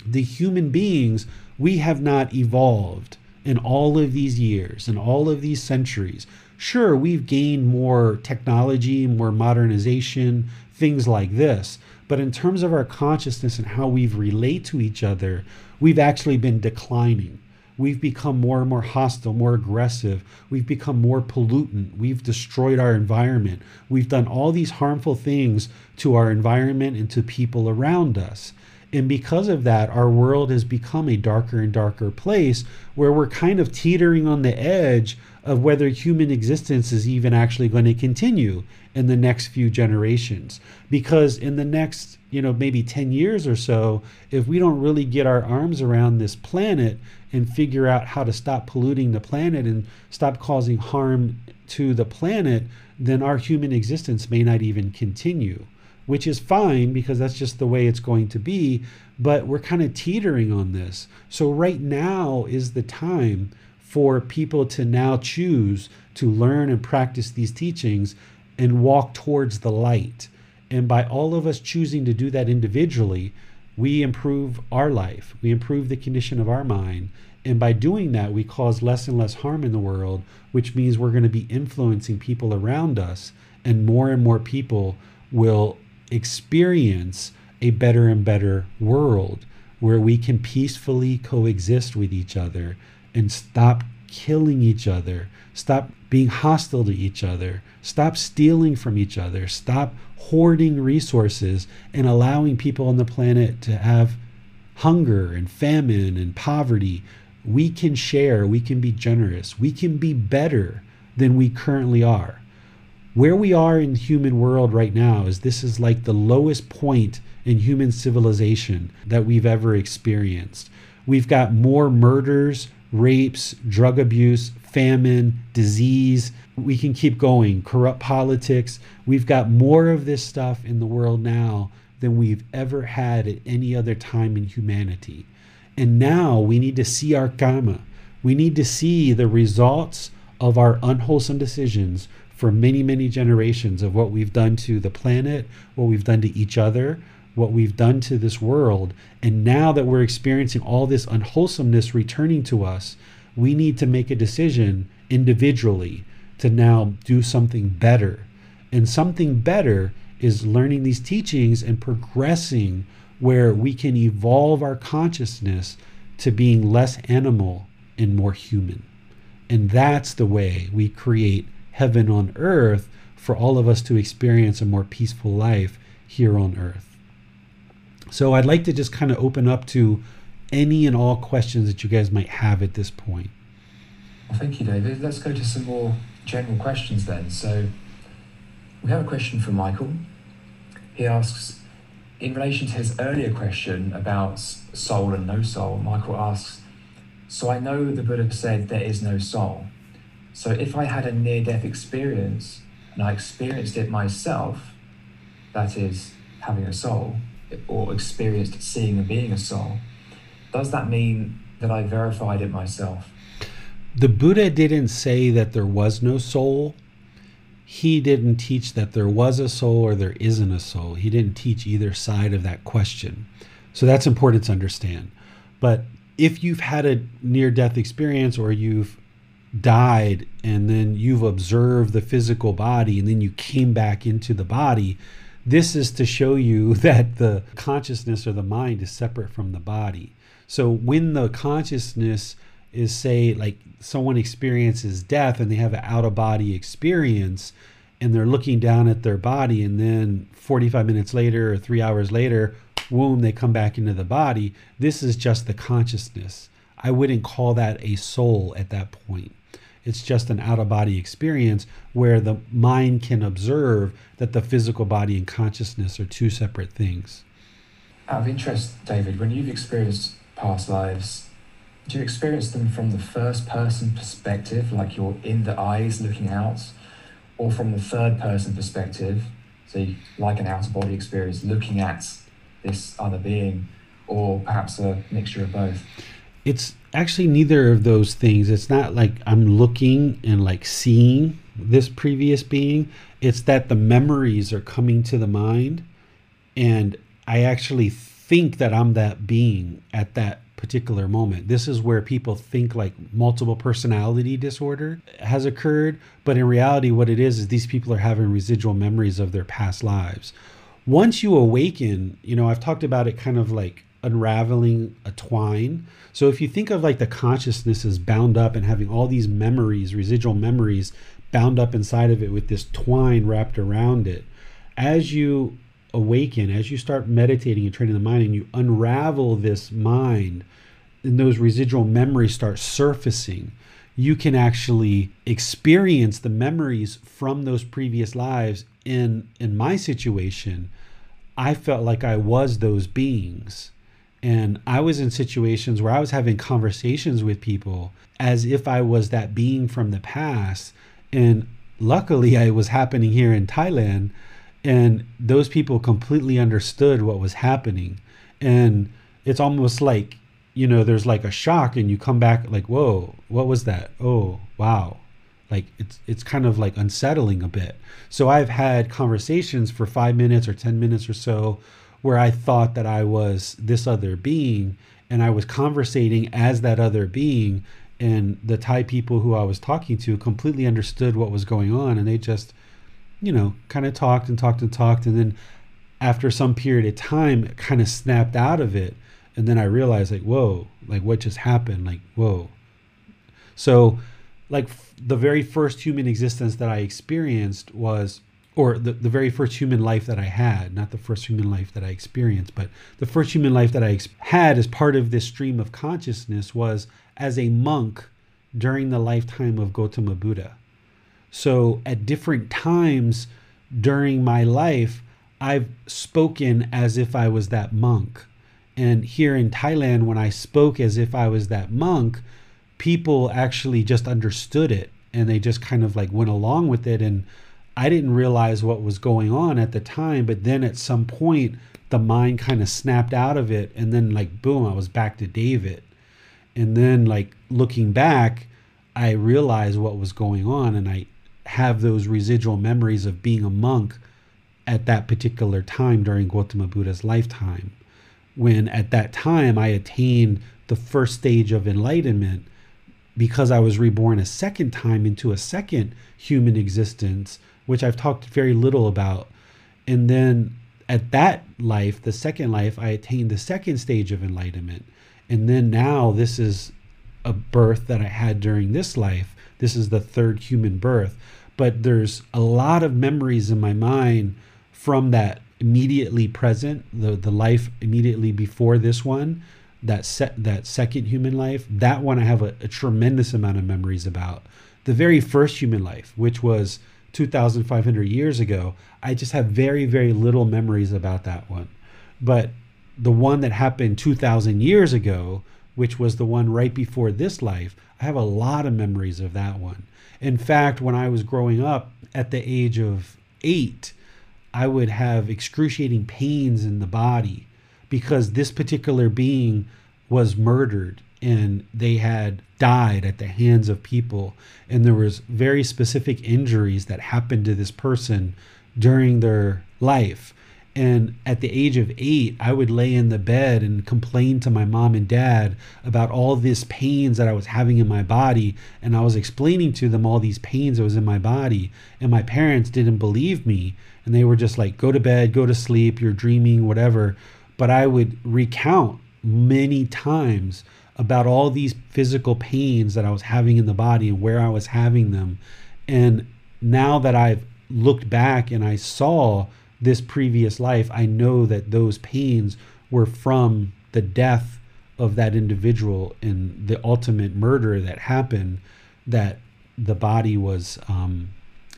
The human beings, we have not evolved in all of these years, in all of these centuries. Sure, we've gained more technology, more modernization, things like this. But in terms of our consciousness and how we relate to each other, we've actually been declining. We've become more and more hostile, more aggressive. We've become more pollutant. We've destroyed our environment. We've done all these harmful things to our environment and to people around us. And because of that, our world has become a darker and darker place where we're kind of teetering on the edge of whether human existence is even actually going to continue in the next few generations. Because in the next, you know, maybe 10 years or so, if we don't really get our arms around this planet and figure out how to stop polluting the planet and stop causing harm to the planet, then our human existence may not even continue, which is fine because that's just the way it's going to be. But we're kind of teetering on this. So, right now is the time for people to now choose to learn and practice these teachings and walk towards the light. And by all of us choosing to do that individually, we improve our life, we improve the condition of our mind. And by doing that, we cause less and less harm in the world, which means we're going to be influencing people around us, and more and more people will experience a better and better world where we can peacefully coexist with each other and stop killing each other, stop being hostile to each other, stop stealing from each other, stop hoarding resources and allowing people on the planet to have hunger and famine and poverty. We can share, we can be generous, we can be better than we currently are. Where we are in the human world right now is this is like the lowest point in human civilization that we've ever experienced. We've got more murders, rapes, drug abuse, famine, disease. We can keep going. Corrupt politics. We've got more of this stuff in the world now than we've ever had at any other time in humanity. And now we need to see our karma. We need to see the results of our unwholesome decisions for many, many generations of what we've done to the planet, what we've done to each other, what we've done to this world. And now that we're experiencing all this unwholesomeness returning to us, we need to make a decision individually to now do something better. And something better is learning these teachings and progressing where we can evolve our consciousness to being less animal and more human. And that's the way we create heaven on earth for all of us to experience a more peaceful life here on earth. So I'd like to just kind of open up to any and all questions that you guys might have at this point. Thank you, David. Let's go to some more general questions then. So we have a question from Michael. He asks, in relation to his earlier question about soul and no soul, Michael asks, So I know the Buddha said there is no soul. So if I had a near death experience and I experienced it myself, that is, having a soul, or experienced seeing and being a soul, does that mean that I verified it myself? The Buddha didn't say that there was no soul he didn't teach that there was a soul or there isn't a soul. He didn't teach either side of that question. So that's important to understand. But if you've had a near death experience or you've died and then you've observed the physical body and then you came back into the body, this is to show you that the consciousness or the mind is separate from the body. So when the consciousness is say like someone experiences death and they have an out of body experience and they're looking down at their body and then 45 minutes later or 3 hours later boom they come back into the body. This is just the consciousness. I wouldn't call that a soul at that point. It's just an out of body experience where the mind can observe that the physical body and consciousness are two separate things. Out of interest david when you've experienced past lives do you experience them from the first person perspective, like you're in the eyes looking out, or from the third person perspective, so like an out of body experience looking at this other being, or perhaps a mixture of both? It's actually neither of those things. It's not like I'm looking and like seeing this previous being. It's that the memories are coming to the mind, and I actually think that I'm that being at that particular moment. This is where people think like multiple personality disorder has occurred, but in reality, what it is is these people are having residual memories of their past lives. Once you awaken, you know, I've talked about it kind of like unraveling a twine. So if you think of like the consciousness is bound up and having all these memories, residual memories bound up inside of it with this twine wrapped around it, as you awaken, as you start meditating and training the mind and you unravel this mind and those residual memories start surfacing, you can actually experience the memories from those previous lives. In in my situation, I felt like I was those beings. And I was in situations where I was having conversations with people as if I was that being from the past. And luckily, it was happening here in Thailand and those people completely understood what was happening. And it's almost like you know there's like a shock and you come back like whoa what was that? Oh wow. Like it's it's kind of like unsettling a bit. So i've had conversations for 5 minutes or 10 minutes or so where i thought that i was this other being and i was conversating as that other being. And the thai people who i was talking to completely understood what was going on and they just you know, kind of talked and talked and talked. And then after some period of time, it kind of snapped out of it. And then I realized, like, whoa, like what just happened? Like, whoa. So, like, f- the very first human existence that I experienced was, or the, the very first human life that I had, not the first human life that I experienced, but the first human life that I ex- had as part of this stream of consciousness was as a monk during the lifetime of Gautama Buddha. So at different times during my life, I've spoken as if I was that monk. And here in Thailand, when I spoke as if I was that monk, people actually just understood it and they just kind of like went along with it. And I didn't realize what was going on at the time. But then at some point, the mind kind of snapped out of it. And then, like, boom, I was back to David. And then, like, looking back, I realized what was going on and I have those residual memories of being a monk at that particular time during Gautama Buddha's lifetime. When at that time I attained the first stage of enlightenment because I was reborn a second time into a second human existence, which I've talked very little about. And then at that life, the second life, I attained the second stage of enlightenment. And then now this is a birth that I had during this life. This is the third human birth. But there's a lot of memories in my mind from that immediately present, the, the life immediately before this one, that set that second human life. That one I have a, a tremendous amount of memories about. The very first human life, which was 2,500 years ago, I just have very, very little memories about that one. But the one that happened 2,000 years ago, which was the one right before this life, I have a lot of memories of that one. In fact, when I was growing up at the age of eight, I would have excruciating pains in the body because this particular being was murdered and they had died at the hands of people. And there was very specific injuries that happened to this person during their life and at the age of eight, I would lay in the bed and complain to my mom and dad about all these pains that I was having in my body. And I was explaining to them all these pains that was in my body. And my parents didn't believe me. And they were just like, go to bed, go to sleep, you're dreaming, whatever. But I would recount many times about all these physical pains that I was having in the body and where I was having them. And now that I've looked back and I saw this previous life, I know that those pains were from the death of that individual and the ultimate murder that happened, that the body was um,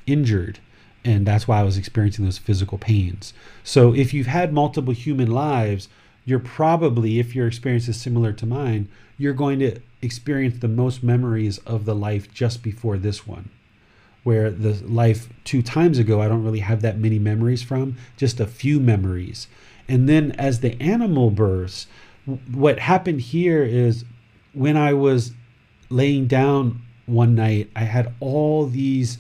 injured. And that's why I was experiencing those physical pains. So if you've had multiple human lives, you're probably, if your experience is similar to mine, you're going to experience the most memories of the life just before this one where the life two times ago I don't really have that many memories from, just a few memories. And then as the animal births, what happened here is when I was laying down one night, I had all these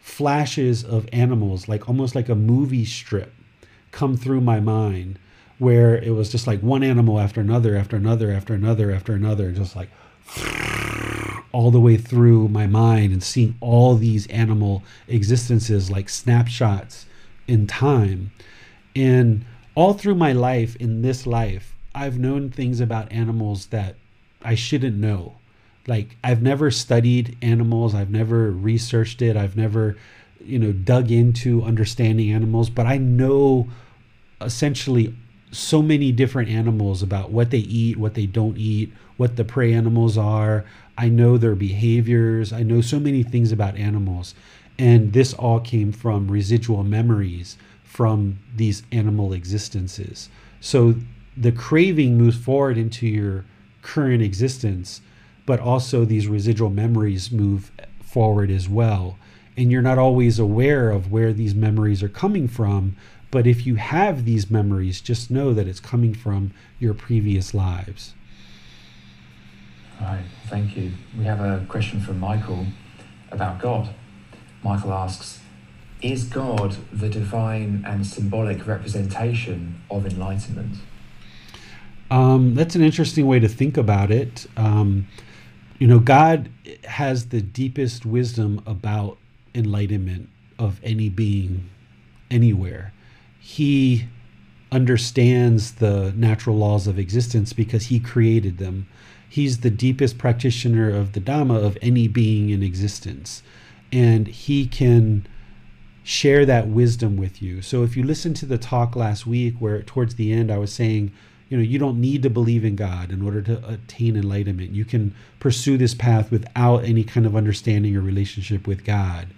flashes of animals, like almost like a movie strip, come through my mind, where it was just like one animal after another, after another, after another, after another, just like all the way through my mind and seeing all these animal existences like snapshots in time. And all through my life, in this life, I've known things about animals that I shouldn't know. Like, I've never studied animals, I've never researched it, I've never, you know, dug into understanding animals, but I know essentially so many different animals about what they eat, what they don't eat, what the prey animals are. I know their behaviors. I know so many things about animals. And this all came from residual memories from these animal existences. So the craving moves forward into your current existence, but also these residual memories move forward as well. And you're not always aware of where these memories are coming from. But if you have these memories, just know that it's coming from your previous lives. Right, thank you. We have a question from Michael about God. Michael asks Is God the divine and symbolic representation of enlightenment? Um, that's an interesting way to think about it. Um, you know, God has the deepest wisdom about enlightenment of any being anywhere. He understands the natural laws of existence because he created them he's the deepest practitioner of the Dhamma of any being in existence. And he can share that wisdom with you. So if you listen to the talk last week, where towards the end I was saying, you know, you don't need to believe in God in order to attain enlightenment. You can pursue this path without any kind of understanding or relationship with God.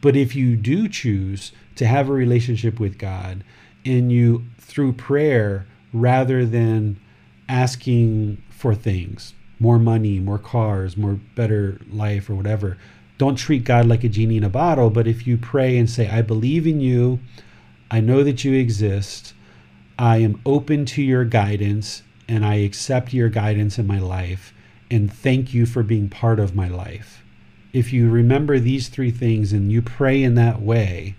But if you do choose to have a relationship with God and you, through prayer, rather than asking for things, more money, more cars, more better life, or whatever. Don't treat God like a genie in a bottle, but if you pray and say, I believe in you, I know that you exist, I am open to your guidance, and I accept your guidance in my life, and thank you for being part of my life. If you remember these three things and you pray in that way,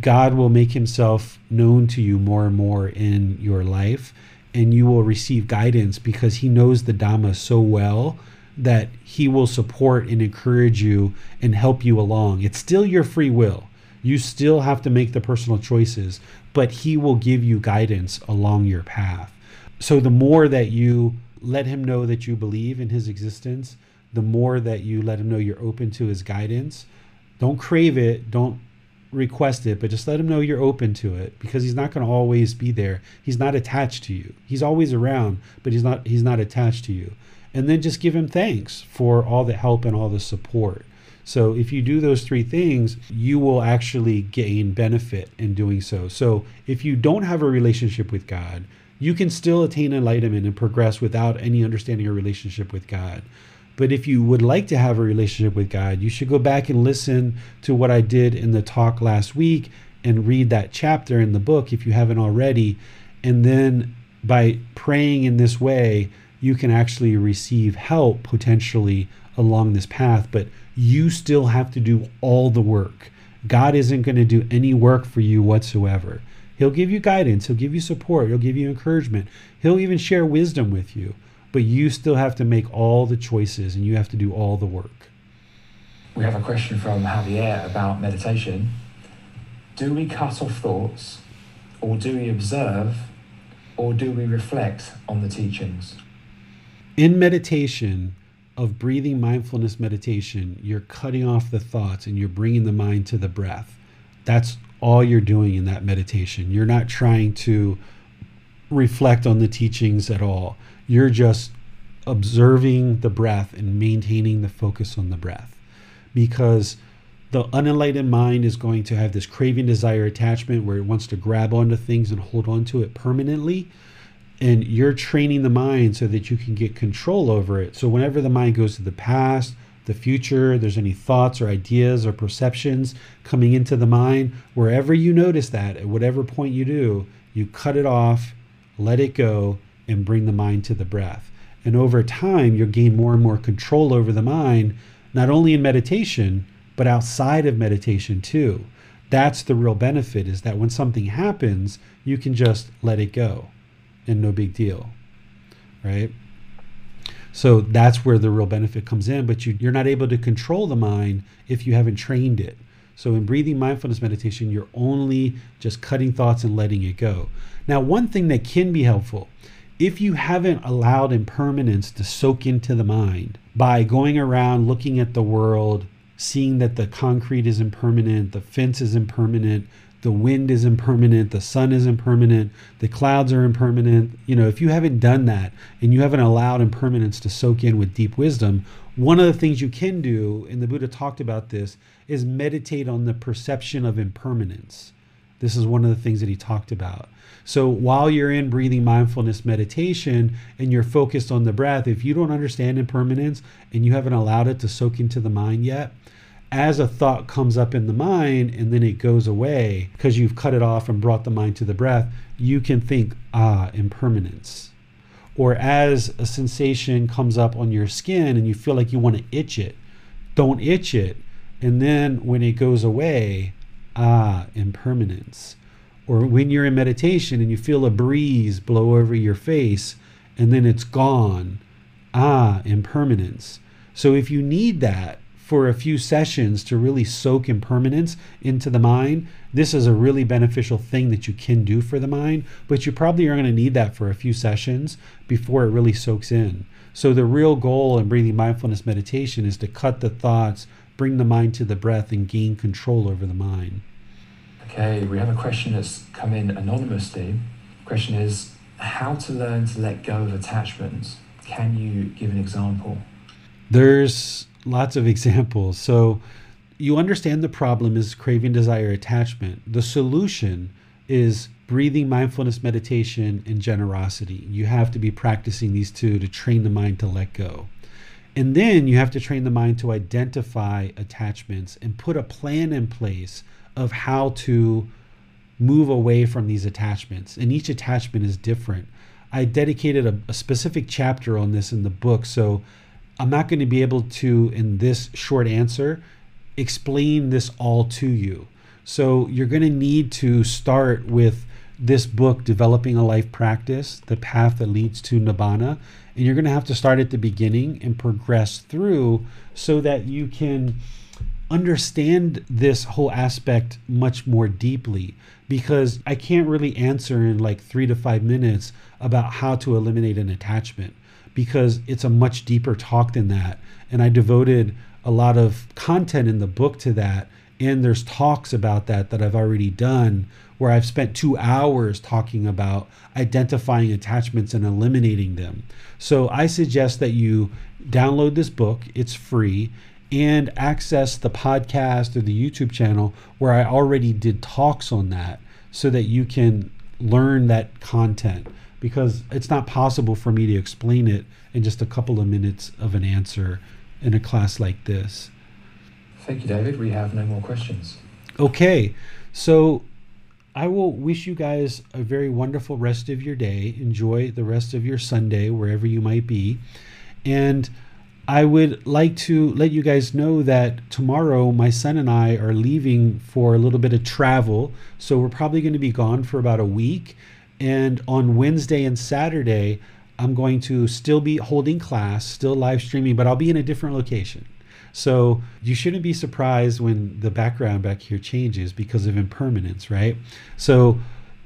God will make himself known to you more and more in your life, and you will receive guidance because he knows the Dhamma so well that he will support and encourage you and help you along. It's still your free will. You still have to make the personal choices, but he will give you guidance along your path. So the more that you let him know that you believe in his existence, the more that you let him know you're open to his guidance. Don't crave it, don't request it, but just let him know you're open to it because he's not going to always be there. He's not attached to you. He's always around, but he's not he's not attached to you. And then just give him thanks for all the help and all the support. So if you do those three things, you will actually gain benefit in doing so. So if you don't have a relationship with God, you can still attain enlightenment and progress without any understanding or relationship with God. But if you would like to have a relationship with God, you should go back and listen to what I did in the talk last week and read that chapter in the book if you haven't already. And then by praying in this way, you can actually receive help potentially along this path. But you still have to do all the work. God isn't going to do any work for you whatsoever. He'll give you guidance, he'll give you support, he'll give you encouragement, he'll even share wisdom with you. But you still have to make all the choices and you have to do all the work. We have a question from Javier about meditation. Do we cut off thoughts, or do we observe, or do we reflect on the teachings? In meditation, of breathing mindfulness meditation, you're cutting off the thoughts and you're bringing the mind to the breath. That's all you're doing in that meditation. You're not trying to reflect on the teachings at all. You're just observing the breath and maintaining the focus on the breath. Because the unenlightened mind is going to have this craving, desire, attachment where it wants to grab onto things and hold on to it permanently and you're training the mind so that you can get control over it. So whenever the mind goes to the past, the future, there's any thoughts or ideas or perceptions coming into the mind, wherever you notice that, at whatever point you do, you cut it off, let it go, and bring the mind to the breath. And over time, you'll gain more and more control over the mind, not only in meditation, but outside of meditation too. That's the real benefit is that when something happens, you can just let it go and no big deal, right? So that's where the real benefit comes in, but you, you're not able to control the mind if you haven't trained it. So in breathing mindfulness meditation, you're only just cutting thoughts and letting it go. Now, one thing that can be helpful, if you haven't allowed impermanence to soak into the mind by going around looking at the world, seeing that the concrete is impermanent, the fence is impermanent, the wind is impermanent, the sun is impermanent, the clouds are impermanent. You know, if you haven't done that and you haven't allowed impermanence to soak in with deep wisdom, one of the things you can do, and the Buddha talked about this, is meditate on the perception of impermanence. This is one of the things that he talked about. So while you're in breathing mindfulness meditation and you're focused on the breath, if you don't understand impermanence and you haven't allowed it to soak into the mind yet, as a thought comes up in the mind and then it goes away because you've cut it off and brought the mind to the breath, you can think, ah, impermanence. Or as a sensation comes up on your skin and you feel like you want to itch it, don't itch it. And then when it goes away, ah, impermanence. Or when you're in meditation and you feel a breeze blow over your face and then it's gone, ah, impermanence. So if you need that, for a few sessions to really soak impermanence into the mind, this is a really beneficial thing that you can do for the mind, but you probably are going to need that for a few sessions before it really soaks in. So, the real goal in breathing mindfulness meditation is to cut the thoughts, bring the mind to the breath, and gain control over the mind. Okay, we have a question that's come in anonymously. Question is how to learn to let go of attachments. Can you give an example? There's lots of examples. So you understand the problem is craving, desire, attachment. The solution is breathing, mindfulness, meditation, and generosity. You have to be practicing these two to train the mind to let go. And then you have to train the mind to identify attachments and put a plan in place of how to move away from these attachments. And each attachment is different. I dedicated a, a specific chapter on this in the book. So I'm not going to be able to, in this short answer, explain this all to you. So you're going to need to start with this book, Developing a Life Practice, The Path That Leads to Nibbana. And you're going to have to start at the beginning and progress through so that you can understand this whole aspect much more deeply because I can't really answer in like three to five minutes about how to eliminate an attachment because it's a much deeper talk than that. And I devoted a lot of content in the book to that. And there's talks about that that I've already done where I've spent two hours talking about identifying attachments and eliminating them. So I suggest that you download this book, it's free, and access the podcast or the YouTube channel where I already did talks on that so that you can learn that content because it's not possible for me to explain it in just a couple of minutes of an answer in a class like this. Thank you, David. We have no more questions. Okay, so I will wish you guys a very wonderful rest of your day. Enjoy the rest of your Sunday, wherever you might be. And I would like to let you guys know that tomorrow my son and I are leaving for a little bit of travel. So we're probably going to be gone for about a week. And on Wednesday and Saturday, I'm going to still be holding class, still live streaming, but I'll be in a different location. So you shouldn't be surprised when the background back here changes because of impermanence, right? So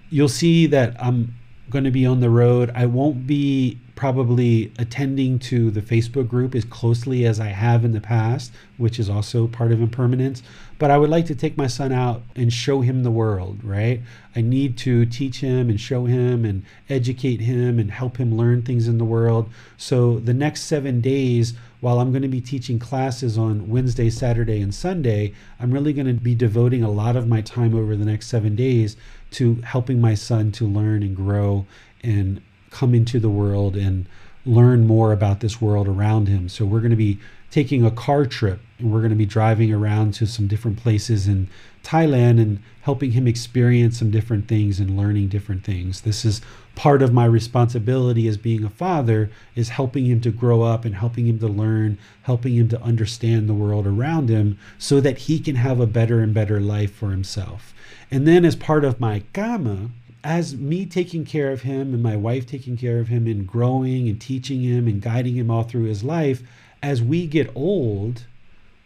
you'll see that I'm going to be on the road. I won't be probably attending to the Facebook group as closely as I have in the past, which is also part of impermanence. But I would like to take my son out and show him the world, right? I need to teach him and show him and educate him and help him learn things in the world. So the next seven days, while I'm going to be teaching classes on Wednesday, Saturday, and Sunday, I'm really going to be devoting a lot of my time over the next seven days to helping my son to learn and grow and come into the world and learn more about this world around him. So we're going to be taking a car trip and we're going to be driving around to some different places in Thailand and helping him experience some different things and learning different things. This is part of my responsibility as being a father is helping him to grow up and helping him to learn, helping him to understand the world around him so that he can have a better and better life for himself. And then as part of my kamma, as me taking care of him and my wife taking care of him and growing and teaching him and guiding him all through his life, as we get old,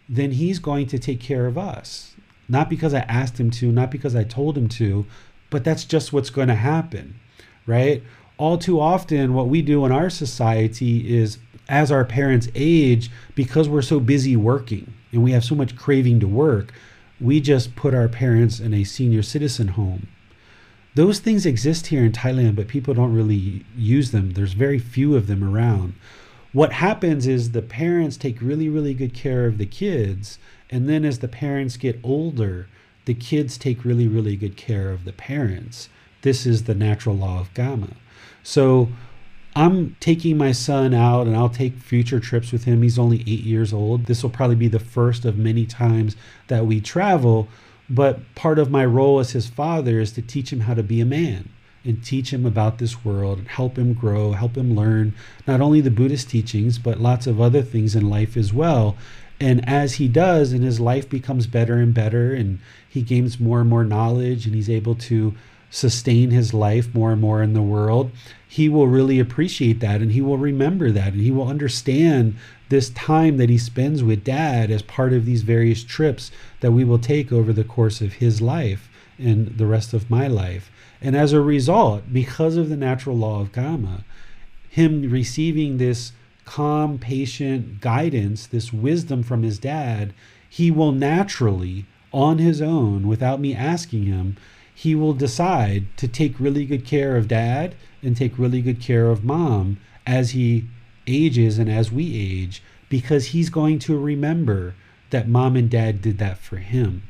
then he's going to take care of us. Not because I asked him to, not because I told him to, but that's just what's going to happen, right? All too often, what we do in our society is as our parents age, because we're so busy working and we have so much craving to work, we just put our parents in a senior citizen home those things exist here in Thailand, but people don't really use them. There's very few of them around. What happens is the parents take really, really good care of the kids. And then as the parents get older, the kids take really, really good care of the parents. This is the natural law of kamma. So I'm taking my son out and I'll take future trips with him. He's only eight years old. This will probably be the first of many times that we travel but part of my role as his father is to teach him how to be a man and teach him about this world and help him grow, help him learn not only the Buddhist teachings, but lots of other things in life as well. And as he does, and his life becomes better and better, and he gains more and more knowledge, and he's able to sustain his life more and more in the world, he will really appreciate that and he will remember that and he will understand this time that he spends with dad as part of these various trips that we will take over the course of his life and the rest of my life. And as a result, because of the natural law of karma, him receiving this calm, patient guidance, this wisdom from his dad, he will naturally, on his own, without me asking him, he will decide to take really good care of dad and take really good care of mom as he ages and as we age because he's going to remember that mom and dad did that for him.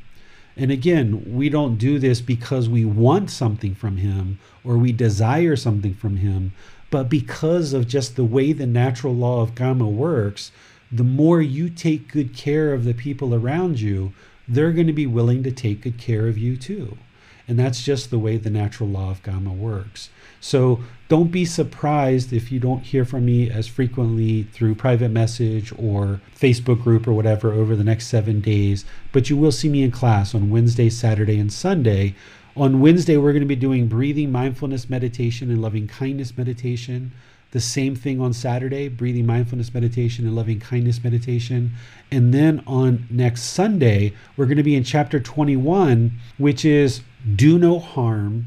And again, we don't do this because we want something from him or we desire something from him, but because of just the way the natural law of karma works, the more you take good care of the people around you, they're going to be willing to take good care of you too. And that's just the way the natural law of kamma works. So don't be surprised if you don't hear from me as frequently through private message or Facebook group or whatever over the next seven days, but you will see me in class on Wednesday, Saturday, and Sunday. On Wednesday, we're going to be doing breathing mindfulness meditation and loving kindness meditation. The same thing on Saturday, breathing mindfulness meditation and loving kindness meditation. And then on next Sunday, we're going to be in chapter 21, which is do no harm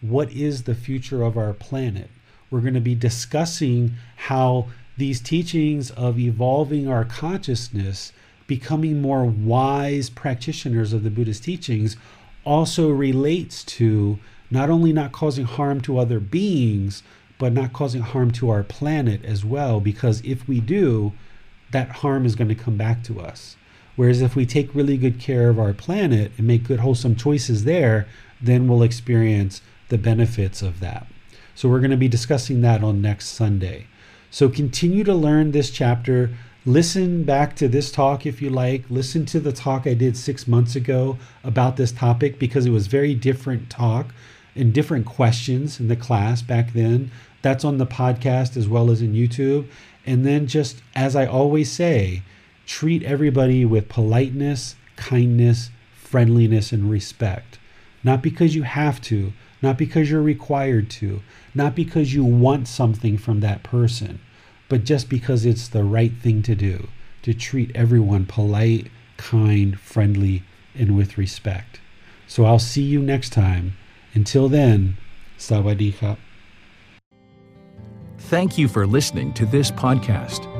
what is the future of our planet. We're going to be discussing how these teachings of evolving our consciousness, becoming more wise practitioners of the Buddhist teachings, also relates to not only not causing harm to other beings, but not causing harm to our planet as well. Because if we do, that harm is going to come back to us. Whereas if we take really good care of our planet and make good, wholesome choices there, then we'll experience the benefits of that. So we're going to be discussing that on next Sunday. So continue to learn this chapter. Listen back to this talk if you like. Listen to the talk I did six months ago about this topic because it was very different talk and different questions in the class back then. That's on the podcast as well as in YouTube. And then, just as I always say, treat everybody with politeness, kindness, friendliness, and respect. Not because you have to, not because you're required to, not because you want something from that person, but just because it's the right thing to do to treat everyone polite, kind, friendly, and with respect. So I'll see you next time. Until then, sawadee Thank you for listening to this podcast.